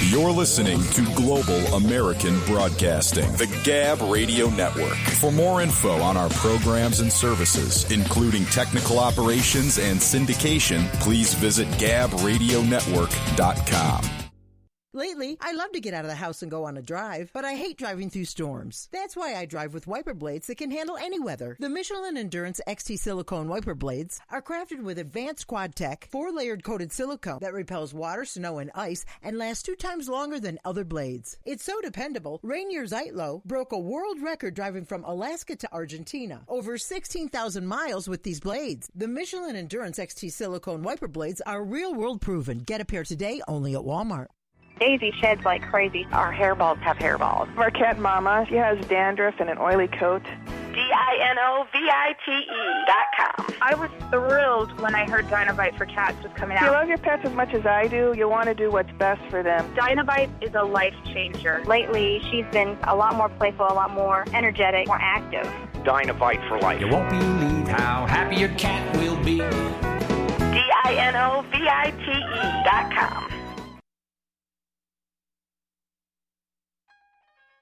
You're listening to Global American Broadcasting, the Gab Radio Network. For more info on our programs and services, including technical operations and syndication, please visit gabradionetwork.com. Lately, I love to get out of the house and go on a drive, but I hate driving through storms. That's why I drive with wiper blades that can handle any weather. The Michelin Endurance XT silicone wiper blades are crafted with advanced quad tech, four layered coated silicone that repels water, snow, and ice and lasts two times longer than other blades. It's so dependable, Rainer Zietlow broke a world record driving from Alaska to Argentina. Over 16,000 miles with these blades. The Michelin Endurance XT silicone wiper blades are real world proven. Get a pair today only at Walmart. Daisy sheds like crazy. Our hairballs have hairballs. Our cat Mama, she has dandruff and an oily coat. D-I-N-O-V-I-T-E dot com. I was thrilled when I heard Dinovite for Cats was coming If out. you love your pets as much as I do, you want to do what's best for them. Dinovite is a life changer. Lately, she's been a lot more playful, a lot more energetic, more active. Dinovite for life. You won't believe how happy your cat will be. D-I-N-O-V-I-T-E dot com.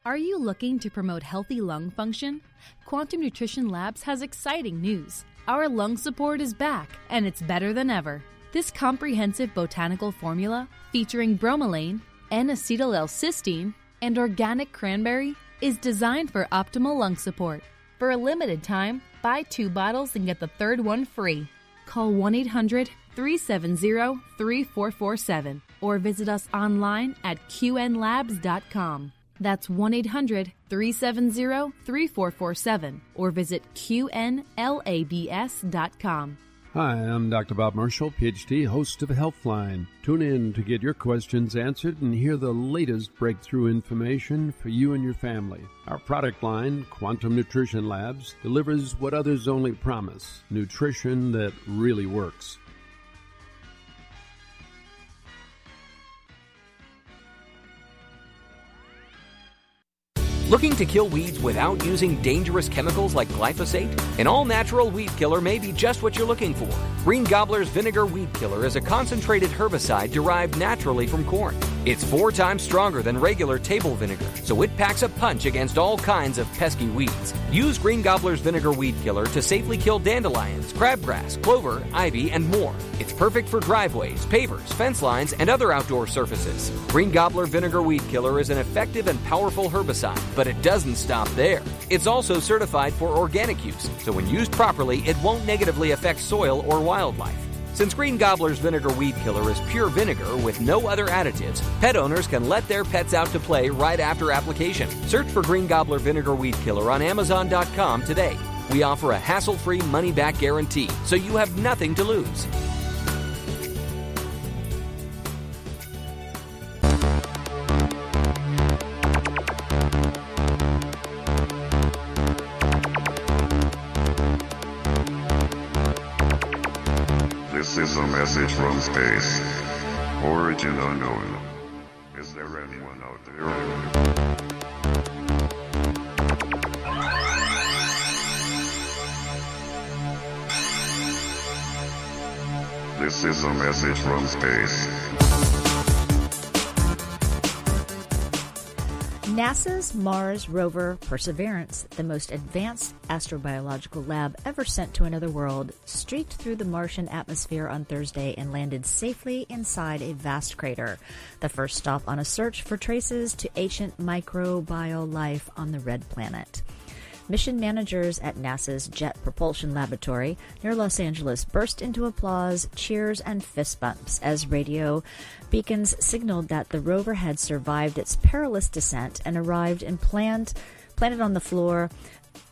Are you looking to promote healthy lung function? Quantum Nutrition Labs has exciting news. Our lung support is back, and it's better than ever. This comprehensive botanical formula, featuring bromelain, N-acetyl L-cysteine, and organic cranberry, is designed for optimal lung support. For a limited time, buy two bottles and get the third one free. Call 1 800 370 3447 or visit us online at qnlabs.com. That's 1 800 370 3447 or visit qnlabs.com. Hi, I'm Dr. Bob Marshall, PhD, host of Healthline. Tune in to get your questions answered and hear the latest breakthrough information for you and your family. Our product line, Quantum Nutrition Labs, delivers what others only promise nutrition that really works. Looking to kill weeds without using dangerous chemicals like glyphosate? An all natural weed killer may be just what you're looking for. Green Gobbler's Vinegar Weed Killer is a concentrated herbicide derived naturally from corn. It's four times stronger than regular table vinegar, so it packs a punch against all kinds of pesky weeds. Use Green Gobbler's Vinegar Weed Killer to safely kill dandelions, crabgrass, clover, ivy, and more. It's perfect for driveways, pavers, fence lines, and other outdoor surfaces. Green Gobbler Vinegar Weed Killer is an effective and powerful herbicide, but it doesn't stop there. It's also certified for organic use, so when used properly, it won't negatively affect soil or wildlife. Since Green Gobbler's Vinegar Weed Killer is pure vinegar with no other additives, pet owners can let their pets out to play right after application. Search for Green Gobbler Vinegar Weed Killer on Amazon.com today. We offer a hassle free money back guarantee, so you have nothing to lose. Is a message from space. Origin unknown. Is there anyone out there? This is a message from space. NASA's Mars rover Perseverance, the most advanced astrobiological lab ever sent to another world, streaked through the Martian atmosphere on Thursday and landed safely inside a vast crater, the first stop on a search for traces to ancient microbial life on the red planet. Mission managers at NASA's Jet Propulsion Laboratory near Los Angeles burst into applause, cheers, and fist bumps as radio beacons signaled that the rover had survived its perilous descent and arrived in planned, planted on the floor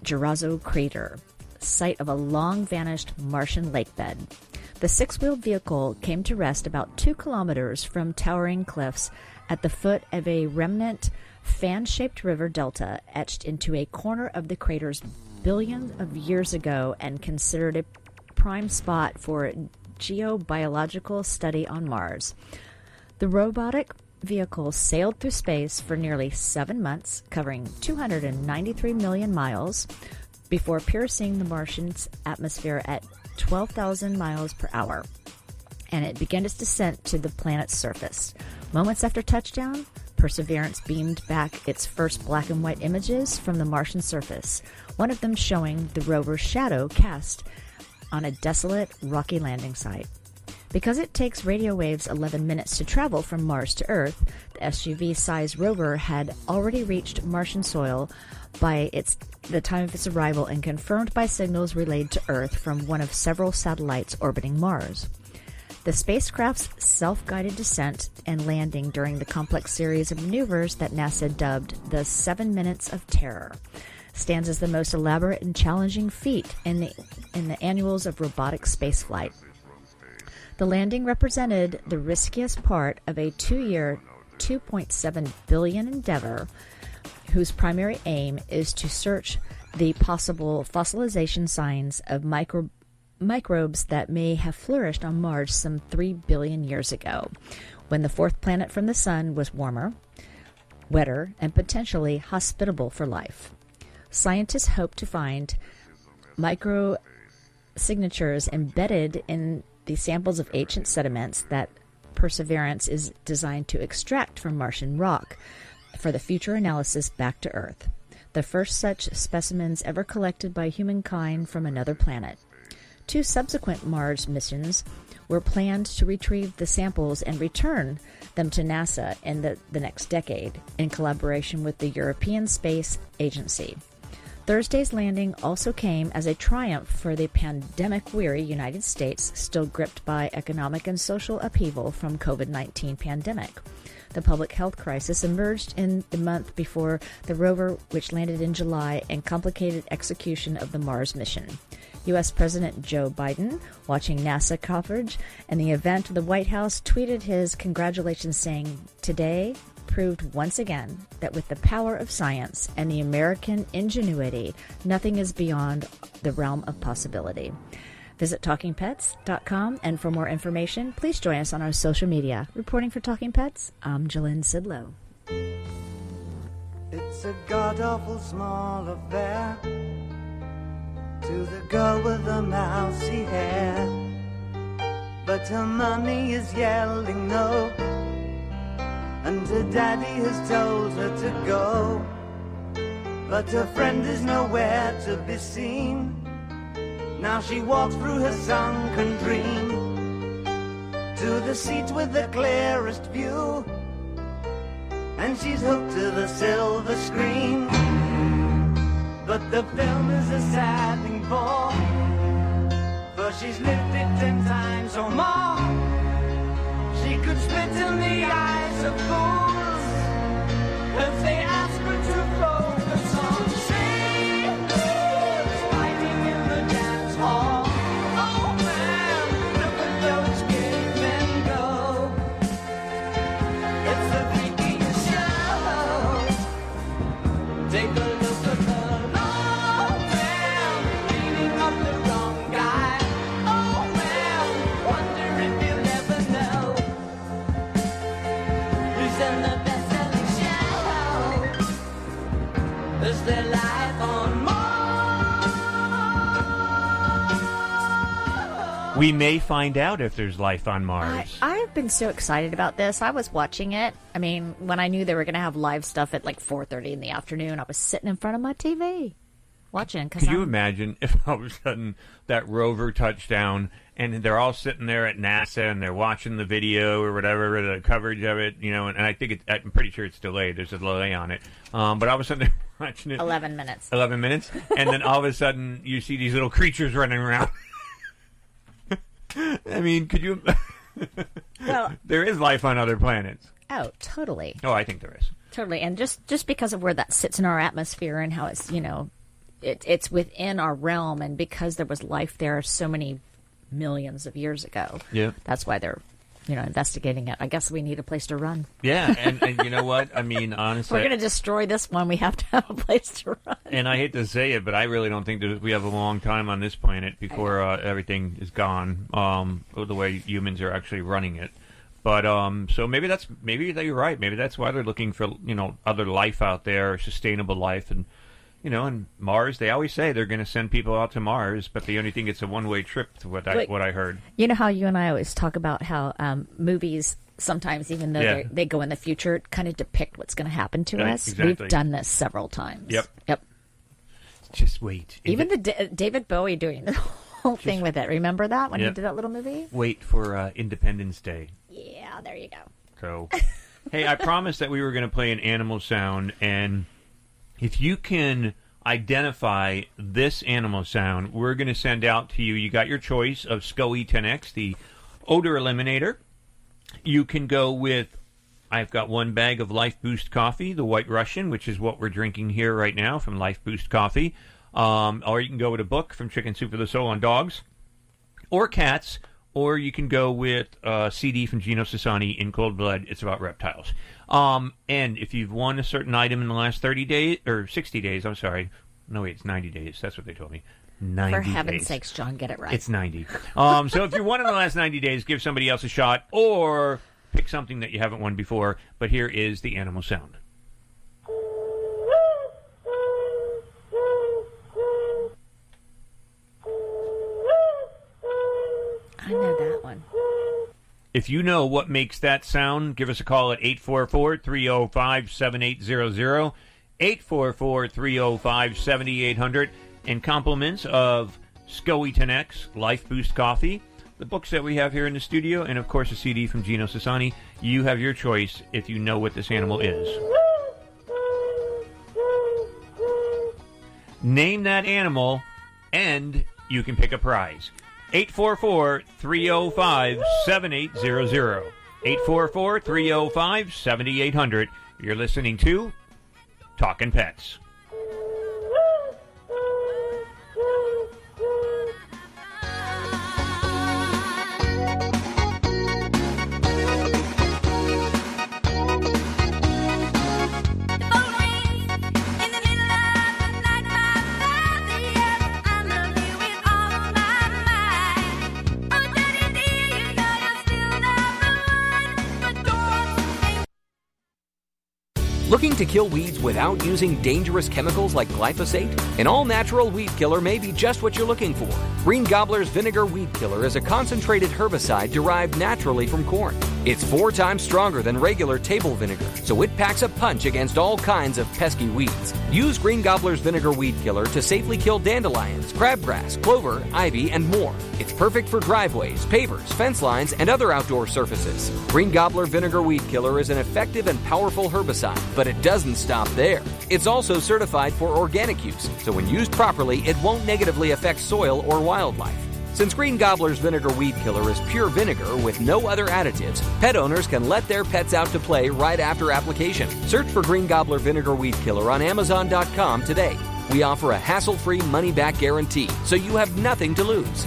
Jezero Crater, site of a long vanished Martian lakebed. The six wheeled vehicle came to rest about two kilometers from towering cliffs at the foot of a remnant fan shaped river delta etched into a corner of the crater's billions of years ago and considered a prime spot for geobiological study on Mars. The robotic vehicle sailed through space for nearly seven months, covering 293 million miles, before piercing the Martian's atmosphere at 12,000 miles per hour. And it began its descent to the planet's surface. Moments after touchdown, Perseverance beamed back its first black and white images from the Martian surface, one of them showing the rover's shadow cast on a desolate, rocky landing site. Because it takes radio waves 11 minutes to travel from Mars to Earth, the SUV sized rover had already reached Martian soil by its, the time of its arrival and confirmed by signals relayed to Earth from one of several satellites orbiting Mars. The spacecraft's self guided descent and landing during the complex series of maneuvers that NASA dubbed the Seven Minutes of Terror stands as the most elaborate and challenging feat in the, in the annuals of robotic spaceflight. The landing represented the riskiest part of a two year, 2.7 billion endeavor whose primary aim is to search the possible fossilization signs of micro, microbes that may have flourished on Mars some 3 billion years ago, when the fourth planet from the Sun was warmer, wetter, and potentially hospitable for life. Scientists hope to find micro signatures embedded in the samples of ancient sediments that Perseverance is designed to extract from Martian rock for the future analysis back to Earth. The first such specimens ever collected by humankind from another planet. Two subsequent Mars missions were planned to retrieve the samples and return them to NASA in the, the next decade in collaboration with the European Space Agency. Thursday's landing also came as a triumph for the pandemic weary United States, still gripped by economic and social upheaval from COVID-19 pandemic. The public health crisis emerged in the month before the rover, which landed in July, and complicated execution of the Mars mission. U.S. President Joe Biden, watching NASA coverage and the event, the White House tweeted his congratulations, saying, Today proved once again that with the power of science and the American ingenuity, nothing is beyond the realm of possibility. Visit TalkingPets.com, and for more information, please join us on our social media. Reporting for Talking Pets, I'm Jalyn Sidlow. It's a god awful small affair to the girl with the mousy hair. But her mommy is yelling no, and her daddy has told her to go. But her friend is nowhere to be seen. Now she walks through her sunken dream to the seat with the clearest view and she's hooked to the silver screen. But the film is a sad thing for she's lived it ten times or more. She could spit in the eyes of fools if they ask We may find out if there's life on Mars. I, I've been so excited about this. I was watching it. I mean, when I knew they were going to have live stuff at like 4:30 in the afternoon, I was sitting in front of my TV watching. Cause Could you I'm- imagine if all of a sudden that rover touchdown and they're all sitting there at NASA and they're watching the video or whatever, the coverage of it, you know, and, and I think it, I'm pretty sure it's delayed. There's a delay on it. Um, but all of a sudden they're watching it. 11 minutes. 11 minutes. And then all of a sudden you see these little creatures running around. I mean, could you. Well- there is life on other planets. Oh, totally. Oh, I think there is. Totally, and just just because of where that sits in our atmosphere and how it's you know, it, it's within our realm, and because there was life there so many millions of years ago. Yeah. that's why they're you know investigating it. I guess we need a place to run. Yeah, and, and you know what? I mean, honestly. We're going to destroy this one. We have to have a place to run. And I hate to say it, but I really don't think that we have a long time on this planet before uh, everything is gone. Um, the way humans are actually running it. But um, so maybe that's maybe that you're right. Maybe that's why they're looking for you know other life out there, sustainable life, and you know, and Mars. They always say they're going to send people out to Mars, but the only thing it's a one way trip. To what I what I heard. You know how you and I always talk about how um, movies sometimes, even though Yeah. they they go in the future, kind of depict what's going to happen to Right, us. exactly. We've done this several times. Yep. Yep. Just wait. Even the D- David Bowie doing the whole thing with it. Remember that when Yep. he did that little movie? Wait for uh, Independence Day. Yeah, there you go. So, hey, I promised that we were going to play an animal sound, and if you can identify this animal sound, we're going to send out to you. You got your choice of SCOE 10X, the odor eliminator. You can go with. I've got one bag of Life Boost coffee, the White Russian, which is what we're drinking here right now from Life Boost coffee. Um, or you can go with a book from Chicken Soup for the Soul on dogs or cats, or you can go with a CD from Gino Sassani in Cold Blood. It's about reptiles. Um, and if you've won a certain item in the last 30 days, or 60 days, I'm sorry, No, wait, it's 90 days. That's what they told me. 90 For heaven's days. sakes, Jon, get it right. It's 90. Um, so if you won in the last 90 days, give somebody else a shot or pick something that you haven't won before. But here is the animal sound. I know that one. If you know what makes that sound, give us a call at 844 305 7800. 844 305 7800. And compliments of SCOE 10X Life Boost Coffee, the books that we have here in the studio, and of course a CD from Gino Sassani. You have your choice if you know what this animal is. Name that animal, and you can pick a prize. 844 305 7800. 844 305 7800. You're listening to Talking Pets. Looking to kill weeds without using dangerous chemicals like glyphosate? An all natural weed killer may be just what you're looking for. Green Gobbler's Vinegar Weed Killer is a concentrated herbicide derived naturally from corn. It's four times stronger than regular table vinegar, so it packs a punch against all kinds of pesky weeds. Use Green Gobbler's Vinegar Weed Killer to safely kill dandelions, crabgrass, clover, ivy, and more. It's perfect for driveways, pavers, fence lines, and other outdoor surfaces. Green Gobbler Vinegar Weed Killer is an effective and powerful herbicide, but it doesn't stop there. It's also certified for organic use, so when used properly, it won't negatively affect soil or wildlife. Since Green Gobbler's Vinegar Weed Killer is pure vinegar with no other additives, pet owners can let their pets out to play right after application. Search for Green Gobbler Vinegar Weed Killer on Amazon.com today. We offer a hassle free money back guarantee, so you have nothing to lose.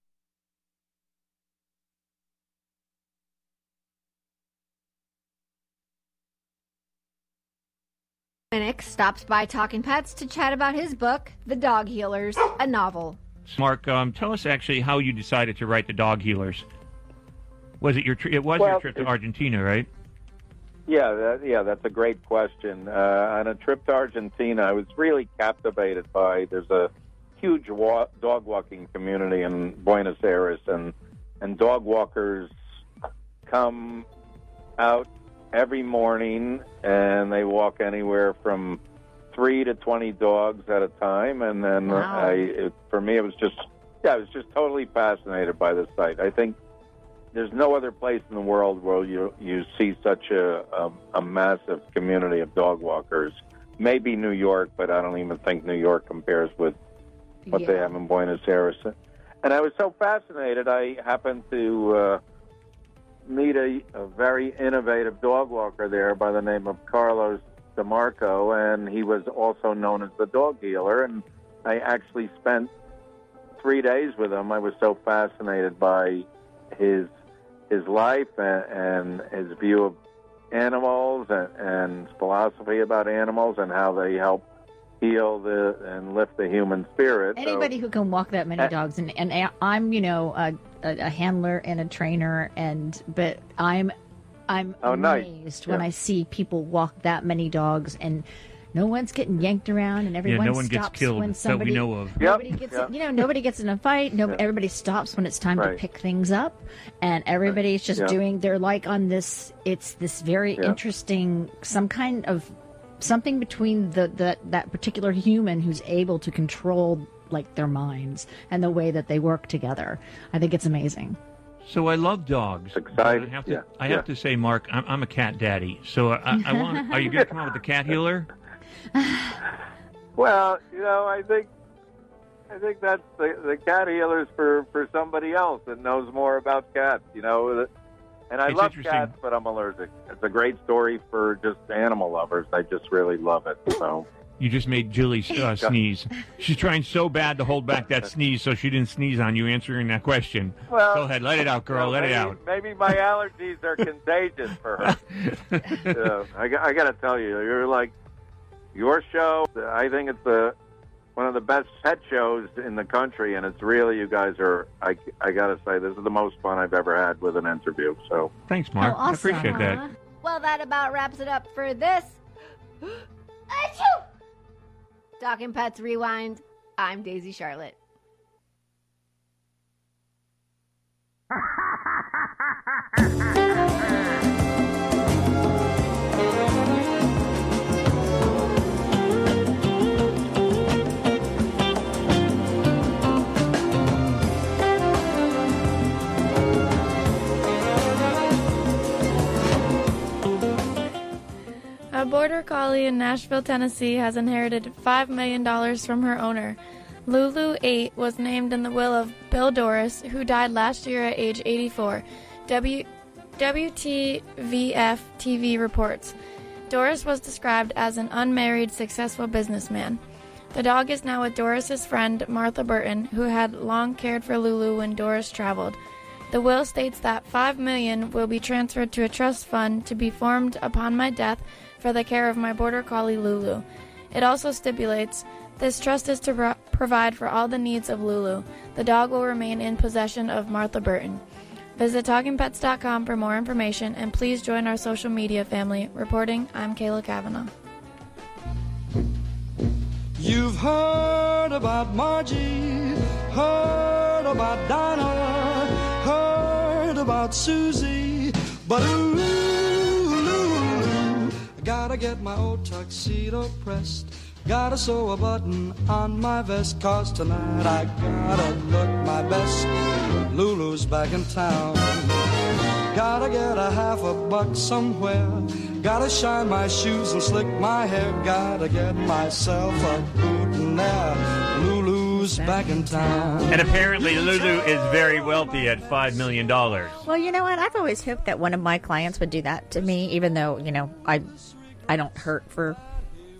Clinic stops by Talking Pets to chat about his book, The Dog Healers, a novel. Mark, um, tell us actually how you decided to write the Dog Healers. Was it your? Tri- it was Well, your trip to Argentina, right? Yeah, that, yeah, that's a great question. Uh, on a trip to Argentina, I was really captivated by. There's a huge wa- dog walking community in Buenos Aires, and and dog walkers come out every morning, and they walk anywhere from three to twenty dogs at a time. And then Wow. I, it, for me, it was just, yeah, I was just totally fascinated by the site. I think there's no other place in the world where you you see such a a, a massive community of dog walkers. Maybe New York, but I don't even think New York compares with what they have in Buenos Aires. And I was so fascinated. I happened to uh, meet a, a very innovative dog walker there by the name of Carlos DeMarco, and he was also known as the dog healer. And I actually spent three days with him. I was so fascinated by his his life and, and his view of animals and, and his philosophy about animals and how they help heal the and lift the human spirit. So- Anybody who can walk that many dogs, and, and I'm, you know, a, a, a handler and a trainer, and but I'm, I'm Oh, nice. amazed when Yeah. I see people walk that many dogs, and no one's getting yanked around, and everyone yeah, no one gets stops killed when that we know of. Yep, Nobody gets, yep. you know, nobody gets in a fight. No, Yeah. everybody stops when it's time Right. to pick things up, and everybody's just Yeah. doing. They're like on this. It's this very Yeah. interesting, some kind of something between the, the that particular human who's able to control like their minds and the way that they work together. I think it's amazing. So I love dogs. exciting. I have to. Yeah, I yeah. have to say, Mark, I'm, I'm a cat daddy. So I, I want. Are you going to come up with the cat healer? Well, you know, I think I think that's the, the cat healers for for somebody else that knows more about cats. You know, and I It's love cats, but I'm allergic. It's a great story for just animal lovers. I just really love it. So You just made Julie uh, sneeze. She's trying so bad to hold back that sneeze so she didn't sneeze on you answering that question. Well, Go ahead, let it out, girl. you know, let maybe, it out. Maybe my allergies are contagious for her. Yeah, I, got- I got to tell you, you're like your show. I think it's the one of the best pet shows in the country, and it's really you guys are. I I got to say, this is the most fun I've ever had with an interview. So thanks, Mark. I appreciate that. Well, that about wraps it up for this. Achoo! Talking Pets Rewind. I'm Daisy Charlotte. A border collie in Nashville, Tennessee has inherited $5 million from her owner. Lulu 8 was named in the will of Bill Doris, who died last year at age 84. W- WTVF TV reports. Doris was described as an unmarried, successful businessman. The dog is now with Doris's friend Martha Burton, who had long cared for Lulu when Doris traveled. The will states that 5 million will be transferred to a trust fund to be formed upon my death for the care of my border collie Lulu. It also stipulates this trust is to pro- provide for all the needs of Lulu. The dog will remain in possession of Martha Burton. Visit talkingpets.com for more information and please join our social media family. Reporting, I'm Kayla Kavanaugh. You've heard about Margie, heard about Dinah, heard about Susie, but ooh, gotta get my old tuxedo pressed. Gotta sew a button on my vest, cause tonight I gotta look my best. Lulu's back in town. Gotta get a half a buck somewhere. Gotta shine my shoes and slick my hair. Gotta get myself a boot in there. Lulu's back in town. And apparently, Lulu is very wealthy at $5 million. Well, you know what? I've always hoped that one of my clients would do that to me, even though you know I, I don't hurt for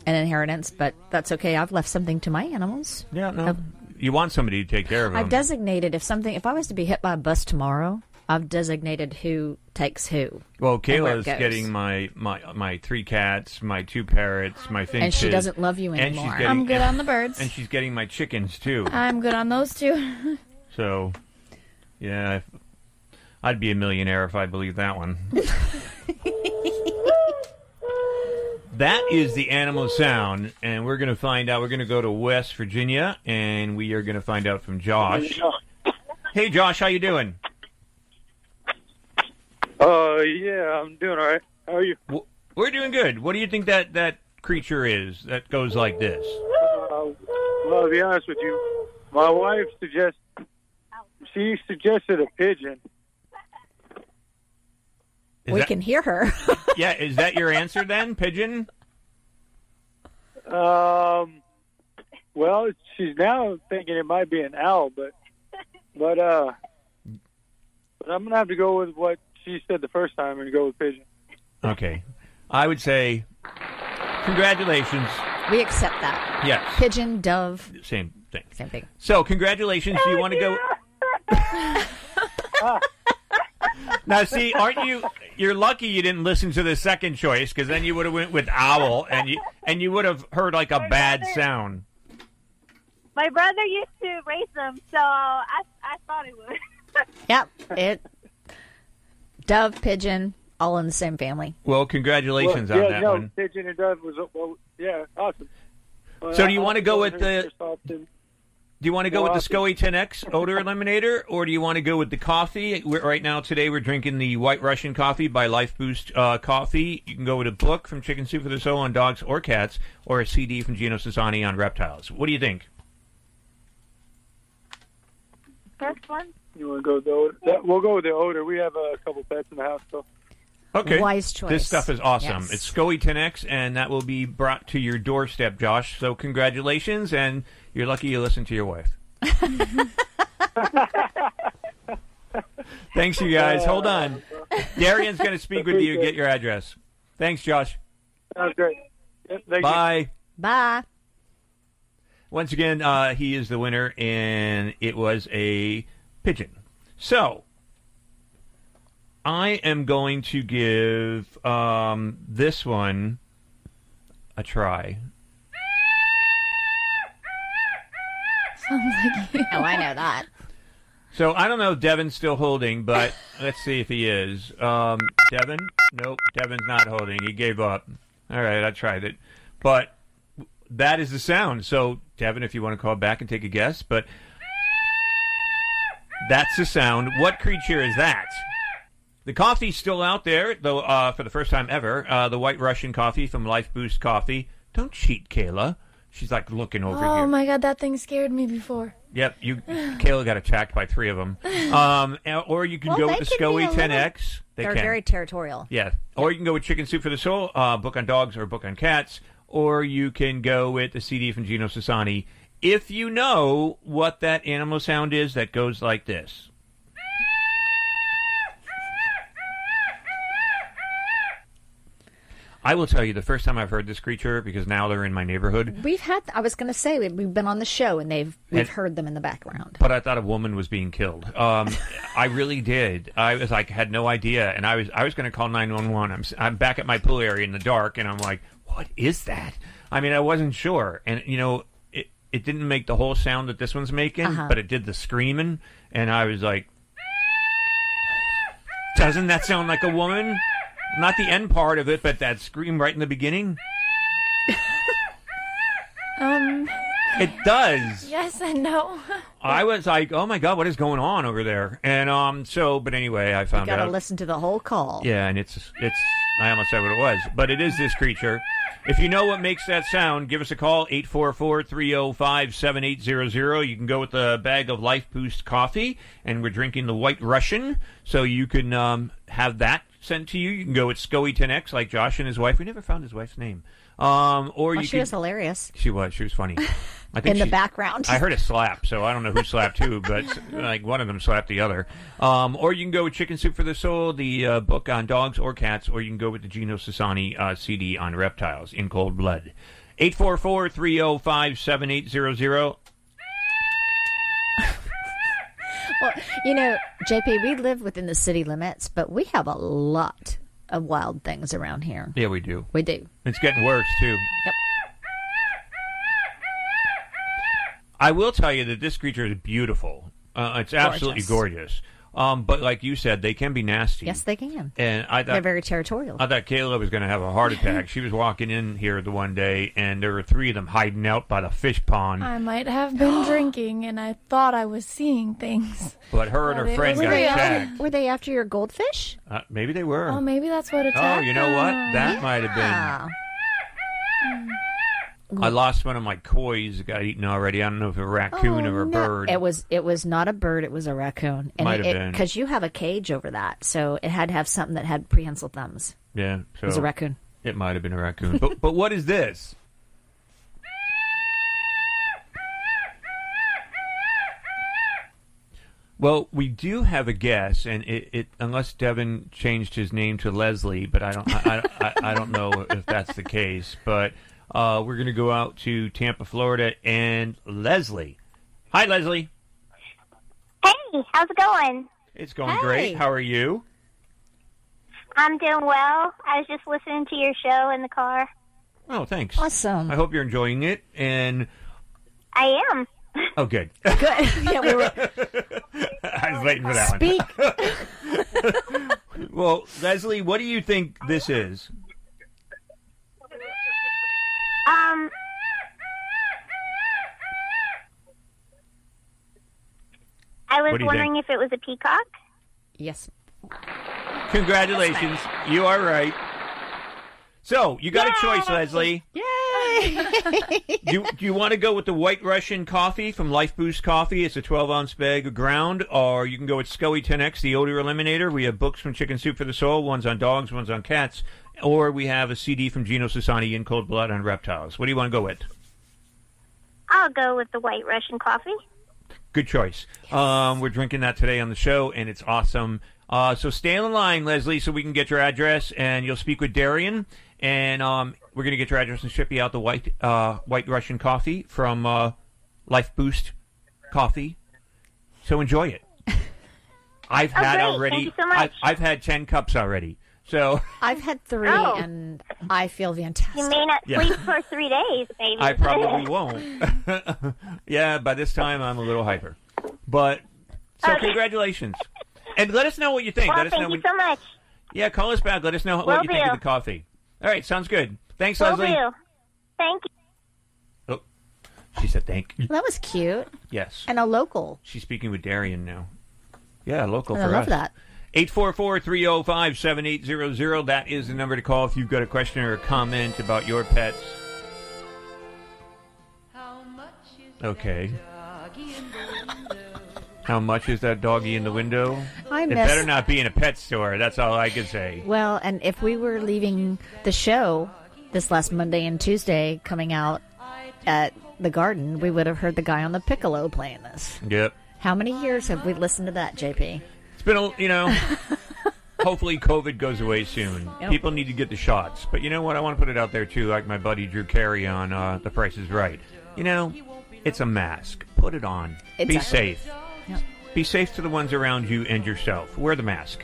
an inheritance, but that's okay. I've left something to my animals. Yeah, no. You want somebody to take care of them. I've designated if something, if I was to be hit by a bus tomorrow, I've designated who takes who. Well, and where it Kayla's getting my, my my three cats, my two parrots, my finches. And she doesn't love you and anymore. she's getting, I'm good on the birds. And she's getting my chickens too. I'm good on those too. So, yeah, if, I'd be a millionaire if I believed that one. that is the animal sound, and we're going to find out. We're going to go to West Virginia, and we are going to find out from Josh. Hey, Josh, how you doing? Uh, yeah, I'm doing all right. How are you? We're doing good. What do you think that that creature is that goes like this? Uh, well, to be honest with you, my wife suggests she suggested a pigeon. Is we that- can hear her. yeah, is that your answer then, pigeon? Um, well, she's now thinking it might be an owl, but but uh, but I'm gonna have to go with what she said the first time and go with pigeon. Okay, I would say congratulations. we accept that. Yes, Pigeon, dove, same thing. same thing. So, congratulations. Do you want to go? now, see, aren't you? You're lucky you didn't listen to the second choice because then you would have went with owl, and you and you would have heard like a bad sound. My brother used to race them, so I I thought it would. Yep. It dove, pigeon, all in the same family. Well, congratulations Well, on yeah, that no, one. Pigeon and Dove was well, yeah, awesome. Well, So do you want to go with the? Do you want to go with the SCOE 10X odor eliminator, or do you want to go with the coffee? We're, right now, today, we're drinking the White Russian coffee by Life Boost uh, Coffee. You can go with a book from Chicken Soup for the Soul on dogs or cats, or a CD from Gino Sassani on reptiles. What do you think? First one. You want to go with the odor? That, we'll go with the odor. We have a couple pets in the house, so. Okay. Wise choice. This stuff is awesome. Yes. It's SCOE 10X, and that will be brought to your doorstep, Josh. So congratulations, and you're lucky you listened to your wife. Thanks, you guys. Hold on. Darian's going to speak with you. Get your address. Thanks, Josh. Sounds great. Yep, thank you. Bye. Bye. Once again, uh, he is the winner, and it was a pigeon. So, I am going to give um, this one a try. Sounds like you. Oh, I know that. So I don't know if Devin's still holding, but let's see if he is. Um, Devin? Nope, Devin's not holding. He gave up. All right, I tried it, but that is the sound. So Devin, if you want to call back and take a guess, but that's the sound. What creature is that? The coffee's still out there, though, uh, for the first time ever. Uh, the White Russian coffee from Life Boost Coffee. Don't cheat, Kayla. She's like looking over Oh here. Oh my god, that thing scared me before. Yep, you Kayla got attacked by three of them. Um, or you can Well, go with the can SCOE 10X. They They're can. very territorial. yeah. Or you can go with Chicken Soup for the Soul, uh, book on dogs or book on cats. Or you can go with the CD from Gino Sassani. If you know what that animal sound is that goes like this. I will tell you the first time I've heard this creature because now they're in my neighborhood. We've had. I was going to say we- we've been on the show and they've we've And- heard them in the background. But I thought a woman was being killed. Um, I really did. I was like, had no idea, and I was I was going to call nine one one. I'm I'm back at my pool area in the dark, and I'm like, what is that? I mean, I wasn't sure, and you know, it didn't make the whole sound that this one's making, Uh-huh. but it did the screaming, and I was like, doesn't that sound like a woman? Not the end part of it, but that scream right in the beginning. Um, It does. yes and no. I was like, "Oh my god, what is going on over there?" And um, so, but anyway, I found You found got to out. listen to the whole call. Yeah, and it's it's. I almost said what it was, but it is this creature. If you know what makes that sound, give us a call 844-305-7800. You can go with a bag of Life Boost coffee, and we're drinking the White Russian, so you can um, have that sent to you. You can go with SCOE 10X, like Josh and his wife. We never found his wife's name. Um, or Well, you she can, was hilarious. She was. She was funny. I In the she- background. I heard a slap, so I don't know who slapped who, but like one of them slapped the other. Um, or you can go with Chicken Soup for the Soul, the uh, book on dogs or cats, or you can go with the Gino Sassani uh, CD on reptiles in cold blood. 844-305-7800. Well, you know, JP, we live within the city limits, but we have a lot of wild things around here. Yeah, we do. We do. It's getting worse too. Yep. I will tell you that this creature is beautiful. Uh, it's absolutely gorgeous. Um, but like you said, they can be nasty. Yes, they can. And I thought, They're very territorial. I thought Kayla was going to have a heart attack. she was walking in here the one day, and there were three of them hiding out by the fish pond. I might have been drinking and I thought I was seeing things. But her and her it friend was got real. attacked. Were they after your goldfish? Uh, maybe they were. Oh, maybe that's what attacked. Oh, you know what? them. That might have Yeah. been. I lost one of my koi that got eaten already. I don't know if a raccoon or oh, a Oh, no. bird. It was it was not a bird. It was a raccoon. Might have been. because you have a cage over that, so it had to have something that had prehensile thumbs. yeah, so It was a raccoon. It might have been a raccoon. but but what is this? Well, we do have a guess, and it, it unless Devin changed his name to Leslie, but I don't I, I, I don't know if that's the case. But uh, we're going to go out to Tampa, Florida, and Leslie. Hi, Leslie. Hey, how's it going? It's going great. How are you? I'm doing well. I was just listening to your show in the car. Oh, thanks. Awesome. I hope you're enjoying it. And I am. oh, good. Good. yeah, we were. I was waiting for that one. Well, Leslie, what do you think this is? Um. I was What do you wondering if it was a peacock. Yes. Congratulations. You are right. So, you got a choice, Leslie. Yay! do, do you want to go with the White Russian coffee from Life Boost Coffee? It's a 12 ounce bag of ground. Or you can go with SCOE 10X, the odor eliminator. We have books from Chicken Soup for the Soul. One's on dogs, one's on cats. Or we have a CD from Gino Sassani in Cold Blood on reptiles. What do you want to go with? I'll go with the white Russian coffee. Good choice. Um, we're drinking that today on the show, and it's awesome. Uh, so stay on the line, Leslie, so we can get your address, and you'll speak with Darian, and um, we're going to get your address and ship you out the white uh, white Russian coffee from uh, Life Boost Coffee. So enjoy it. I've Oh, had great. already. Thank you so much. I've, I've had ten cups already. So I've had three, Oh. and I feel fantastic. You may not Yeah. sleep for three days, maybe. I probably won't. yeah, by this time I'm a little hyper. But so Okay. congratulations, and let us know what you think. Well, let us thank know you when- so much. Yeah, call us back. Let us know Will what you think of the coffee. All right, sounds good. Thanks, Will Leslie. do. Thank you. Oh, she said thank you. Well, that was cute Yes, and a local. she's speaking with Darian now. Yeah, local I for I love us. that. 844-305-7800. That is the number to call if you've got a question or a comment about your pets. Okay. How much is that doggy in the window? I it better not be in a pet store. That's all I can say. Well, and if we were leaving the show this last Monday and Tuesday coming out at the garden, we would have heard the guy on the piccolo playing this. Yep. How many years have we listened to that, JP? It's been, a you know, hopefully COVID goes away soon. Yep. People need to get the shots. But you know what? I want to put it out there, too, like my buddy Drew Carey on uh, The Price is Right. You know, it's a mask. Put it on. Be safe. Yep. Be safe to the ones around you and yourself. Wear the mask.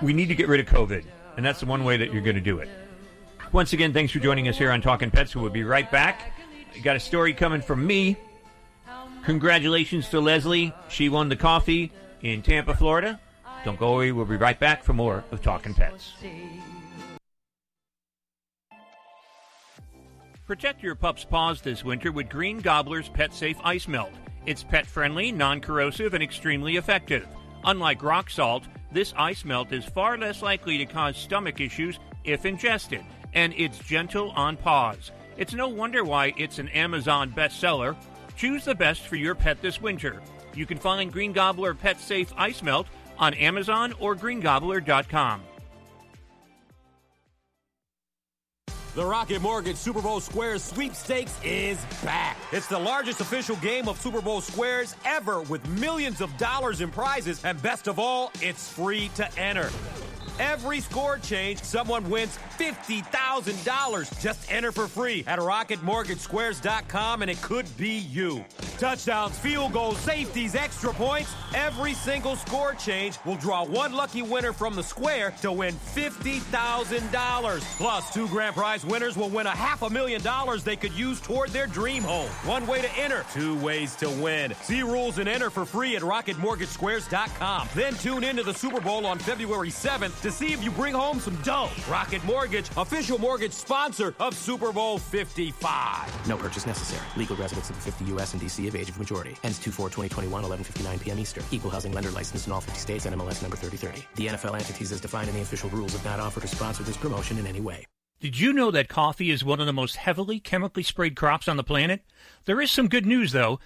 We need to get rid of COVID, and that's the one way that you're going to do it. Once again, thanks for joining us here on Talking Pets. We'll be right back. You got a story coming from me. Congratulations to Leslie. She won the coffee in Tampa, Florida. Don't go away. We'll be right back for more of Talking Pets. Protect your pup's paws this winter with Green Gobbler's Pet Safe Ice Melt. It's pet friendly, non corrosive, and extremely effective. Unlike rock salt, this ice melt is far less likely to cause stomach issues if ingested, and it's gentle on paws. It's no wonder why it's an Amazon bestseller. Choose the best for your pet this winter. You can find Green Gobbler Pet Safe Ice Melt on Amazon or greengobbler.com. The Rocket Mortgage Super Bowl Squares sweepstakes is back. It's the largest official game of Super Bowl Squares ever with millions of dollars in prizes, and best of all, it's free to enter. Every score change, someone wins $50,000. Just enter for free at rocketmortgagesquares.com and it could be you. Touchdowns, field goals, safeties, extra points. Every single score change will draw one lucky winner from the square to win $50,000. Plus, two grand prize winners will win a half a million dollars they could use toward their dream home. One way to enter, two ways to win. See rules and enter for free at rocketmortgagesquares.com. Then tune into the Super Bowl on February 7th to see if you bring home some dough. Rocket Mortgage, official mortgage sponsor of Super Bowl 55. No purchase necessary. Legal residents of the 50 U.S. and D.C. of age of majority. Ends 2-4-2021, 11.59 p.m. Eastern. Equal housing lender licensed in all 50 states and MLS number 3030. The NFL entities as defined in the official rules have not offered to sponsor this promotion in any way. Did you know that coffee is one of the most heavily chemically sprayed crops on the planet? There is some good news, though.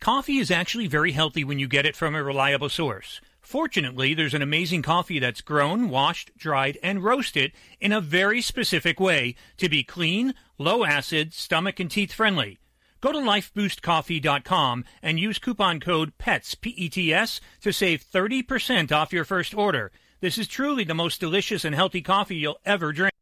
Coffee is actually very healthy when you get it from a reliable source. Fortunately, there's an amazing coffee that's grown, washed, dried, and roasted in a very specific way to be clean, low acid, stomach and teeth friendly. Go to lifeboostcoffee.com and use coupon code PETS, P-E-T-S, to save 30% off your first order. This is truly the most delicious and healthy coffee you'll ever drink.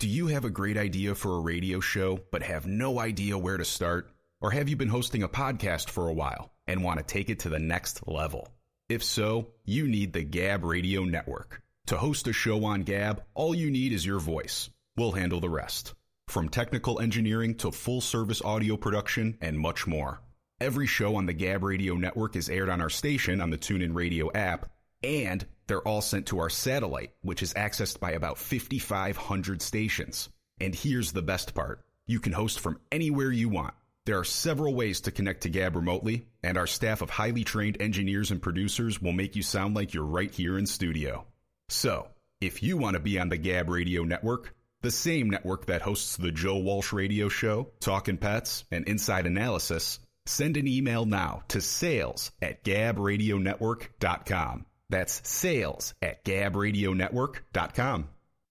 Do you have a great idea for a radio show but have no idea where to start? Or have you been hosting a podcast for a while and want to take it to the next level? If so, you need the Gab Radio Network. To host a show on Gab, all you need is your voice. We'll handle the rest. From technical engineering to full service audio production and much more. Every show on the Gab Radio network is aired on our station on the TuneIn Radio app, and they're all sent to our satellite, which is accessed by about 5,500 stations. And here's the best part you can host from anywhere you want. There are several ways to connect to Gab remotely, and our staff of highly trained engineers and producers will make you sound like you're right here in studio. So, if you want to be on the Gab Radio network, the same network that hosts the Joe Walsh Radio Show, Talkin' Pets, and Inside Analysis, send an email now to sales at gabradionetwork.com. That's sales at gabradionetwork.com.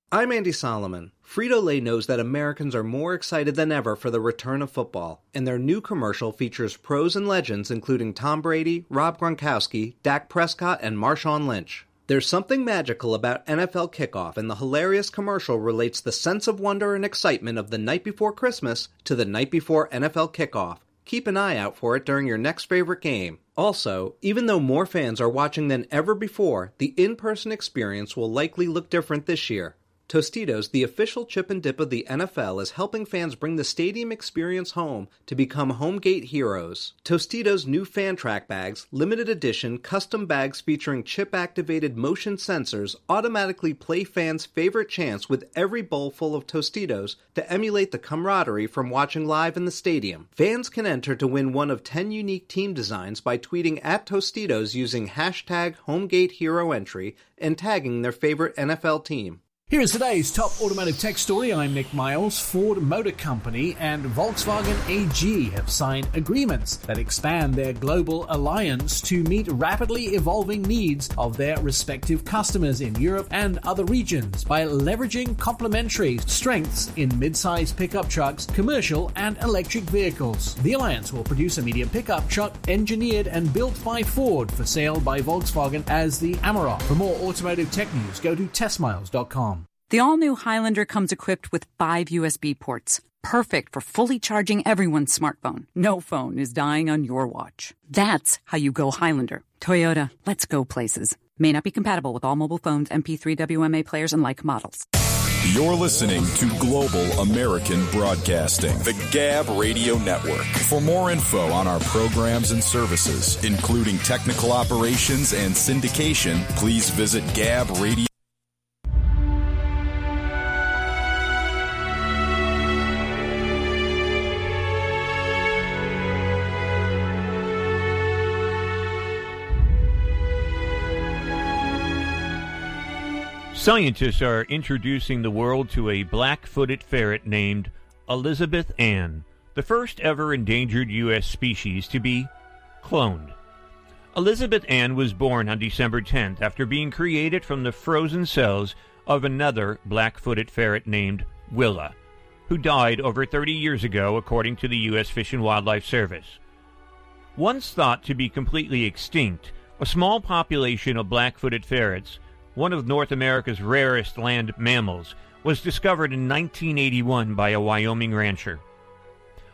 I'm Andy Solomon. Frito Lay knows that Americans are more excited than ever for the return of football, and their new commercial features pros and legends including Tom Brady, Rob Gronkowski, Dak Prescott, and Marshawn Lynch. There's something magical about NFL kickoff, and the hilarious commercial relates the sense of wonder and excitement of the night before Christmas to the night before NFL kickoff. Keep an eye out for it during your next favorite game. Also, even though more fans are watching than ever before, the in person experience will likely look different this year. Tostitos, the official chip and dip of the NFL, is helping fans bring the stadium experience home to become homegate heroes. Tostitos' new fan track bags, limited edition custom bags featuring chip activated motion sensors, automatically play fans' favorite chants with every bowl full of Tostitos to emulate the camaraderie from watching live in the stadium. Fans can enter to win one of 10 unique team designs by tweeting at Tostitos using hashtag HomeGateHeroEntry and tagging their favorite NFL team. Here is today's top automotive tech story. I'm Nick Miles. Ford Motor Company and Volkswagen AG have signed agreements that expand their global alliance to meet rapidly evolving needs of their respective customers in Europe and other regions by leveraging complementary strengths in mid-sized pickup trucks, commercial and electric vehicles. The alliance will produce a medium pickup truck engineered and built by Ford for sale by Volkswagen as the Amarok. For more automotive tech news, go to testmiles.com. The all new Highlander comes equipped with five USB ports, perfect for fully charging everyone's smartphone. No phone is dying on your watch. That's how you go Highlander. Toyota, let's go places. May not be compatible with all mobile phones, MP3 WMA players, and like models. You're listening to Global American Broadcasting, the Gab Radio Network. For more info on our programs and services, including technical operations and syndication, please visit Gab Radio. Scientists are introducing the world to a black footed ferret named Elizabeth Ann, the first ever endangered U.S. species to be cloned. Elizabeth Ann was born on December 10th after being created from the frozen cells of another black footed ferret named Willa, who died over 30 years ago, according to the U.S. Fish and Wildlife Service. Once thought to be completely extinct, a small population of black footed ferrets one of North America's rarest land mammals, was discovered in 1981 by a Wyoming rancher.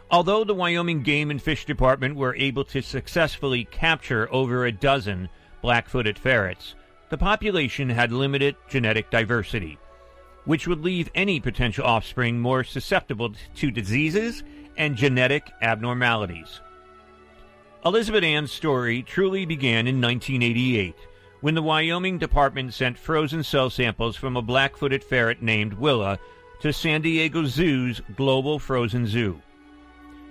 Although the Wyoming Game and Fish Department were able to successfully capture over a dozen black footed ferrets, the population had limited genetic diversity, which would leave any potential offspring more susceptible to diseases and genetic abnormalities. Elizabeth Ann's story truly began in 1988 when the Wyoming Department sent frozen cell samples from a black footed ferret named Willa to San Diego Zoo's Global Frozen Zoo.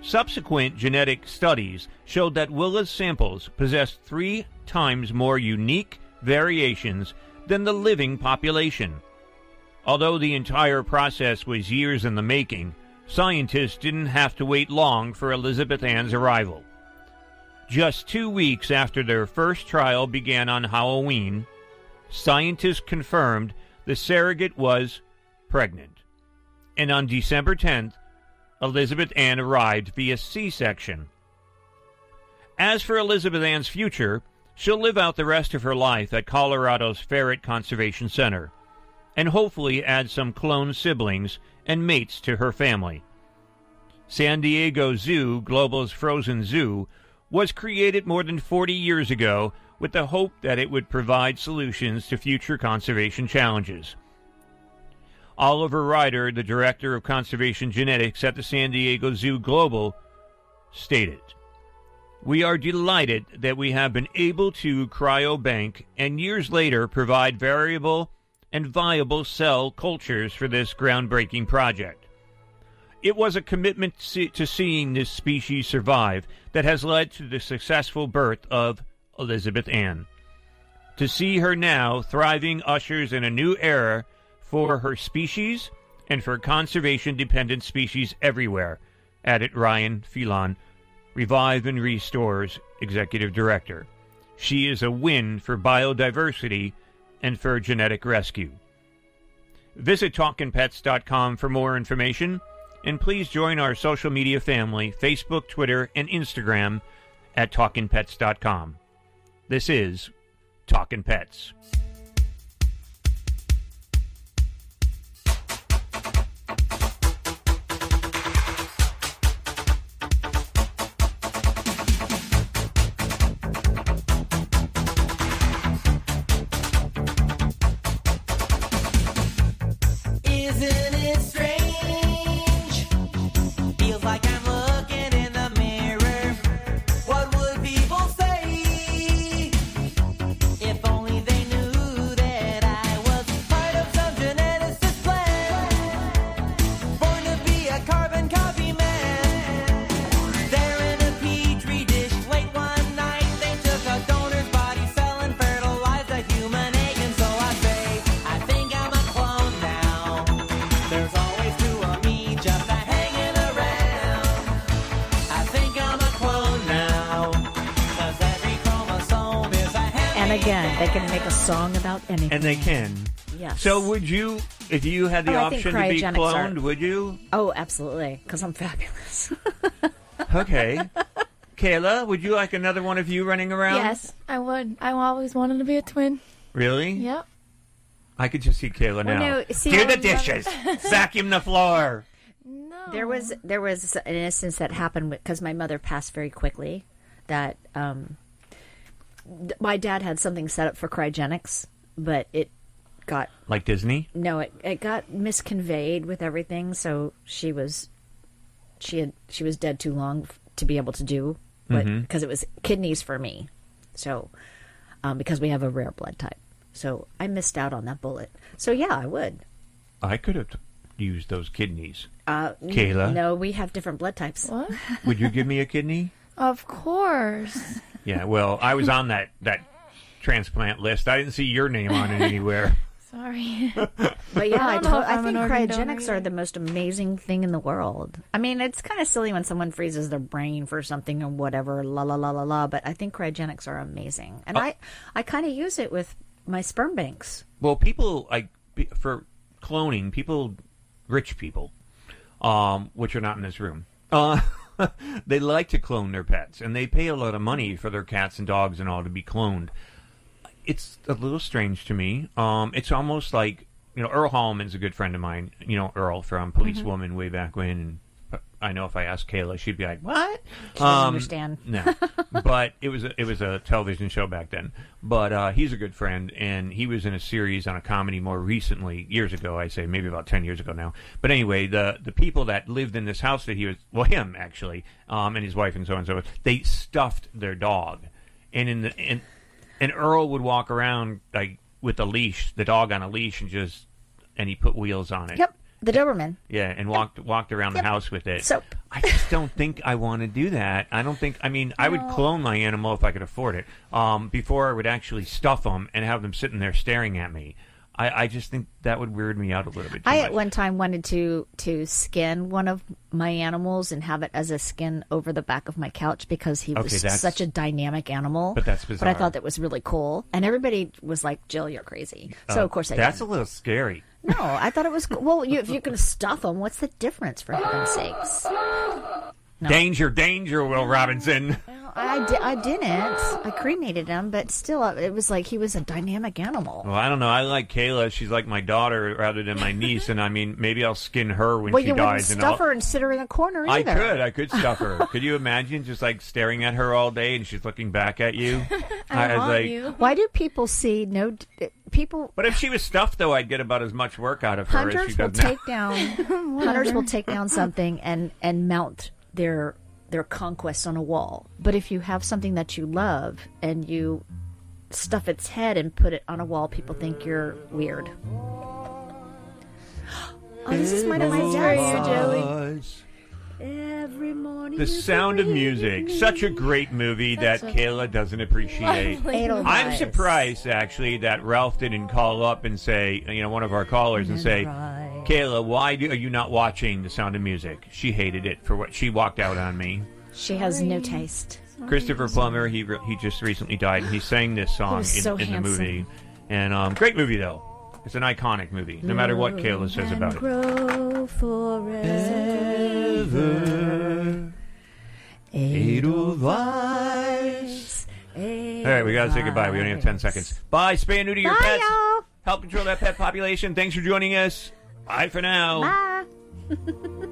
Subsequent genetic studies showed that Willa's samples possessed three times more unique variations than the living population. Although the entire process was years in the making, scientists didn't have to wait long for Elizabeth Ann's arrival. Just two weeks after their first trial began on Halloween, scientists confirmed the surrogate was pregnant. And on December 10th, Elizabeth Ann arrived via C section. As for Elizabeth Ann's future, she'll live out the rest of her life at Colorado's Ferret Conservation Center and hopefully add some clone siblings and mates to her family. San Diego Zoo, Global's frozen zoo, was created more than 40 years ago with the hope that it would provide solutions to future conservation challenges. Oliver Ryder, the director of conservation genetics at the San Diego Zoo Global, stated We are delighted that we have been able to cryobank and years later provide variable and viable cell cultures for this groundbreaking project. It was a commitment to seeing this species survive that has led to the successful birth of Elizabeth Ann. To see her now thriving ushers in a new era for her species and for conservation dependent species everywhere, added Ryan Phelan, Revive and Restores Executive Director. She is a win for biodiversity and for genetic rescue. Visit TalkinPets.com for more information, and please join our social media family Facebook, Twitter, and Instagram at TalkinPets.com. This is Talkin' Pets. Can make a song about anything. And they can. Yes. So would you, if you had the Oh, option to be cryogenics are- cloned, would you? Oh, absolutely, because I'm fabulous. Okay. Kayla, would you like another one of you running around? Yes, I would. I always wanted to be a twin. Really? Yep. I could just see Kayla now. no, see, Do the dishes. it. Vacuum the floor. No. There was there was an instance that happened because my mother passed very quickly. That um, th- my dad had something set up for cryogenics, but it got Like Disney? no, it it got misconveyed with everything. So she was she had she was dead too long to be able to do, but because it was kidneys for me, so um, because we have a rare blood type, so I missed out on that bullet. So yeah, I would. I could have used those kidneys. Uh, Kayla? No, we have different blood types. What? Would you give me a kidney? Of course. Yeah, well, I was on that, that transplant list. I didn't see your name on it anywhere. Sorry. But yeah, I, don't to- I think cryogenics are the most amazing thing in the world. I mean, it's kind of silly when someone freezes their brain for something or whatever, la la la la la. But I think cryogenics are amazing, and Oh. I I kind of use it with my sperm banks. Well, people like be- for cloning, people, rich people, um, which are not in this room, uh, they like to clone their pets, and they pay a lot of money for their cats and dogs and all to be cloned. It's a little strange to me. Um, it's almost like you know Earl Holliman's a good friend of mine. You know Earl from Police Mhm. Woman way back when. And I know if I asked Kayla, she'd be like, "What?" She doesn't understand. No, but it was a, it was a television show back then. But uh, he's a good friend, and he was in a series on a comedy more recently, years ago. I say maybe about ten years ago now. But anyway, the the people that lived in this house that he was well, him actually, um, and his wife and so on and so forth, they stuffed their dog, and in the and and Earl would walk around like with a leash, the dog on a leash, and just and he put wheels on it. Yep, the Doberman. Yeah, and walked walked around the house with it. Soap. I just don't think I want to do that. I don't think. I mean, I would clone my animal if I could afford it. Um, before I would actually stuff them and have them sitting there staring at me. I, I just think that would weird me out a little bit. Too I much. at one time wanted to to skin one of my animals and have it as a skin over the back of my couch because he Okay, was that's- such a dynamic animal. But that's But I bizarre. thought that was really cool, and everybody was like, "Jill, you're crazy." So Uh, of course I that's didn't. a little scary. No, I thought it was well. You, if you're going to stuff them, what's the difference? For heaven's sakes, No. Danger, danger, Will Robinson. Well, I, di- I didn't. I cremated him, but still, uh, it was like he was a dynamic animal. Well, I don't know. I like Kayla. She's like my daughter rather than my niece, and I mean, maybe I'll skin her when well, she you wouldn't dies. and stuff I'll, her and sit her in a corner I either. could. I could stuff her. could you imagine just like staring at her all day and she's looking back at you? I was like, Why do people see no d- people? But if she was stuffed, though, I'd get about as much work out of her as Hunters she will does now. take down hunters will take down something and and mount their their conquest on a wall. But if you have something that you love and you stuff its head and put it on a wall, people think you're weird. Oh, this is one of my dad's. Every morning. The Sound of Music, such a great movie that That's Kayla doesn't appreciate. I'm surprised actually that Ralph didn't call up and say, you know, one of our callers and say, Kayla, why do, are you not watching The Sound of Music? She hated it for what she walked out on me. She has no taste. Christopher Plummer, he re- he just recently died, and he sang this song in, was so in the handsome. movie. And um, great movie though. It's an iconic movie, no matter what Kayla says about it. Grow forever. Edelweiss. All right, we gotta say goodbye. We only have ten seconds. Bye. Spay and neuter your Bye, pets. y'all. Help control that pet population. Thanks for joining us. Bye for now. Bye.